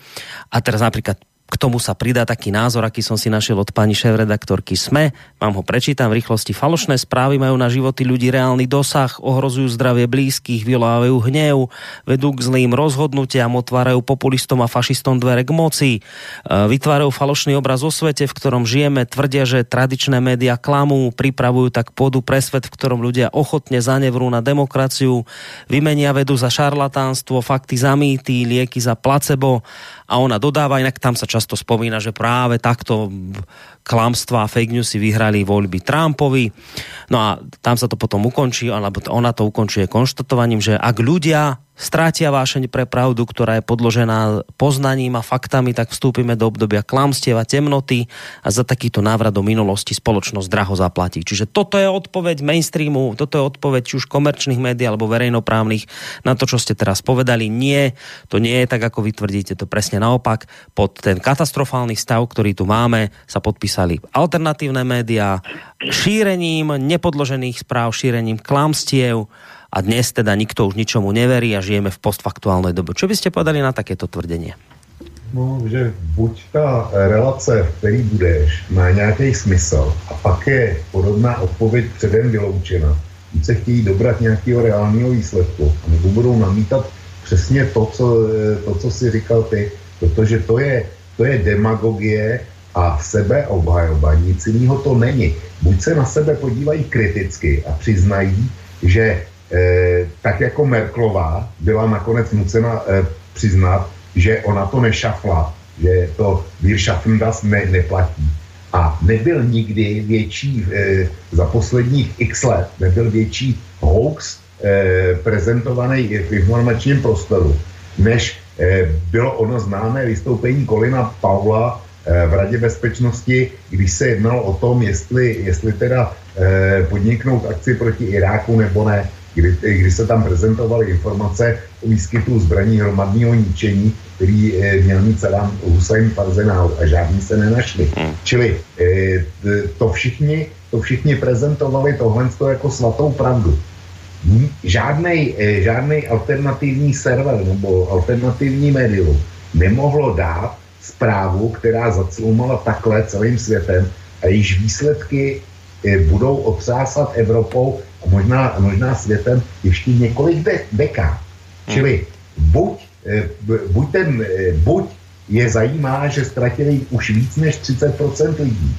A teraz napríklad k tomu sa pridá taký názor, aký som si našiel od pani šéf-redaktorky SME. Mám ho prečítam v rýchlosti. Falošné správy majú na životy ľudí reálny dosah, ohrozujú zdravie blízkych, vyvolávajú hnev, vedú k zlým rozhodnutiam, otvárajú populistom a fašistom dvere k moci, e, vytvárajú falošný obraz o svete, v ktorom žijeme, tvrdia, že tradičné média klamú, pripravujú tak pôdu pre svet, v ktorom ľudia ochotne zanevrú na demokraciu, vymenia vedu za šarlatánstvo, fakty za mýty, lieky za placebo a ona dodáva, inak tam sa často spomína, že práve takto klamstva a fake newsy vyhrali voľby Trumpovi. No a tam sa to potom ukončí, alebo ona to ukončuje konštatovaním, že ak ľudia strátia vášeň pre pravdu, ktorá je podložená poznaním a faktami, tak vstúpime do obdobia klamstiev a temnoty a za takýto návrat do minulosti spoločnosť draho zaplatí. Čiže toto je odpoveď mainstreamu, toto je odpoveď či už komerčných médií alebo verejnoprávnych na to, čo ste teraz povedali. Nie, to nie je tak, ako vy tvrdíte, to presne naopak. Pod ten katastrofálny stav, ktorý tu máme, sa podpísali alternatívne médiá šírením nepodložených správ, šírením klamstiev, a dnes teda nikto už ničomu neverí a žijeme v postfaktuálnej dobe. Čo by ste povedali na takéto tvrdenie? No, že buď ta relace, v který budeš, má nějaký smysl a pak je podobná odpověď předem vyloučena. Buď se chtějí dobrat nějakého reálního výsledku, nebo budou namítat přesně to, co, to, co si říkal ty, protože to je, to je demagogie a sebeobhajoba, nic jiného to není. Buď se na sebe podívají kriticky a přiznají, že tak jako Merklová byla nakonec nucena eh, přiznat, že ona to nešafla, že to Wir schaffen das ne, neplatí. A nebyl nikdy větší, eh, za posledních x let, nebyl větší hoax prezentovaný v informačním prostoru, než bylo ono známé vystoupení Kolina Paula v Radě bezpečnosti, když se jednalo o tom, jestli, jestli teda podniknout akci proti Iráku nebo ne kdy, kdy se tam prezentovaly informace o výskytu zbraní hromadního ničení, který e, měl mít Saddam Hussein v arzenálu a žádný se nenašli. Hmm. Čili e, to všichni, to všichni prezentovali tohle jako svatou pravdu. Žádnej, e, žádnej alternativní server nebo alternativní médium nemohlo dát zprávu, která zacloumala takhle celým světem a jejíž výsledky budou otřásat Evropou a možná, možná světem ještě několik de- dekád. Hmm. Čili buď, eh, buď, ten, eh, buď je zajímá, že ztratili už víc než 30% lidí,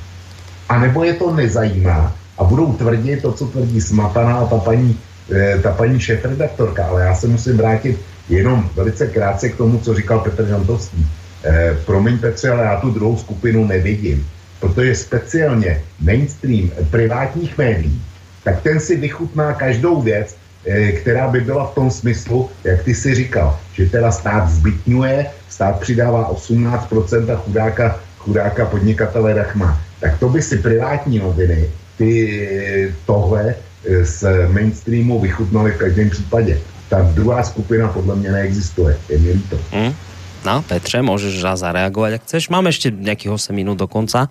anebo je to nezajímá a budou tvrdit to, co tvrdí Smataná a ta paní, eh, ta paní šéf-redaktorka. Ale já se musím vrátit jenom velice krátce k tomu, co říkal Petr Žantovský. Eh, promiň Petře, ale já tu druhou skupinu nevidím, protože speciálně mainstream privátních médií tak ten si vychutná každou věc, eh, která by byla v tom smyslu, jak ty si říkal, že teda stát zbytňuje, stát přidává 18% a chudáka, chudáka podnikatele Rachma. Tak to by si privátní noviny ty eh, tohle eh, z mainstreamu vychutnali v každém případě. Ta druhá skupina podle mě neexistuje. Je mi líto. Hmm. No, Petře, můžeš zareagovat, jak chceš. Máme ještě nějakých 8 minut do konca.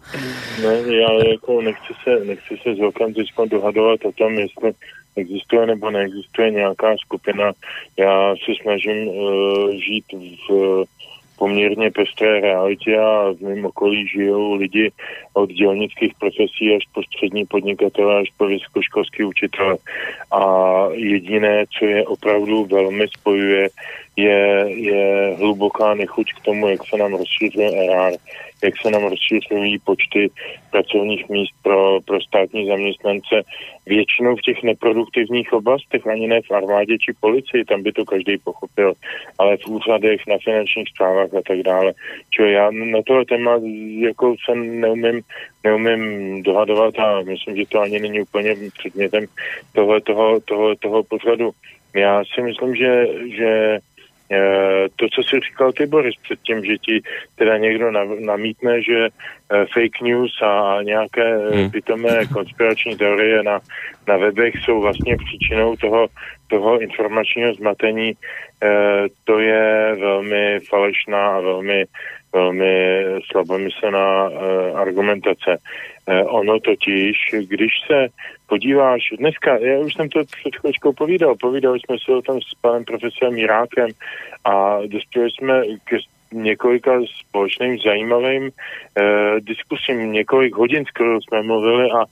Ne, já jako nechci se, nechci se s Velkem teď dohadovat o tom, jestli existuje nebo neexistuje nějaká skupina. Já se snažím uh, žít v, poměrně pestré realitě a v mém okolí žijou lidi od dělnických profesí až po střední podnikatele, až po vysokoškolský učitele. A jediné, co je opravdu velmi spojuje, je, je hluboká nechuť k tomu, jak se nám rozšířuje RR, jak se nám rozšiřují počty pracovních míst pro, pro státní zaměstnance, většinou v těch neproduktivních oblastech, ani ne v armádě či policii, tam by to každý pochopil, ale v úřadech, na finančních zprávách a tak dále. Čo já na tohle téma jako se neumím, neumím dohadovat a myslím, že to ani není úplně předmětem tohle toho, toho, toho pořadu. Já si myslím, že, že to, co si říkal ty, Boris, předtím, že ti teda někdo namítne, že eh, fake news a nějaké eh, hmm. pitomé konspirační teorie na, na webech jsou vlastně příčinou toho, toho informačního zmatení, to je velmi falešná a velmi, velmi slabomyslná argumentace. Ono totiž, když se podíváš, dneska, já už jsem to před chvíličkou povídal, povídali jsme si o tom s panem profesorem Jirákem a dospěli jsme ke několika společným zajímavým eh, diskusím, několik hodin skoro jsme mluvili a,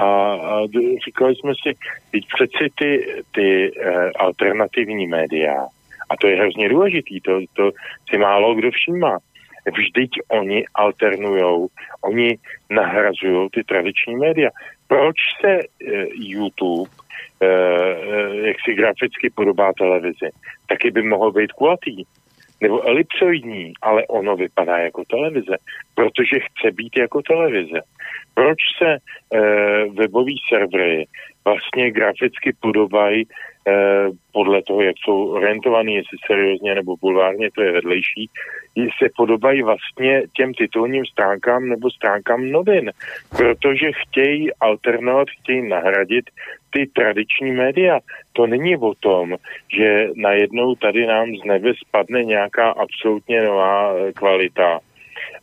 a, a říkali jsme si, teď přeci ty, ty eh, alternativní média, a to je hrozně důležitý, to, to si málo kdo všímá, vždyť oni alternujou, oni nahrazují ty tradiční média proč se e, YouTube e, jak si graficky podobá televizi? Taky by mohl být kulatý nebo elipsoidní, ale ono vypadá jako televize, protože chce být jako televize. Proč se e, webové servery vlastně graficky podobají Eh, podle toho, jak jsou orientovaný, jestli seriózně nebo bulvárně, to je vedlejší, se podobají vlastně těm titulním stránkám nebo stránkám novin, protože chtějí alternovat, chtějí nahradit ty tradiční média. To není o tom, že najednou tady nám z nebe spadne nějaká absolutně nová eh, kvalita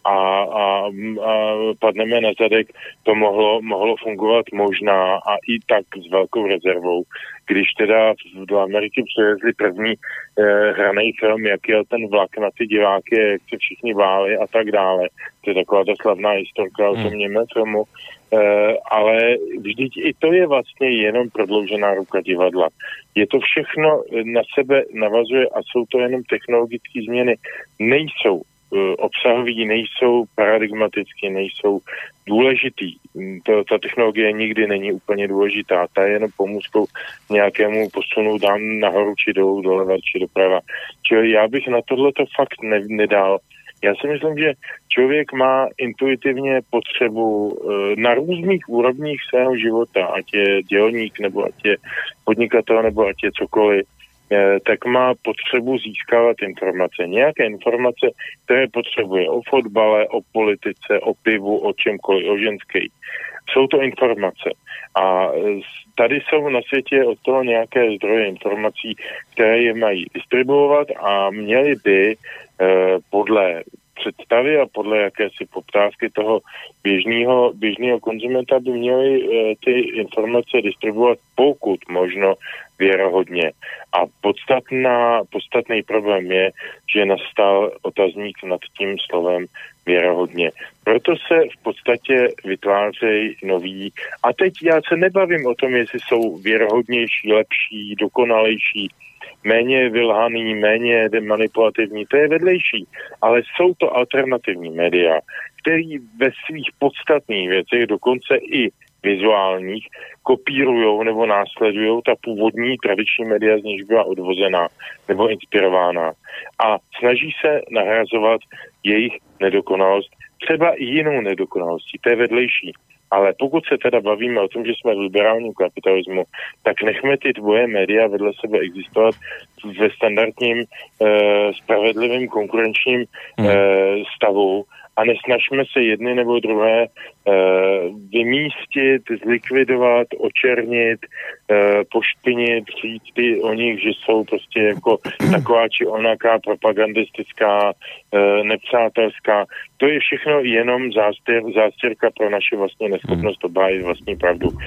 a, a, a padneme na zadek, to mohlo, mohlo fungovat možná a i tak s velkou rezervou. Když teda do Ameriky přivezli první eh, hraný film, jak je ten vlak na ty diváky, jak se všichni váli a tak dále. To je taková ta slavná historka o tom hmm. němé filmu. Eh, ale vždyť i to je vlastně jenom prodloužená ruka divadla. Je to všechno na sebe navazuje a jsou to jenom technologické změny. Nejsou E, obsahoví, nejsou paradigmaticky, nejsou důležitý. To, ta technologie nikdy není úplně důležitá, ta je jenom pomůckou nějakému posunu dám nahoru či dolů, doleva či doprava. Čili já bych na tohle to fakt ne, nedal. Já si myslím, že člověk má intuitivně potřebu e, na různých úrovních svého života, ať je dělník, nebo ať je podnikatel, nebo ať je cokoliv, Eh, tak má potřebu získávat informace. Nějaké informace, které potřebuje o fotbale, o politice, o pivu, o čemkoliv, o ženské. Jsou to informace. A tady jsou na světě od toho nějaké zdroje informací, které je mají distribuovat a měly by eh, podle představy a podle jakési poptávky toho běžného, běžného konzumenta by měly e, ty informace distribuovat pokud možno věrohodně. A podstatná, podstatný problém je, že nastal otazník nad tím slovem věrohodně. Proto se v podstatě vytvářejí noví. A teď já se nebavím o tom, jestli jsou věrohodnější, lepší, dokonalejší, méně vylhaný, méně manipulativní, to je vedlejší. Ale jsou to alternativní média, který ve svých podstatných věcech, dokonce i vizuálních, kopírují nebo následují ta původní tradiční média, z níž byla odvozená nebo inspirována. A snaží se nahrazovat jejich nedokonalost třeba i jinou nedokonalostí. To je vedlejší. Ale pokud se teda bavíme o tom, že jsme v liberálním kapitalismu, tak nechme ty dvoje média vedle sebe existovat ve standardním e, spravedlivém konkurenčním e, stavu a nesnažme se jedny nebo druhé uh, vymístit, zlikvidovat, očernit, uh, pošpinit, říct ty o nich, že jsou prostě jako taková či onaká propagandistická, uh, nepřátelská. To je všechno jenom zástěr, zástěrka pro naše vlastně neschopnost hmm. obhájit vlastní pravdu. Uh,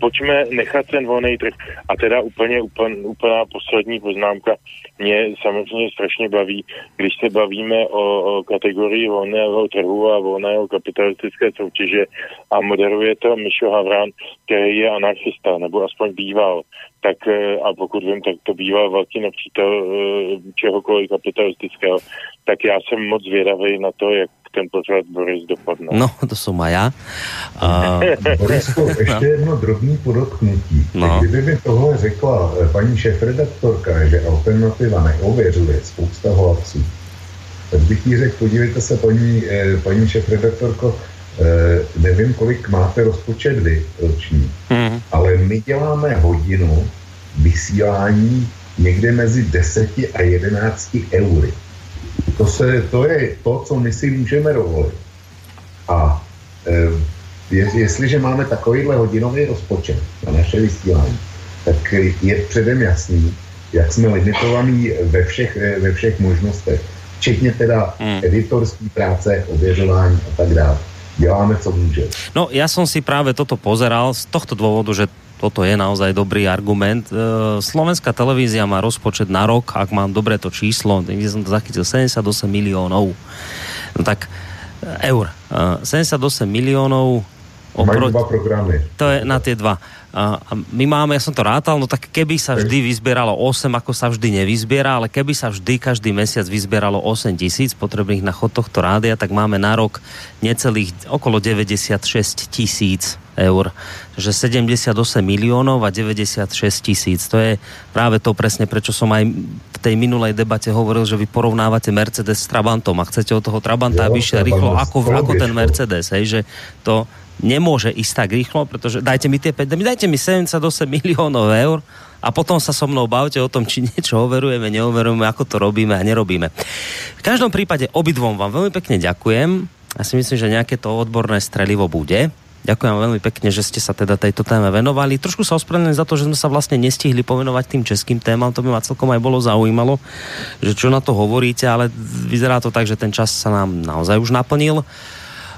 pojďme nechat ten volný trh. A teda úplně, úplně úplná poslední poznámka. Mě samozřejmě strašně baví, když se bavíme o, o kategorii volného trhu a volného kapitalistické soutěže a moderuje to Mišo Havran, který je anarchista, nebo aspoň býval tak eh, a pokud vím, tak to býval velký nepřítel eh, čehokoliv kapitalistického, tak já jsem moc zvědavý na to, jak ten pořád Boris dopadne. No, to jsem a já. A... Borisko, ještě no. jedno drobný podotknutí. No. Kdyby mi tohle řekla eh, paní šéf-redaktorka, že alternativa neověřuje spousta hlasů, tak bych jí řekl, podívejte se, paní, paní šéf-redaktorko, nevím, kolik máte rozpočet vy roční, mm. ale my děláme hodinu vysílání někde mezi 10 a 11 eury. To, se, to je to, co my si můžeme dovolit. A e, je, jestliže máme takovýhle hodinový rozpočet na naše vysílání, tak je předem jasný, jak jsme limitovaní ve všech, ve všech možnostech, včetně teda hmm. editorské práce, ověřování a tak dále. Děláme, co může. No, já jsem si právě toto pozeral z tohto důvodu, že toto je naozaj dobrý argument. E, slovenská televízia má rozpočet na rok, ak mám dobré to číslo, kde som to zachytil, 78 miliónov. No tak e, eur. 78 e, miliónov oproti... dva programy. To je na tie dva. A my máme, ja som to rátal, no tak keby sa vždy vyzbieralo 8, ako sa vždy nevyzbiera, ale keby sa vždy každý mesiac vyzbieralo 8 tisíc potrebných na chod tohto rádia, tak máme na rok necelých okolo 96 tisíc eur. Takže 78 miliónov a 96 tisíc. To je práve to presne, prečo som aj v tej minulej debate hovoril, že vy porovnávate Mercedes s Trabantom a chcete od toho Trabanta, aby išiel rýchlo ako, ako ten Mercedes. Hej, že to nemôže ísť tak rýchlo, pretože dajte mi tie 5, dajte mi 78 miliónov eur a potom sa so mnou bavte o tom, či niečo overujeme, neoverujeme, ako to robíme a nerobíme. V každom prípade obidvom vám veľmi pekne ďakujem. Ja si myslím, že nejaké to odborné strelivo bude. Ďakujem veľmi pekne, že ste sa teda tejto téme venovali. Trošku sa ospravedlňujem za to, že sme sa vlastne nestihli povenovať tým českým témam. To by ma celkom aj bolo zaujímalo, že čo na to hovoríte, ale vyzerá to tak, že ten čas sa nám naozaj už naplnil.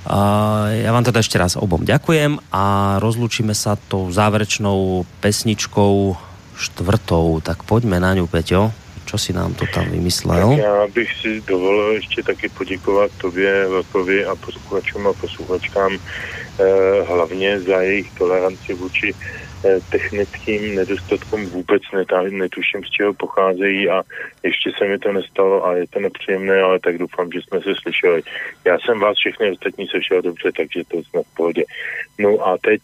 Ja vám teda ešte raz obom ďakujem a rozlučíme sa tou záverečnou pesničkou štvrtou. Tak poďme na ňu, Peťo. Čo si nám to tam vymyslel? Tak já bych si dovolil ještě taky poděkovat tobě, Vlkovi a posluchačům a posluchačkám eh, hlavně za jejich toleranci vůči technickým nedostatkům vůbec netuším, z čeho pocházejí a ještě se mi to nestalo a je to nepříjemné, ale tak doufám, že jsme se slyšeli. Já jsem vás všechny ostatní slyšel dobře, takže to jsme v pohodě. No a teď,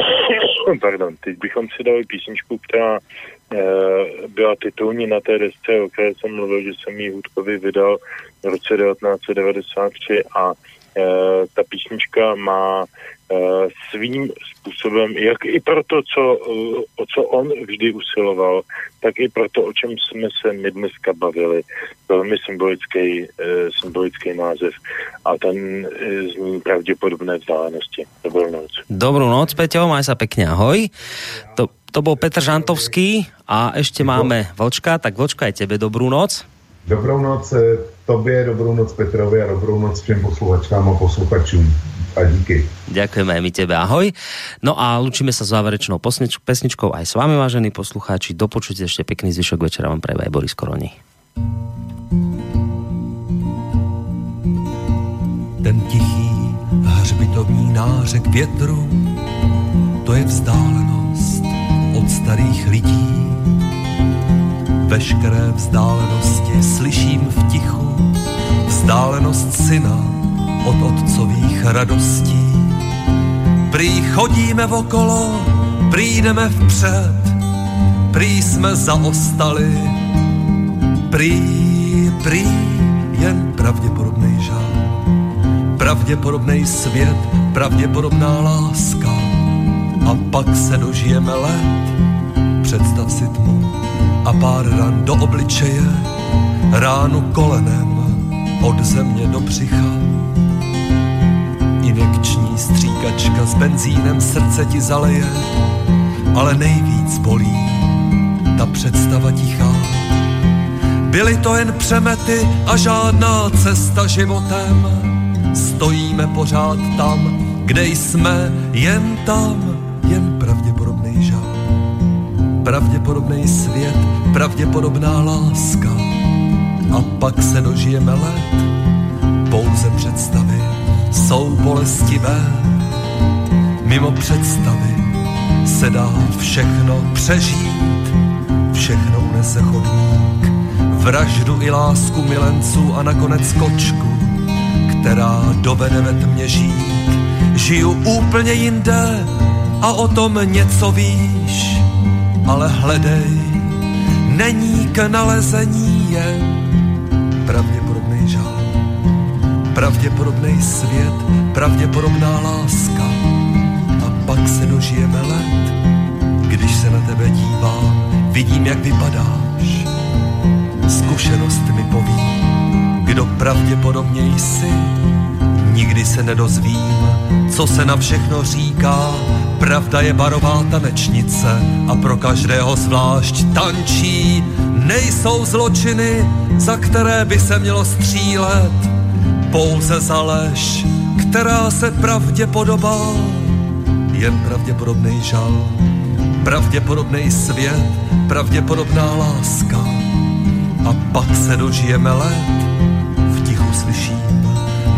pardon, teď bychom si dali písničku, která eh, byla titulní na té desce, o které jsem mluvil, že jsem ji Hudkovi vydal v roce 1993 a Eh, ta písnička má eh, svým způsobem, jak i pro to, co, eh, o co on vždy usiloval, tak i pro to, o čem jsme se my dneska bavili. Velmi symbolický, symbolický název a ten zní pravděpodobné vzdálenosti. Dobrou noc. Dobrou noc, Peťo, maj sa pekne, ahoj. To, to bol Petr Žantovský a ešte máme Vlčka, tak Vlčka aj tebe dobrú noc. Dobrou noc tobě, dobrou noc Petrovi a dobrou noc všem posluchačkám a posluchačům. A díky. Ďakujeme aj my tebe, ahoj. No a lučíme sa s záverečnou pesničkou aj s vami, vážení poslucháči. Do počutia ešte pekný zvyšok večera vám praje aj Boris Koroni. Ten tichý hřbitovní nářek větru, to je vzdálenost od starých lidí veškeré vzdálenosti slyším v tichu. Vzdálenost syna od otcových radostí. Prý chodíme okolo, přijdeme vpřed, prý jsme zaostali, prý, prý jen pravděpodobný žál, pravděpodobný svět, pravděpodobná láska. A pak se dožijeme let, představ si tmu a pár ran do obličeje, ránu kolenem od země do břicha injekční stříkačka s benzínem srdce ti zaleje, ale nejvíc bolí ta představa tichá. Byly to jen přemety a žádná cesta životem. Stojíme pořád tam, kde jsme, jen tam. Pravděpodobný svět, pravděpodobná láska. A pak se dožijeme let, pouze představy jsou bolestivé. Mimo představy se dá všechno přežít, všechno unese chodník, vraždu i lásku milenců a nakonec kočku, která dovede ve tmě žít. Žiju úplně jinde a o tom něco víš, ale hledej, není k nalezení jen pravděpodobný žal, pravděpodobný svět, pravděpodobná láska a pak se dožijeme let, když se na tebe dívám, vidím, jak vypadáš. Zkušenost mi poví, kdo pravděpodobně jsi, nikdy se nedozvím, co se na všechno říká. Pravda je barová tanečnice a pro každého zvlášť tančí. Nejsou zločiny, za které by se mělo střílet, pouze za lež, která se pravdě podobá. Jen pravděpodobný žal, pravděpodobný svět, pravděpodobná láska. A pak se dožijeme let,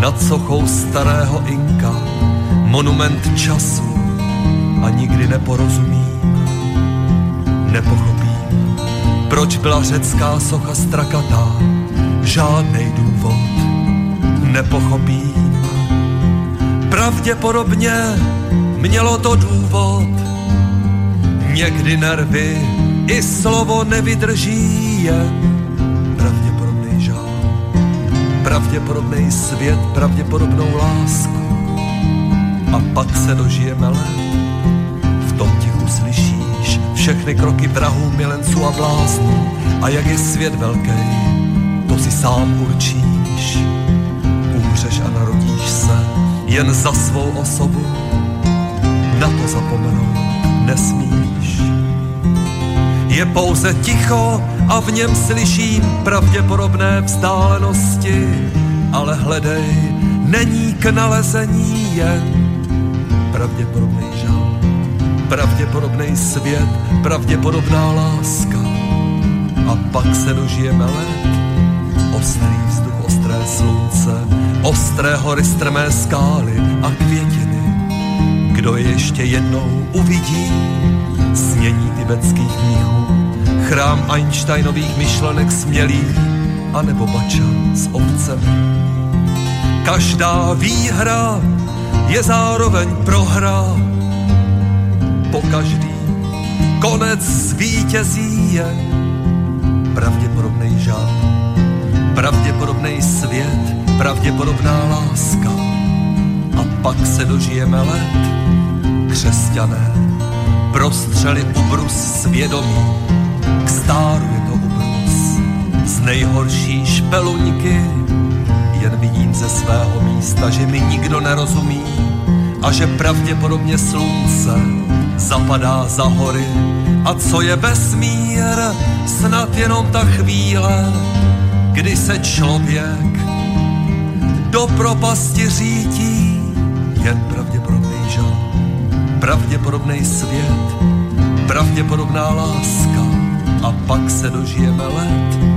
nad sochou starého Inka. Monument času a nikdy neporozumím, nepochopím, proč byla řecká socha strakatá, žádnej důvod nepochopím. Pravděpodobně mělo to důvod, někdy nervy i slovo nevydrží jen pravděpodobný svět, pravděpodobnou lásku a pak se dožijeme let. V tom tichu slyšíš všechny kroky vrahů, milenců a bláznů a jak je svět velký, to si sám určíš. Umřeš a narodíš se jen za svou osobu, na to zapomenout nesmíš. Je pouze ticho a v něm slyším pravděpodobné vzdálenosti, ale hledej, není k nalezení jen pravděpodobný žal, pravděpodobný svět, pravděpodobná láska. A pak se dožijeme let, ostrý vzduch, ostré slunce, ostré hory, strmé skály a květiny. Kdo je ještě jednou uvidí, snění tibetských mnichů, chrám Einsteinových myšlenek smělých, anebo bača s ovcemi. Každá výhra je zároveň prohra. Po každý konec zvítězí je pravděpodobný žal, pravděpodobný svět, pravděpodobná láska. A pak se dožijeme let, křesťané, prostřeli ubrus svědomí, k stáru je to ubrus, z nejhorší špeluňky, jen vidím ze svého místa, že mi nikdo nerozumí a že pravděpodobně slunce zapadá za hory. A co je vesmír, snad jenom ta chvíle, kdy se člověk do propasti řítí, jen pravděpodobný žal, pravděpodobný svět, pravděpodobná láska a pak se dožijeme let